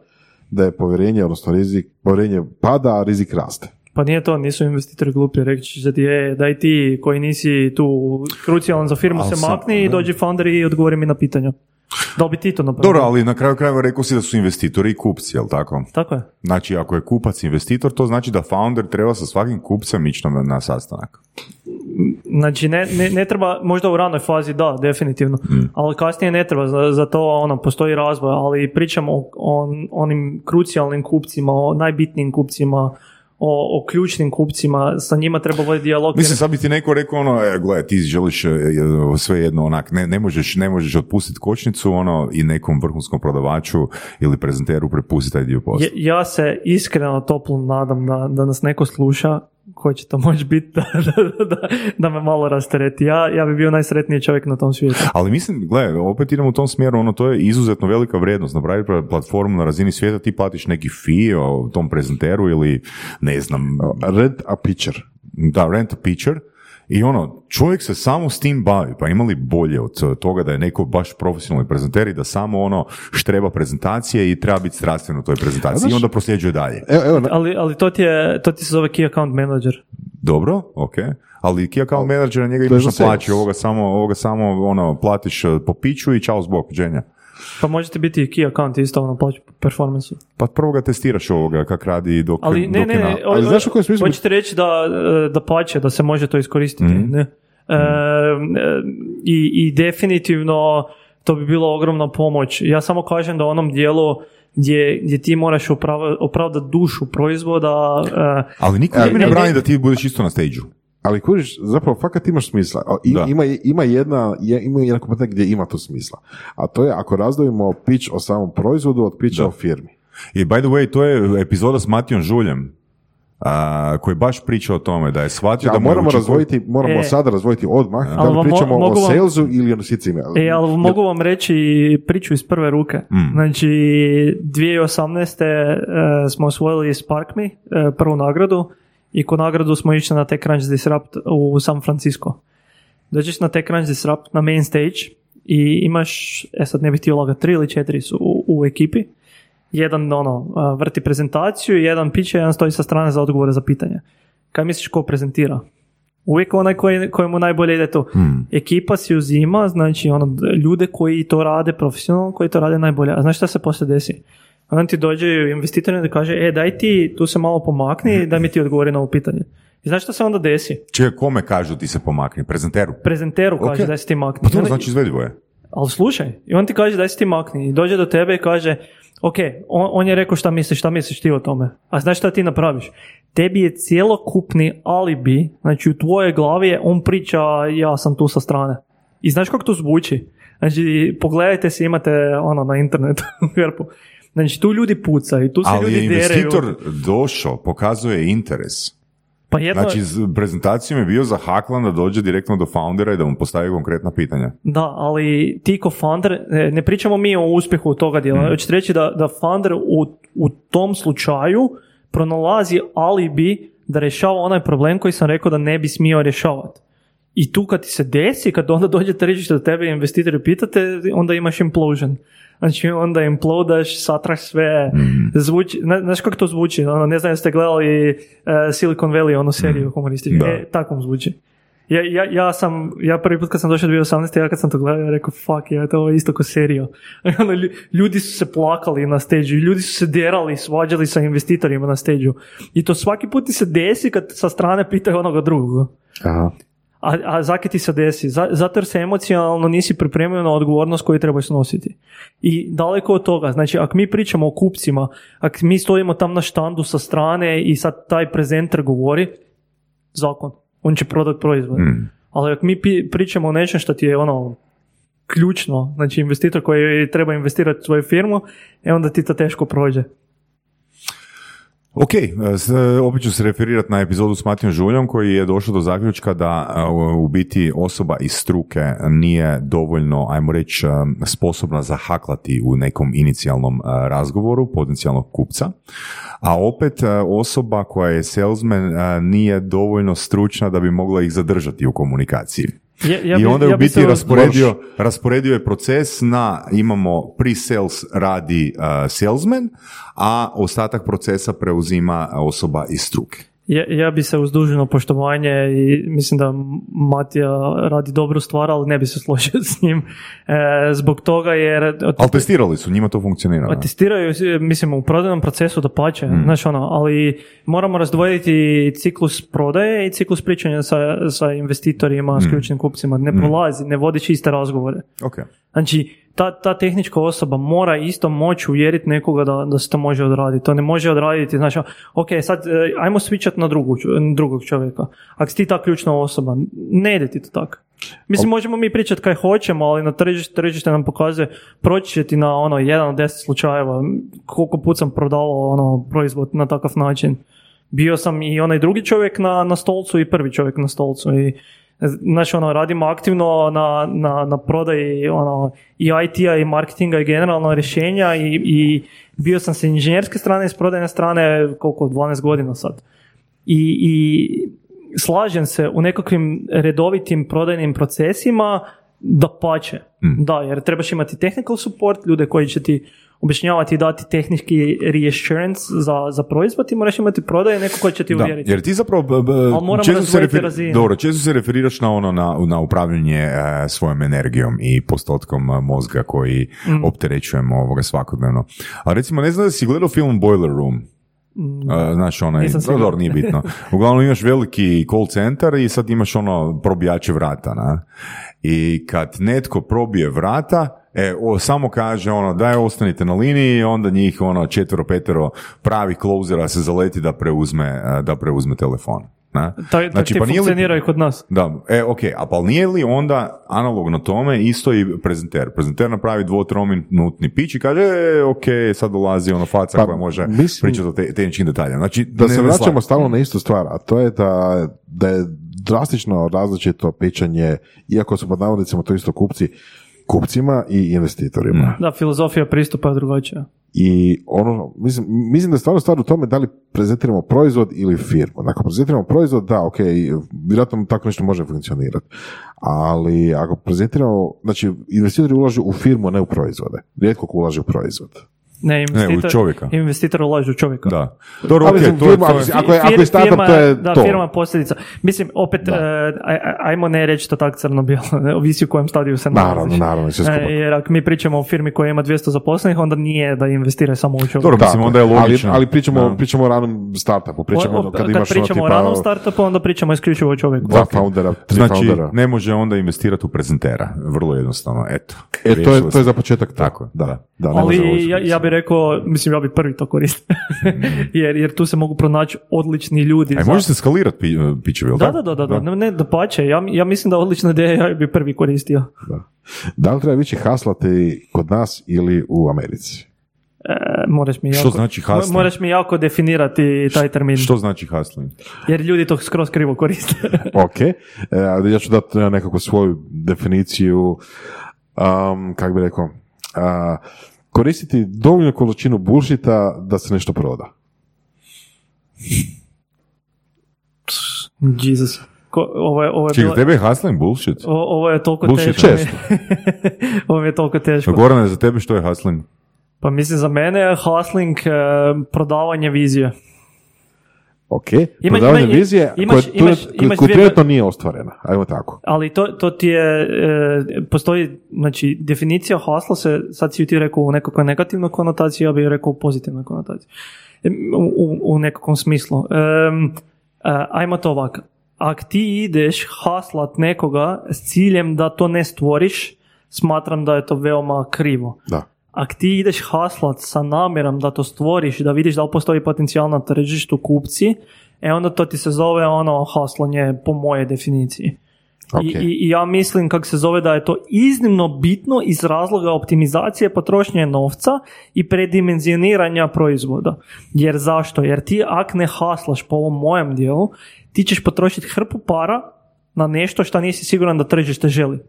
da je povjerenje, odnosno rizik, povjerenje pada, a rizik raste. Pa nije to, nisu investitori glupi, reći da ti je, daj ti koji nisi tu krucijalan za firmu Ali se sam- makni i dođi founder i odgovori mi na pitanja. Da bi ti to napravio? Dobro, ali na kraju krajeva rekao si da su investitori i kupci, jel tako? Tako je. Znači, ako je kupac investitor, to znači da founder treba sa svakim kupcem ići na sastanak. Znači, ne, ne, ne treba, možda u ranoj fazi da, definitivno, ali kasnije ne treba, za, za to ono, postoji razvoj, ali pričamo o, o onim krucijalnim kupcima, o najbitnijim kupcima, o, o ključnim kupcima, sa njima treba voditi dijalog. Mislim, sad bi ti neko rekao, ono, e, gledaj, ti želiš e, e, sve jedno onak, ne, ne možeš, ne možeš otpustiti kočnicu, ono, i nekom vrhunskom prodavaču ili prezenteru prepustiti taj dio posla. Ja, ja se iskreno toplo nadam da, da nas neko sluša koji će to moći biti *laughs* da, da, da, da me malo rastereti. Ja, ja bi bio najsretniji čovjek na tom svijetu. Ali mislim, gledaj, opet idemo u tom smjeru, ono, to je izuzetno velika vrijednost. Napraviti platformu na razini svijeta, ti platiš neki fee o tom prezenteru ili, ne znam, Rent a pitcher. da, rent a picture, i ono, čovjek se samo s tim bavi, pa imali bolje od toga da je neko baš profesionalni prezenter i da samo ono štreba prezentacije i treba biti strastven u toj prezentaciji znaš- i onda prosljeđuje dalje. Evo, evo, Ali, ali to, ti je, to ti se zove Key Account Manager. Dobro, ok. Ali key account manager njega imaš na plaći, ovoga samo, ovoga samo ono, platiš eh, po piću i čao zbog, dženja. Pa možete biti i Key Account isto ono plaću performansu. Pa prvo ga testiraš ovoga kak radi dok, Ali ne, dok ne, je na... ne, ali znaš u kojem smislu- Hoćete reći da, e, da pače, da se može to iskoristiti, Mhm. ne? E, e, i, I definitivno to bi bilo ogromna pomoć. Ja samo kažem da u onom dijelu gdje, gdje ti moraš oprav- opravdati dušu proizvoda, e, Ali niko E, tebi ne ne, brani ne. da ti budeš isto na stage Ali kužiš, zapravo fakat imaš smisla. I-. Ima, ima, jedna, je- ima jedna komponenta gdje ima to smisla. A to je ako razdvojimo pitch o samom proizvodu od pitcha o firmi. I by the way, to je epizoda s Matijom Žuljem, a, koji baš priča o tome da je shvatio Ja, da moramo učinkovit- razvojiti, moramo E. sada razvojiti odmah, da li vam mo- pričamo mogu o vam- salesu ili o nosicima. E, ali mogu vam reći priču iz prve ruke. Mm. Znači, 2018. e, smo osvojili Spark Me, e, prvu nagradu, i ko nagradu smo išli na TechCrunch Disrupt u San Francisco. Dođeš na TechCrunch Disrupt na main stage i imaš, e sad ne bih htio lagat, tri ili četiri su u, u ekipi. Jedan ono, vrti prezentaciju, jedan piće, jedan stoji sa strane za odgovore za pitanja. Kaj misliš ko prezentira? Uvijek onaj koji, kojemu najbolje ide to. Ekipa si uzima, znači ono, ljude koji to rade profesionalno, koji to rade najbolje. A znaš šta se poslije desi? Onda ti dođe investitor i kaže, e, daj ti tu se malo pomakni, *laughs* da mi ti odgovori na ovo pitanje. I znaš šta se onda desi? Čekaj, kome kažu ti se pomakni? Prezenteru? Prezenteru kaže Ok. da se ti makni. Pa to onda- znači izvedivo je. ali slušaj, i on ti kaže daj se ti makni. I dođe do tebe i kaže, ok, on, on je rekao šta misliš, šta misliš ti o tome. A znaš šta ti napraviš? Tebi je cjelokupni alibi, znači u tvojoj glavi je on priča ja sam tu sa strane. I znaš kako to zvuči? Znači, pogledajte se, imate ono na internetu. *laughs* Znači, tu ljudi pucaju, tu se Ali je ljudi deraju. investitor došao, pokazuje interes. Pa jedno, Znači, prezentacijom je bio zahaklan da dođe direktno do foundera i da mu postavi konkretna pitanja. Da, ali ti ko founder, e, ne pričamo mi o uspjehu toga dijela, Mm. hoćete reći da, da founder u, u tom slučaju pronalazi alibi da rješava onaj problem koji sam rekao da ne bi smio rješavati. I tu kad ti se desi, kad onda dođe tržište do tebe i investitori pitate, onda imaš implosion. Znači onda implodaš, satraš sve, zvuči, ne, znaš kako to zvuči, ono, ne znam jeste gledali e, Silicon Valley, onu seriju humorističku, Da. e, tako mu zvuči. Ja, ja, ja sam, ja prvi put kad sam došao 2018. ja kad sam to gledao, ja rekao, fuck, je, to je isto ko serija. *laughs* Lju- ljudi su se plakali na stage ljudi su se derali, svađali sa investitorima na stage I to svaki put ti se desi kad sa strane pitaju onoga drugog. Aha. A, a zake ti se desi? Za- zato jer se emocionalno nisi pripremio na odgovornost koju trebaš nositi. I daleko od toga, znači ako mi pričamo o kupcima, ako mi stojimo tam na štandu sa strane i sad taj prezenter govori, zakon, on će prodat proizvod. Ali ako mi pričamo o nečem što ti je ono ključno, znači investitor koji treba investirati u svoju firmu, e onda ti to teško prođe. Ok, e, e, opet ću se referirati na epizodu s Matijom Žuljom koji je došao do zaključka da e, u biti osoba iz struke nije dovoljno, ajmo reći, sposobna zahaklati u nekom inicijalnom razgovoru potencijalnog kupca, a opet osoba koja je salesman nije dovoljno stručna da bi mogla ih zadržati u komunikaciji. Ja, ja I bi- onda je ja u bi biti rasporedio, rasporedio je proces na imamo pre-sales radi uh, salesman, a ostatak procesa preuzima osoba iz struke. Ja, ja bi se uz dužno poštovanje i mislim da Matija radi dobru stvar, ali ne bi se složio s njim. E, zbog toga jer... Ali testirali su, njima to funkcionira. Pa testiraju, mislim, u prodajnom procesu da pače, Mm. znaš ono, ali moramo razdvojiti ciklus prodaje i ciklus pričanja sa, sa investitorima, Mm. s ključnim kupcima. Ne prolazi, ne vodiš iste razgovore. Ok. Znači, ta, ta tehnička osoba mora isto moći uvjeriti nekoga da, da se to može odraditi. To ne može odraditi, znači, ok, sad e, ajmo switchat na drugu, drugog čovjeka. Ako si ti ta ključna osoba, ne ide ti to tako. Mislim, možemo mi pričati kaj hoćemo, ali na tržište, tržište nam pokazuje, proći će ti na ono, jedan od deset slučajeva, koliko put sam prodavao ono, proizvod na takav način. Bio sam i onaj drugi čovjek na, na stolcu i prvi čovjek na stolcu i Znači, ono, radimo aktivno na, na, na prodaji ono, i IT-a i marketinga i generalno rješenja i, i bio sam sa inženjerske strane i s prodajne strane koliko, 12 godina sad. I, i slažem se u nekakvim redovitim prodajnim procesima da pače. Da, jer trebaš imati technical support, ljude koji će ti objašnjavati i dati tehnički reassurance za, za proizvod i moraš imati prodaje neko koji će ti Da, uvjeriti. jer ti zapravo b- b- često se, razdvojiti refer- razine. dobro, često se referiraš na ono na, na upravljanje e, svojom energijom i postotkom e, mozga koji Mm. opterećujemo ovoga svakodnevno. A recimo, ne znam da si gledao film Boiler Room. E, znaš, onaj, Mm. Dobro, nije bitno. *laughs* Uglavnom imaš veliki call centar i sad imaš ono probijače vrata, na? I kad netko probije vrata, e, o, samo kaže ono, daj ostanite na liniji, onda njih ono četvero, petero pravi closera se zaleti da preuzme, e, da preuzme telefon. Na? Znači, ti pa nije li- funkcionira i kod nas. Da, e, ok, a pa nije li onda analogno tome isto i prezenter? Prezenter napravi dvotrominutni pić i kaže, e, ok, sad dolazi ono faca Pa, koja može mislim- pričati o te, tehničkim detaljima. Znači, Da ne- se vraćamo stalno na istu stvar, a to je da, da je drastično različito pićanje, iako su pod navodnicima to isto kupci, kupcima i investitorima. Da, filozofija pristupa je drugačija. I ono, mislim, mislim da je stvarno stvar u tome da li prezentiramo proizvod ili firmu. Ako prezentiramo proizvod, da, ok, vjerojatno tako nešto može funkcionirati. Ali ako prezentiramo, znači investitori ulažu u firmu, a ne u proizvode. Rijetko ko ulaže u proizvod. Ne, investitor, u čovjeka. investitor ulaže u čovjeka. Da. Dobro, Ali ok, mislim, to je- firma, to je- ako, je, ako je startup, firma- to je da, to. firma je posljedica. Mislim, opet, Da. aj- ajmo ne reći to tako crno-bijelo, ne, ovisi u kojem stadiju se Naravno, nalaziš. naravno, sve skupa. E, jer ako mi pričamo o firmi koja ima 200 zaposlenih, onda nije da investira samo u čovjeka. Dobro, Da, mislim, onda je logično. Ali, ali pričamo, Da. pričamo o ranom startupu, pričamo O- ono o- kad kad imaš ono pričamo o tipa ranom startupu, onda pričamo isključivo o čovjeku. dva foundera, tri Znači, foundera. ne može onda investirati u prezentera. Vrlo jednostavno, eto. E, to je, to je za početak. Tako, da. da. da. ne Ali ja, ja bih rekao, mislim, ja bih prvi to koristio. *laughs* jer, jer tu se mogu pronaći odlični ljudi. A za- može se skalirati pi, pićevi, jel Da, da, da, da, da, ne, da pače. Ja, ja mislim da odlična ideja, ja bi prvi koristio. Da. da li treba više haslati kod nas ili u Americi? E, moraš mi Što jako, znači mo- hustling? Moraš mi jako definirati taj termin, Što znači hustling? jer ljudi to skroz krivo koriste. *laughs* Ok, e, ja ću dati nekako svoju definiciju, um, kako bi rekao, a, koristiti dovoljnu količinu bullshita da se nešto proda. Jesus. Ko, ovo je, ovo je, Čekaj, bila- tebe je hustling bullshit? o- ovo je toliko Bullshit teško. često. *laughs* ovo je toliko teško. Gorane, za tebe što je hustling? Pa mislim za mene je hustling e, prodavanje vizije. Ok, Ima- prodavanje ima- vizije imaš- koja, tu- imaš- koja trenutno nije ostvarena, ajmo tako. Ali to, to ti je, e, postoji, znači, definicija hasla se, sad si ju ti rekao u nekakvoj negativnoj konotaciji, ja bih rekao u pozitivnoj konotaciji. U, u, nekakvom smislu. E, ajmo to ovako. Ako ti ideš haslat nekoga s ciljem da to ne stvoriš, smatram da je to veoma krivo. Da. Ako ti ideš haslat sa namjerom da to stvoriš, da vidiš da li postoji potencijal na tržištu kupci, e onda to ti se zove ono haslanje po moje definiciji. Ok. I, i, I ja mislim kako se zove da je to iznimno bitno iz razloga optimizacije potrošnje novca i predimenzioniranja proizvoda. Jer zašto? Jer ti ak ne haslaš po ovom mojem dijelu, ti ćeš potrošiti hrpu para na nešto što nisi siguran da tržište želi.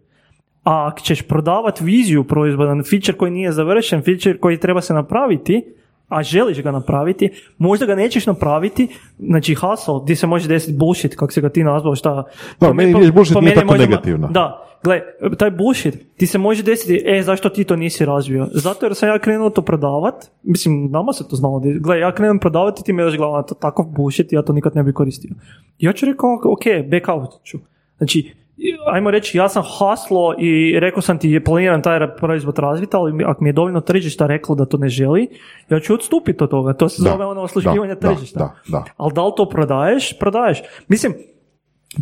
A ako ćeš prodavati viziju proizvoda, feature koji nije završen, feature koji treba se napraviti, a želiš ga napraviti, možda ga nećeš napraviti, znači hustle, gdje se može desiti bullshit, kako se ga ti nazvao, šta... Da, po meni riječ bullshit po nije tako možda- negativna. Da, gle, taj bullshit, ti se može desiti, e, zašto ti to nisi razvio? Zato jer sam ja krenuo to prodavat, mislim, nama se to znalo, gle, ja krenem prodavati, ti mi daš glava, to takav bullshit, ja to nikad ne bi koristio. Ja ću rekao, ok, back out ću. Znači, ajmo reći, ja sam haslo i rekao sam ti, planiram taj proizvod razviti, ali ako mi je dovoljno tržišta reklo da to ne želi, ja ću odstupiti od toga. To se Da, zove ono osluškivanje da, tržišta. da, da. Ali da li to prodaješ? Prodaješ. Mislim,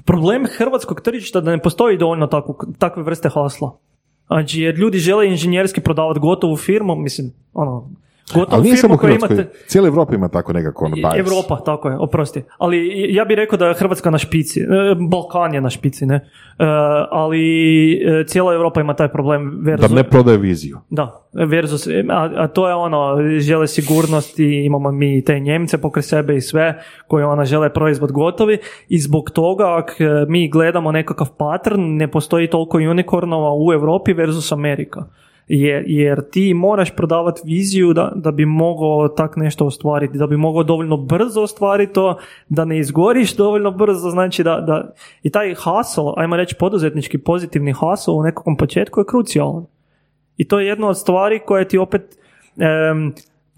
problem hrvatskog tržišta da ne postoji dovoljno takvu, takve vrste hasla. Znači, jer ljudi žele inženjerski prodavati gotovu firmu, mislim, ono, gotovu Ali nije samo u Hrvatskoj, imate... cijela Evropa ima tako nekako ono bias. Europa, tako je, oprosti. Ali ja bih rekao da je Hrvatska na špici, e, Balkan je na špici, ne? E, ali e, cijela Europa ima taj problem. Da Versus, ne prodaje viziju. da, versus, a, a to je ono, žele sigurnosti, imamo mi te Njemce pokraj sebe i sve, koji ona žele proizvod gotovi i zbog toga ako mi gledamo nekakav pattern, ne postoji toliko unicornova u Europi versus Amerika. Jer, jer ti moraš prodavati viziju da, da bi mogao tak nešto ostvariti, da bi mogao dovoljno brzo ostvariti to, da ne izgoriš dovoljno brzo, znači da, da i taj hustle, ajmo reći poduzetnički pozitivni hustle u nekakvom početku je krucijalan. I to je jedna od stvari koje ti opet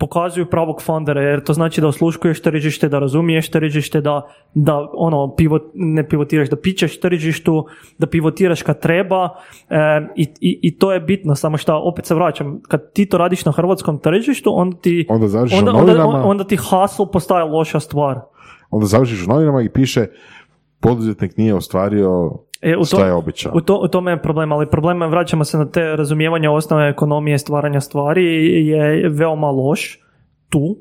pokazuju pravog fundera, jer to znači da osluškuješ tržište, da razumiješ tržište, da, da ono, pivot, ne pivotiraš, da pičeš tržištu, da pivotiraš kad treba em, i, i, to je bitno, samo što opet se vraćam, kad ti to radiš na hrvatskom tržištu, onda ti, Onda onda, onda, onda ti hustle postaje loša stvar. Onda završiš u novinama i piše poduzetnik nije ostvario E, u, šta je običao. u, to, u tome je problem, ali problem je, vraćamo se na te razumijevanje osnove ekonomije stvaranja stvari je veoma loš tu.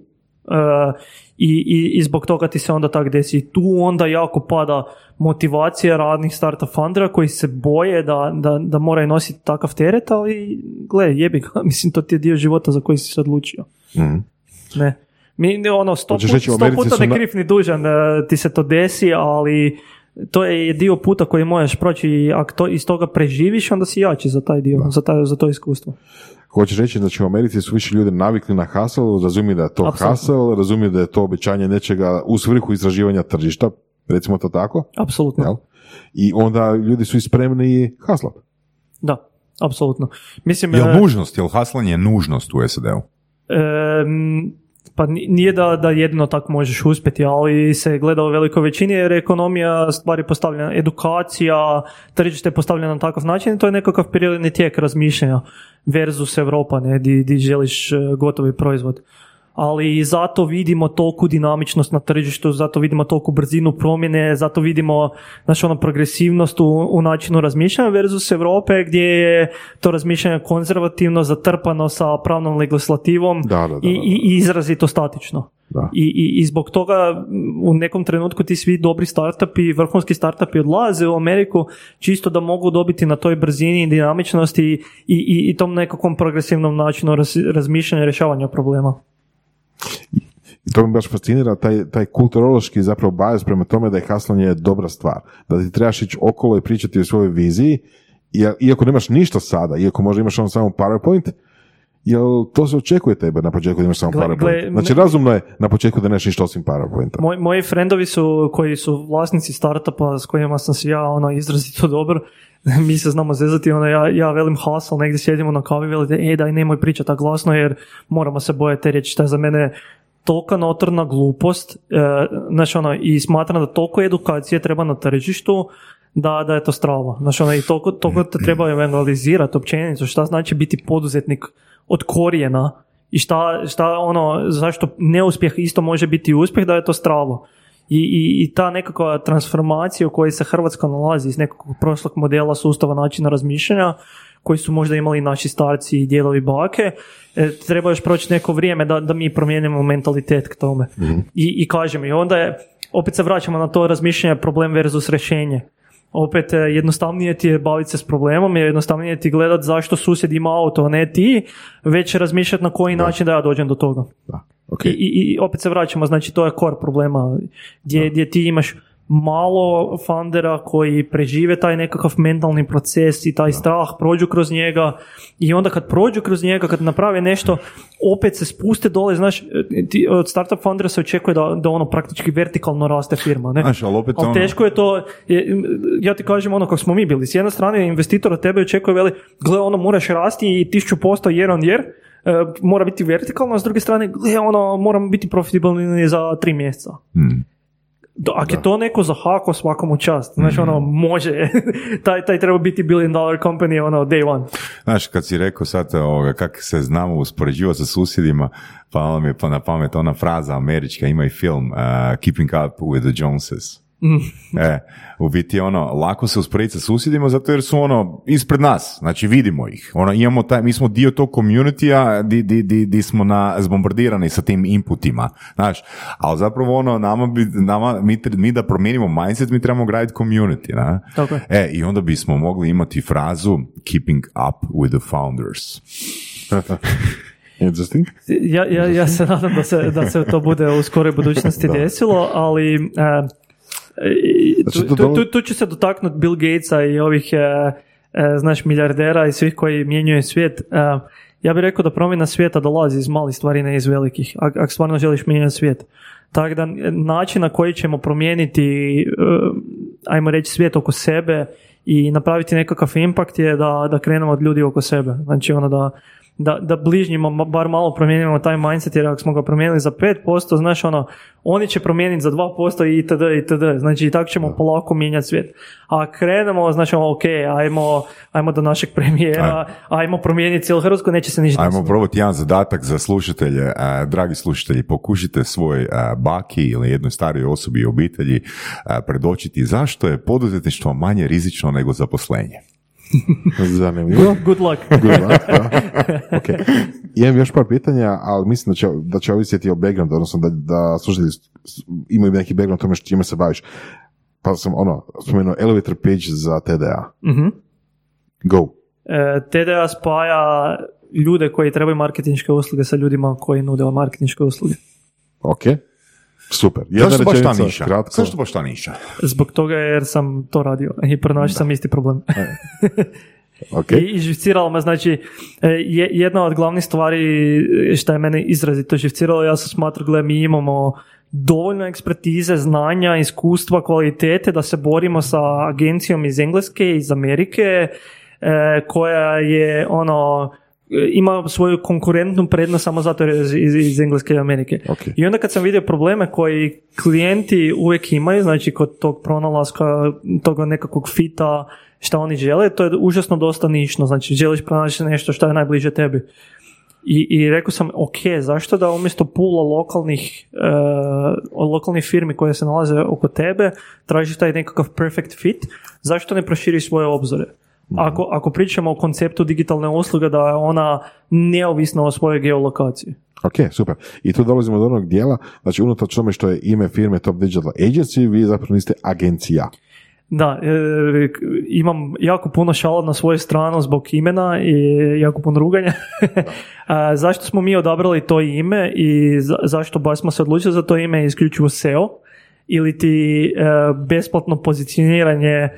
i, i, i zbog toga ti se onda tak desi. Tu onda jako pada motivacija radnih startup fundera koji se boje da, da, da moraju nositi takav teret, ali gle, jebi ga, *laughs* mislim to ti je dio života za koji si se odlučio. Mhm. Ne. Mi, ono, sto, put- sto puta ne na- kriv ni dužan e, ti se to desi, ali to je dio puta koji možeš proći i ako to, iz toga preživiš, onda si jači za taj dio, za, taj, za to iskustvo. Hoćeš reći da će u Americi su više ljudi navikli na hustle, razumiju da je to Apsolutno. hustle, razumiju da je to obećanje nečega u svrhu izraživanja tržišta, recimo to tako, Apsolutno. jel? I onda ljudi su i spremni haslat. Da, apsolutno. Mislim, Jel e, nužnost, jel haslanje je nužnost u SAD-u? Pa ni- nije da, da jedino tako možeš uspjeti, ali se gleda u velikoj većini jer je ekonomija stvari postavljena, edukacija, tržište je postavljeno na takav način i to je nekakav periodni tijek razmišljanja versus Europa, ne, di, di želiš e, gotovi proizvod. Ali zato vidimo toliku dinamičnost na tržištu, zato vidimo toliku brzinu promjene, zato vidimo znači, ono, progresivnost u, u načinu razmišljanja versus Europe gdje je to razmišljanje konzervativno, zatrpano sa pravnom legislativom Da, da, da, i, da. i, i izrazito statično. Da. I, i, I zbog toga u nekom trenutku ti svi dobri startupi, vrhunski startupi odlaze u Ameriku čisto da mogu dobiti na toj brzini dinamičnosti i, i, i tom nekakvom progresivnom načinu raz- razmišljanja i rješavanja problema. I to me baš fascinira, taj, taj kulturološki zapravo bias prema tome da je haslanje dobra stvar. Da ti trebaš ići okolo i pričati o svojoj viziji, iako nemaš ništa sada, iako možda imaš ono samo PowerPoint, jel to se očekuje tebe na početku da imaš samo Gle- PowerPoint? gle, znači razumno je na početku da nemaš ništa osim PowerPointa. Moj, moji frendovi su, koji su vlasnici startupa s kojima sam se ja ono, izrazito dobro, *laughs* mi se znamo zezati, ono, ja, ja velim hustle, negdje sjedimo na kavi, velite, e daj nemoj pričati tako glasno jer moramo se bojati te riječi, što je za mene tolika notorna glupost, e, znači ono, i smatram da toliko edukacije treba na tržištu, da, da je to strava. Znači, ono, i toliko, toliko te treba evangelizirati općenito, šta znači biti poduzetnik od korijena i šta, šta ono, zašto neuspjeh isto može biti uspjeh, da je to stravo. I, i, i ta nekakva transformacija u kojoj se Hrvatska nalazi iz nekakvog prošlog modela sustava načina razmišljanja, koji su možda imali naši starci i djedovi bake, e, treba još proći neko vrijeme da, da mi promijenimo mentalitet k tome. I, I kažem, i onda je, opet se vraćamo na to razmišljanje problem versus rješenje. Opet e, jednostavnije ti je baviti se s problemom, jer jednostavnije ti je gledat zašto susjed ima auto, a ne ti, već razmišljati na koji način da ja dođem do toga. Da. ok. I, i, opet se vraćamo, znači to je core problema, gdje, gdje ti imaš malo fundera koji prežive taj nekakav mentalni proces i taj strah, prođu kroz njega i onda kad prođu kroz njega, kad naprave nešto, opet se spuste dole, znaš, ti, od startup fundera se očekuje da, da ono praktički vertikalno raste firma, ne? Znaš, ali opet Ali ono- teško je to, je, ja ti kažem ono kako smo mi bili, s jedne strane investitor od tebe očekuje veli, gle ono moraš rasti i tisuću posto year on year, e, mora biti vertikalno, a s druge strane, gle ono moramo biti profitabilni za tri mjeseca. Hmm. Do, ako je to neko zahako svakom u čast, znači ono može, *laughs* taj, taj treba biti billion dollar company ono day one. Znaš, kad si rekao sad ovoga, kak se znamo uspoređivati sa susjedima, pa onda mi je pa na pamet ona fraza američka, ima i film uh, Keeping Up with the Joneses. *laughs* E, u biti ono, lako se usporediti sa susjedima zato jer su ono ispred nas, znači vidimo ih. Ono, imamo taj, mi smo dio tog community-a di, di, di, di smo na, zbombardirani sa tim inputima, znaš, ali zapravo ono, nama, bi, nama mi, mi da promijenimo mindset, mi trebamo graditi community, na? Je. E, i onda bismo mogli imati frazu keeping up with the founders. *laughs* Interesting. Ja, ja, ja se nadam da se, da se to bude u skoroj budućnosti *laughs* desilo, ali e, Znači, tu, tu, tu, tu ću se dotaknuti Bill Gatesa i ovih e, e, znaš, milijardera i svih koji mijenjaju svijet. E, ja bih rekao da promjena svijeta dolazi iz malih stvari, ne iz velikih, ak- ako stvarno želiš mijenjati svijet. Tako da način na koji ćemo promijeniti, e, ajmo reći, svijet oko sebe i napraviti nekakav impact je da, da krenemo od ljudi oko sebe. Znači ono da, da, da bližnjima ma- bar malo promijenimo taj mindset jer ako smo ga promijenili za 5%, znaš ono, oni će promijeniti za 2% i itd. itd. Znači i tako ćemo polako mijenjati svijet. A krenemo, znači ono, ok, ajmo, ajmo do našeg premijera, ajmo promijeniti cijelu Hrvatsku, neće se ništa Ajmo probati jedan zadatak za slušatelje. A, dragi slušatelji, pokušajte svoj a, baki ili jednoj starijoj osobi u obitelji a, predočiti zašto je poduzetništvo manje rizično nego zaposlenje. Zanimljivo. Good luck. Good luck, da. *laughs* Ok. Imam još par pitanja, ali mislim da će, da će ovisiti o backgroundu, odnosno da, da slušatelji imaju neki background tome što čime se baviš. Pa sam ono, spomenuo elevator pitch za TDA. Mhm. Go. E, TDA spaja ljude koji trebaju marketinške usluge sa ljudima koji nude marketinške usluge. Ok. Super. Jedna Zašto baš ta niša? kratko. Zašto baš ta niša? Zbog toga jer sam to radio i pronašao sam isti problem. *laughs* Ok. I i živciralo me, znači, e, je, jedna od glavnih stvari što je mene izrazito živciralo, ja sam smatrao, gle, mi imamo dovoljno ekspertize, znanja, iskustva, kvalitete da se borimo sa agencijom iz Engleske, iz Amerike, e, koja je ono e, ima svoju konkurentnu prednost samo zato jer je iz, iz, iz Engleske i Amerike. Ok. I onda kad sam vidio probleme koji klijenti uvijek imaju, znači kod tog pronalaska, toga nekakvog fita, šta oni žele, to je užasno dosta nišno, znači želiš pronaći nešto što je najbliže tebi. I, I rekao sam, ok, zašto da umjesto pula lokalnih, uh, lokalnih firmi koje se nalaze oko tebe, tražiš taj nekakav perfect fit, zašto ne proširiš svoje obzore? Ako, ako pričamo o konceptu digitalne usluge, da je ona neovisna o svojoj geolokaciji. Ok, super. I tu dolazimo do onog dijela, znači unatoč tome što je ime firme Top Digital Agency, vi zapravo niste agencija. Da, e, imam jako puno šala na svoju stranu zbog imena i jako puno ruganja. *laughs* A, zašto smo mi odabrali to ime i za- zašto baš smo se odlučili za to ime isključivo SEO ili ti e, besplatno pozicioniranje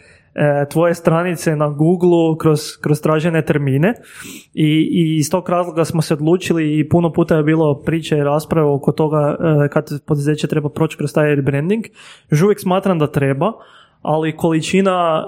tvoje stranice na Google kroz, kroz tražene termine I, i iz tog razloga smo se odlučili i puno puta je bilo priče i rasprave oko toga e, kad poduzeće treba proći kroz taj rebranding. Još uvijek smatram da treba, ali količina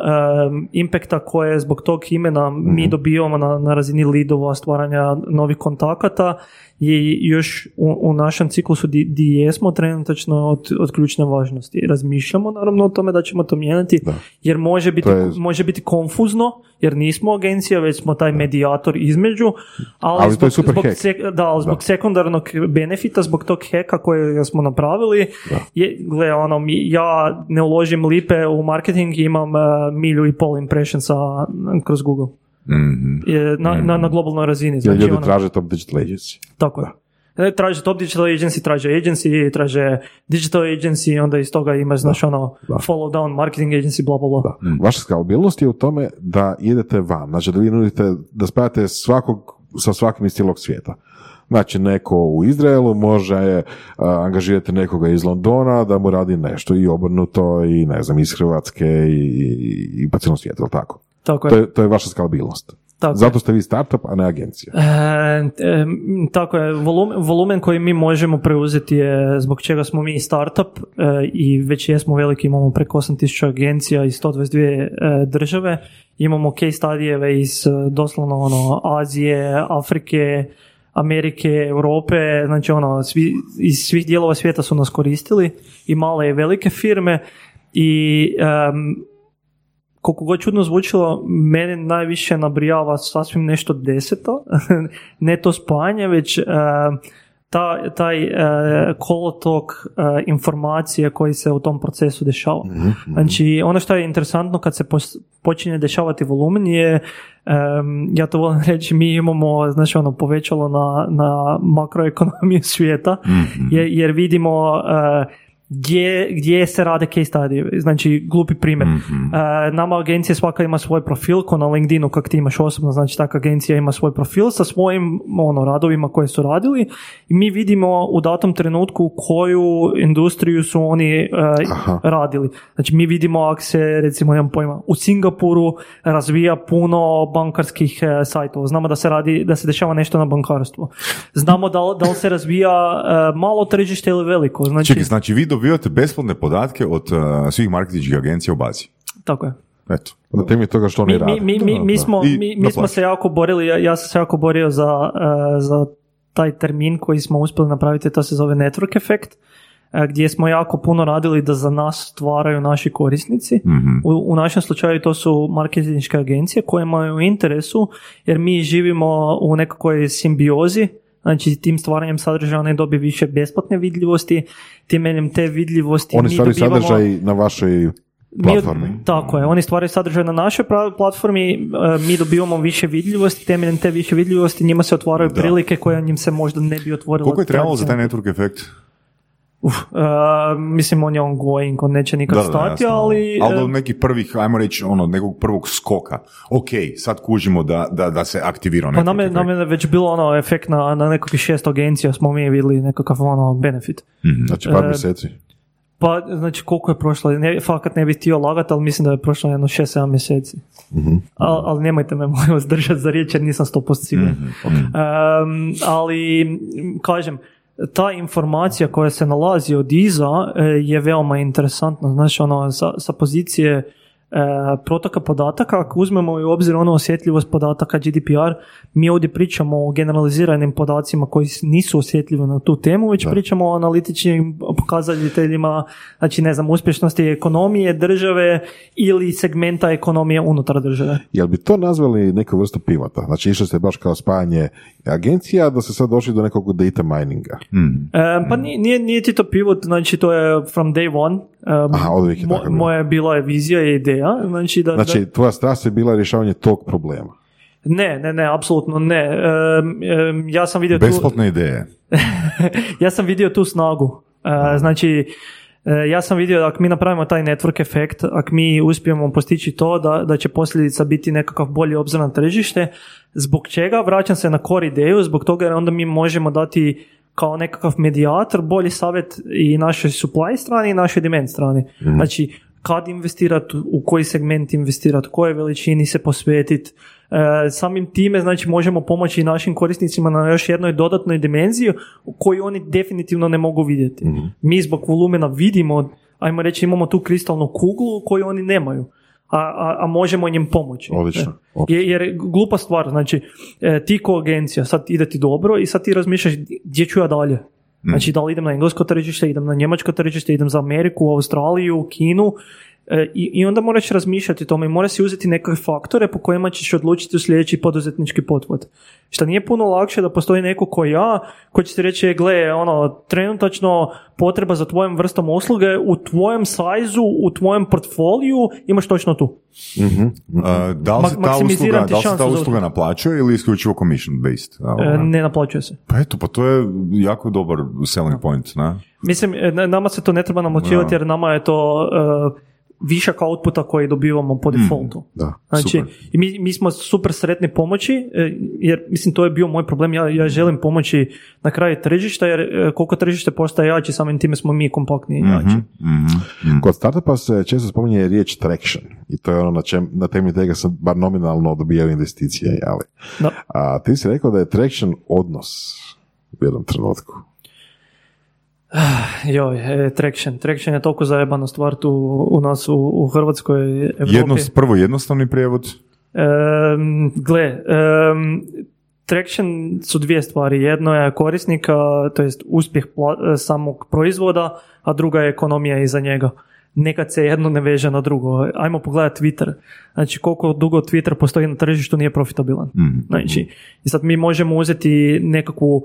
um, impakta koje zbog tog imena mi dobivamo na, na razini lidova, stvaranja novih kontakata je još u, u našem ciklusu di, di jesmo trenutačno od, od ključne važnosti. Razmišljamo naravno o tome da ćemo to mijenjati, Da. jer može biti, To je- može biti konfuzno, jer nismo agencija, već smo taj medijator između, ali, Ali to zbog, je super zbog, sek- da, zbog sekundarnog benefita, zbog tog heka koje smo napravili, je, gle, ono, mi, ja ne uložim lipe u marketing i imam uh, milju i pol impressionsa kroz Google. Mhm. Je, na, na, na globalnoj razini. Znači, ljudi ono, traže Top Digital Agency. tako je. E, Traže top digital agency, traže agency, traže digital agency, onda iz toga imaš, znaš, ono, follow down marketing agency, bla, bla, bla. Da. Vaša skalabilnost je u tome da idete van, znači da vi nudite, da spajate svakog sa svakim iz cijelog svijeta. Znači, neko u Izraelu može a, angažirati nekoga iz Londona da mu radi nešto i obrnuto i ne znam, iz Hrvatske i, i, i po cijelom svijetu, tako? Tako To je. je, to je vaša skalabilnost. Tako je. Zato ste vi startup, a ne agencija. E, e, tako je, volumen, volumen koji mi možemo preuzeti je zbog čega smo mi startup e, i već jesmo veliki, imamo preko 8000 agencija i 122 e, države, imamo case studijeve iz e, doslovno ono, Azije, Afrike, Amerike, Europe, znači ono, svi, iz svih dijelova svijeta su nas koristili i male i velike firme i em, koliko god čudno zvučilo, mene najviše nabrijava sasvim nešto deseto, *laughs* ne to spajanje, već e, ta, taj e, kolotok e, informacije koji se u tom procesu dešava. Znači, ono što je interesantno kad se pos- počinje dešavati volumen je, em, ja to volim *laughs* reći, mi imamo, znači ono, povećalo na, na makroekonomiju *laughs* svijeta, jer, jer vidimo e, gdje, gdje se rade case study, znači glupi primjer. E, nama agencija svaka ima svoj profil, ko na LinkedInu kak ti imaš osobno, znači taka agencija ima svoj profil sa svojim ono, radovima koje su radili i mi vidimo u datom trenutku koju industriju su oni Aha. radili. Znači mi vidimo ako se recimo nemam pojma u Singapuru razvija puno bankarskih e, sajtova. Znamo da se radi, da se dešava nešto na bankarstvu. Znamo da, da li se razvija malo tržište ili veliko. Znači, Čekaj, znači vi dobivate besplatne podatke od uh, svih marketinških agencija u bazi. tako je. Eto. Na temi toga što oni Mi, rade. mi, mi, mi, smo, mi, smo se jako borili, ja, ja sam se jako borio za, e, za taj termin koji smo uspjeli napraviti, to se zove network efekt, e, gdje smo jako puno radili da za nas stvaraju naši korisnici. U, u našem slučaju to su marketinške agencije koje imaju u interesu jer mi živimo u nekakvoj simbiozi Znači, tim stvaranjem sadržaja one dobije više besplatne vidljivosti, temeljem te vidljivosti Oni mi stvaraju dobivamo... sadržaj na vašoj Mi, Platformi. tako je, oni stvaraju sadržaj na našoj platformi, e, mi dobivamo više vidljivosti, temeljem te više vidljivosti njima se otvaraju prilike koje njim se možda ne bi otvorile. Koliko je trebalo za taj network efekt? Uf, e, mislim, on je ongoing, on neće nikad stati, jasno. ali... Ali e, od nekih prvih, ajmo reći, ono, nekog prvog skoka. Ok, sad kužimo da, da, da se aktivira Pa nam je, nam je već bilo ono efekt na, na nekakvih šest agencija smo mi vidjeli nekakav ono benefit. Znači par E, mjeseci. Pa, znači, koliko je prošlo? Ne, fakat ne bih htio lagati, ali mislim da je prošlo jedno 6-7 mjeseci. Al, ali nemojte me *laughs* molim vas držati za riječ jer nisam 100% siguran. Em, ali, m, kažem, ta informacija koja se nalazi od iza e, je veoma interesantna. Znači, ono, sa, sa pozicije protoka podataka, ako uzmemo i u obzir ono osjetljivost podataka GDPR, mi ovdje pričamo o generaliziranim podacima koji nisu osjetljivi na tu temu, već pričamo o analitičnim pokazateljima, znači ne znam, uspješnosti ekonomije države ili segmenta ekonomije unutar države. Jel bi to nazvali neku vrstu pivota? Znači išli ste baš kao spajanje agencija da se sad došli do nekog data mininga. E, pa nije, nije, nije ti to pivot, znači to je from day one. E, Aha, mo- moja bila je vizija i ideja, znači da... Znači, da- tvoja strast je bila rješavanje tog problema. ne, ne, ne, apsolutno ne. Ja sam vidio tu... Besplatne ideje. *laughs* ja sam vidio tu snagu. E, znači, e, ja sam vidio da ako mi napravimo taj network efekt, ako mi uspijemo postići to da, da će posljedica biti nekakav bolji obzir na tržište, zbog čega vraćam se na core ideju, zbog toga jer onda mi možemo dati kao nekakav medijator bolji savjet i našoj supply strani i našoj demand strani. Znači, kad investirati, u koji segment investirati, kojoj veličini se posvetiti. E, samim time znači možemo pomoći i našim korisnicima na još jednoj dodatnoj dimenziji koju oni definitivno ne mogu vidjeti. Mi zbog volumena vidimo, ajmo reći imamo tu kristalnu kuglu koju oni nemaju. A, a, a možemo im pomoći. Odlično, E. Jer, jer glupa stvar, znači e, ti ko agencija, sad ide ti dobro i sad ti razmišljaš gdje ću ja dalje. Znači da li idem na englesko tržište, idem na njemačko tržište, idem za Ameriku, Australiju, Kinu i, i onda moraš razmišljati o tome i moraš si uzeti neke faktore po kojima ćeš odlučiti u sljedeći poduzetnički pothvat. Šta nije puno lakše da postoji neko ko ja, ko će ti reći, "E, gle, ono, trenutačno potreba za tvojom vrstom usluge u tvojem sajzu, u tvojem portfoliju imaš točno tu. Uh, da li se ta usluga, da li se ta za usluga naplaćuje ili isključivo commission based? E, ne naplaćuje se. Pa eto, pa to je jako dobar selling point, ne? Mislim, e, na- nama se to ne treba namoćivati jer nama je to e, višak outputa koji dobivamo po defaultu. Da. Znači, super. i mi, mi smo super sretni pomoći, e, jer mislim to je bio moj problem, ja, ja želim pomoći na kraju tržišta, jer e, koliko tržište postaje jače, samim time smo mi kompaktniji i jači. Mhm. Kod startupa se često spominje riječ traction i to je ono na, čem, na temelju tega sam bar nominalno dobijao investicije. Ali. Da. A ti si rekao da je traction odnos u jednom trenutku. *sighs* Joj, e, traction. Traction je toliko zajebana stvar tu u nas u, u Hrvatskoj, Evropi. Jedno, prvo jednostavni prijevod, Em, gle, em, traction su dvije stvari. Jedno je korisnika, to jest uspjeh pla- samog proizvoda, a druga je ekonomija iza njega. Nekad se jedno ne veže na drugo. Ajmo pogledati Twitter. Znači, koliko dugo Twitter postoji na tržištu nije profitabilan. Znači, i sad mi možemo uzeti nekakvu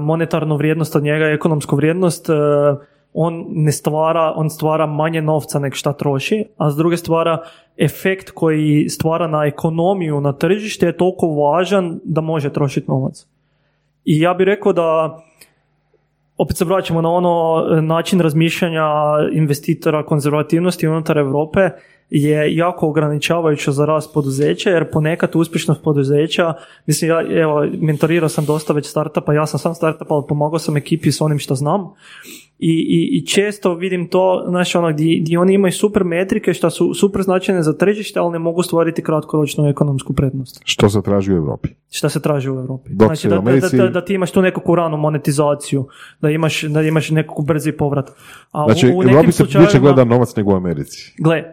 monetarnu vrijednost od njega, ekonomsku vrijednost, a, on ne stvara, on stvara manje novca nek šta troši, a s druge stvara efekt koji stvara na ekonomiju, na tržište je toliko važan da može trošiti novac. I ja bih rekao da opet se vraćamo na ono e, način razmišljanja investitora konzervativnosti unutar Europe je jako ograničavajuće za rast poduzeća jer ponekad uspješnost poduzeća, mislim ja evo mentorirao sam dosta već startupa, ja sam sam startup ali pomogao sam ekipi s onim što znam i, i, i često vidim to, znači ono, gdje, gdje oni imaju super metrike što su super značajne za tržište, ali ne mogu stvoriti kratkoročnu ekonomsku prednost. Što se traži u Europi? Šta se traži u Europi? Dok znači da, da, Americi- da, da ti imaš tu nekakvu ranu monetizaciju, da imaš, da imaš nekakvu brzi povrat. A Znači, u, u nekim Europi se više slučajevima- gleda novac nego u Americi. Gle,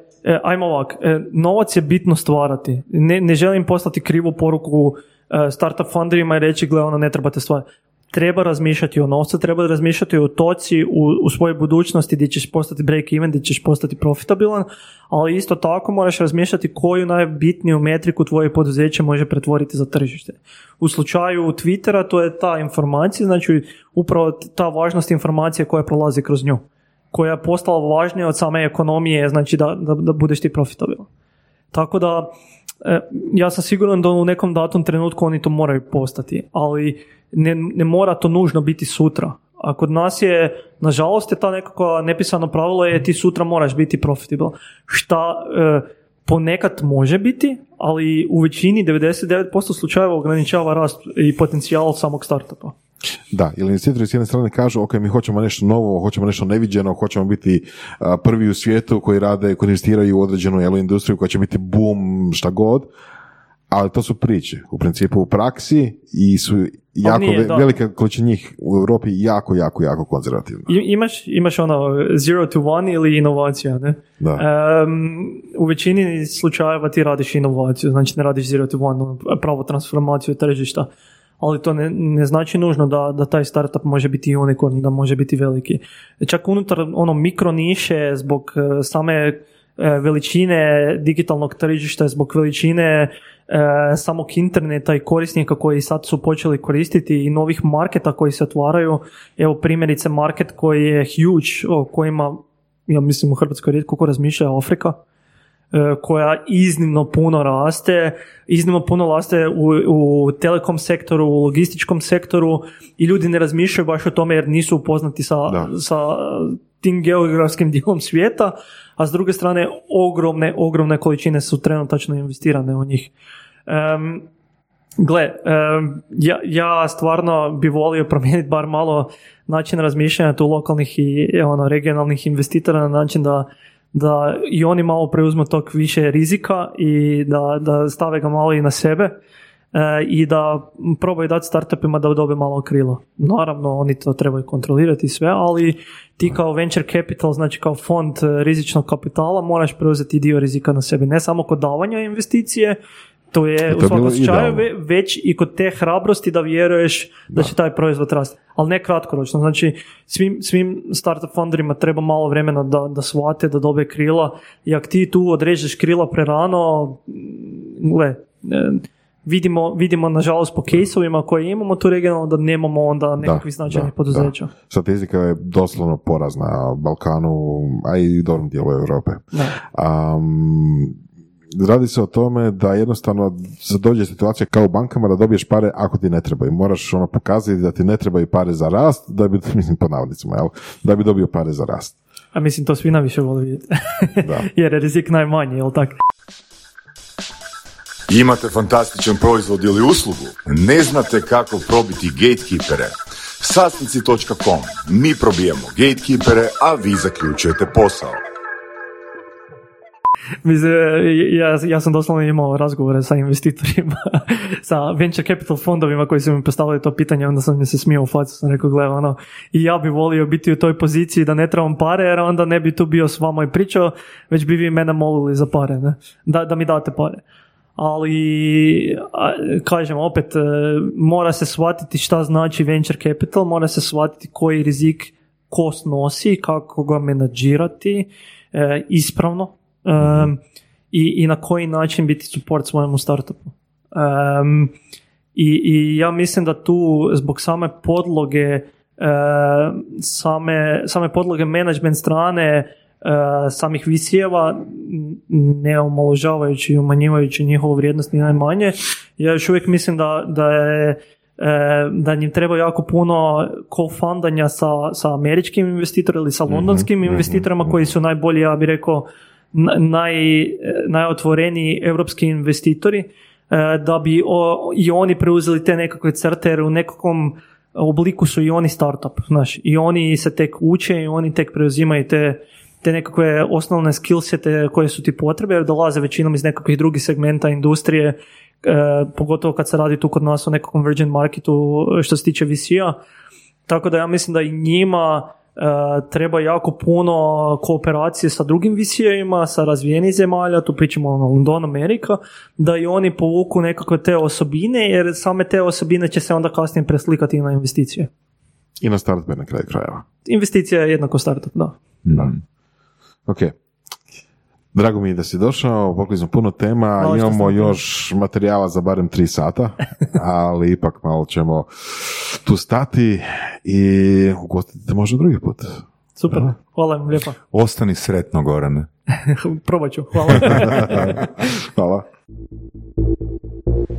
ajmo ovak, e, novac je bitno stvarati. Ne, ne želim poslati krivu poruku e, startup funderima i reći, gle, ono ne trebate stvarati. Treba razmišljati o novcu, treba razmišljati o toci u, u svojoj budućnosti gdje ćeš postati break even, gdje ćeš postati profitabilan, ali isto tako moraš razmišljati koju najbitniju metriku tvoje poduzeće može pretvoriti za tržište. U slučaju Twittera to je ta informacija, znači upravo ta važnost informacije koja prolazi kroz nju. Koja je postala važnija od same ekonomije, znači da, da, da budeš ti profitabilan. Tako da, e, ja sam siguran da u nekom datom trenutku oni to moraju postati, ali ne, ne mora to nužno biti sutra. A kod nas je, nažalost, je ta nekako nepisano pravilo je ti sutra moraš biti profitabilan. Šta e, ponekad može biti, ali u većini 99% slučajeva ograničava rast i potencijal samog startupa. Da, ili investitori s jedne strane kažu, ok, mi hoćemo nešto novo, hoćemo nešto neviđeno, hoćemo biti prvi u svijetu koji rade, koji investiraju u određenu jel, industriju koja će biti boom, šta god, ali to su priče. U principu u praksi i su jako, nije, ve- velika količina njih u Europi jako, jako, jako konzervativna. I- Imaš, imaš ono zero to one ili inovacija, ne? Da. Em, u većini slučajeva ti radiš inovaciju, znači ne radiš zero to one, ono, pravu transformaciju tržišta, ali to ne, ne znači nužno da, da taj startup može biti unicorn, da može biti veliki. Čak unutar ono mikro niše zbog e, same e, veličine digitalnog tržišta, zbog veličine e, samog interneta i korisnika koji sad su počeli koristiti i novih marketa koji se otvaraju. Evo primjerice market koji je huge, o kojima ja mislim u Hrvatskoj rijetko ko razmišlja Afrika, koja iznimno puno raste, iznimno puno raste u, u telekom sektoru, u logističkom sektoru i ljudi ne razmišljaju baš o tome jer nisu upoznati sa, Da. sa tim geografskim *laughs* dijelom svijeta, a s druge strane ogromne, ogromne količine su trenutačno investirane u njih. Em, Gle, em, ja, ja stvarno bi volio promijeniti bar malo način razmišljanja tu lokalnih i e, ono, regionalnih investitora na način da, da i oni malo preuzmu tog više rizika i da, da stave ga malo i na sebe e, i da probaju dati startupima da dobe malo krila. Naravno, oni to trebaju kontrolirati i sve, ali ti kao venture capital, znači kao fond e, rizičnog kapitala, moraš preuzeti dio rizika na sebi. Ne samo kod davanja investicije, to je to u svakom slučaju ve- već i kod te hrabrosti da vjeruješ da, će taj proizvod rasti. Ali ne kratkoročno. Znači, svim, svim startup fonderima treba malo vremena da, da shvate, da dobe krila. I ako ti tu odrežeš krila prerano, gle, e, vidimo, vidimo nažalost po kejsovima koje imamo tu regionalno da nemamo onda nekakvih značajnih da, poduzeća. da. Statistika je doslovno porazna na Balkanu, a i dobrom dijelu Europe. Da. Um, radi se o tome da jednostavno se dođe situacija kao u bankama da dobiješ pare ako ti ne trebaju. Moraš ono pokazati da ti ne trebaju pare za rast, da bi, *laughs* mislim po navodnicima, jel? da bi dobio pare za rast. A mislim, to svi najviše vole vidjeti. Da. *laughs* Jer je rizik najmanji, jel tako? Imate fantastičan proizvod ili uslugu? Ne znate kako probiti gatekeepere? Sastnici.com. Mi probijemo gatekeepere, a vi zaključujete posao. Mislim, ja, ja sam doslovno imao razgovore sa investitorima, *laughs* sa venture capital fondovima koji su mi postavili to pitanje, onda sam mi se smio u facu, sam rekao, gle, ono, i ja bi volio biti u toj poziciji da ne trebam pare, jer onda ne bi tu bio s vama i pričao, već bi vi mene molili za pare, ne? Da, da mi date pare. Ali, kažem, opet, e, mora se shvatiti šta znači venture capital, mora se shvatiti koji rizik ko snosi, kako ga menadžirati e, ispravno um, i, i na koji način biti support svojemu startupu. Um, i, I ja mislim da tu zbog same podloge e, same, same podloge management strane samih visijeva ne omaložavajući i umanjivajući njihovu vrijednost ni najmanje ja još uvijek mislim da, da je da njim treba jako puno co-fundanja sa, sa američkim investitorima ili sa londonskim investitorima koji su najbolji, ja bih rekao, naj, najotvoreniji europski investitori, e, da bi o- i oni preuzeli te nekakve crte, jer u nekakvom obliku su i oni startup, znaš, i oni se tek uče i oni tek preuzimaju te, te nekakve osnovne skillsete koje su ti potrebe, jer dolaze većinom iz nekakvih drugih segmenta industrije, e, pogotovo kad se radi tu kod nas o nekakvom virgin marketu što se tiče VC-a. Tako da ja mislim da i njima treba jako puno kooperacije sa drugim VC-evima, sa razvijenih zemalja, tu pričamo o London, Amerika, da i oni povuku nekakve te osobine, jer same te osobine će se onda kasnije preslikati na investicije. I na startupe na kraju krajeva. Investicija je jednako startup, da. Da. Ok. Drago mi je da si došao, pokli smo puno tema, što imamo još materijala za barem tri sata, *laughs* ali ipak malo ćemo tu stati i ugostiti te možda drugi put. Super, hvala vam lijepa. Ostani sretno, Gorane. *laughs* Probat ću, hvala. *laughs* Hvala.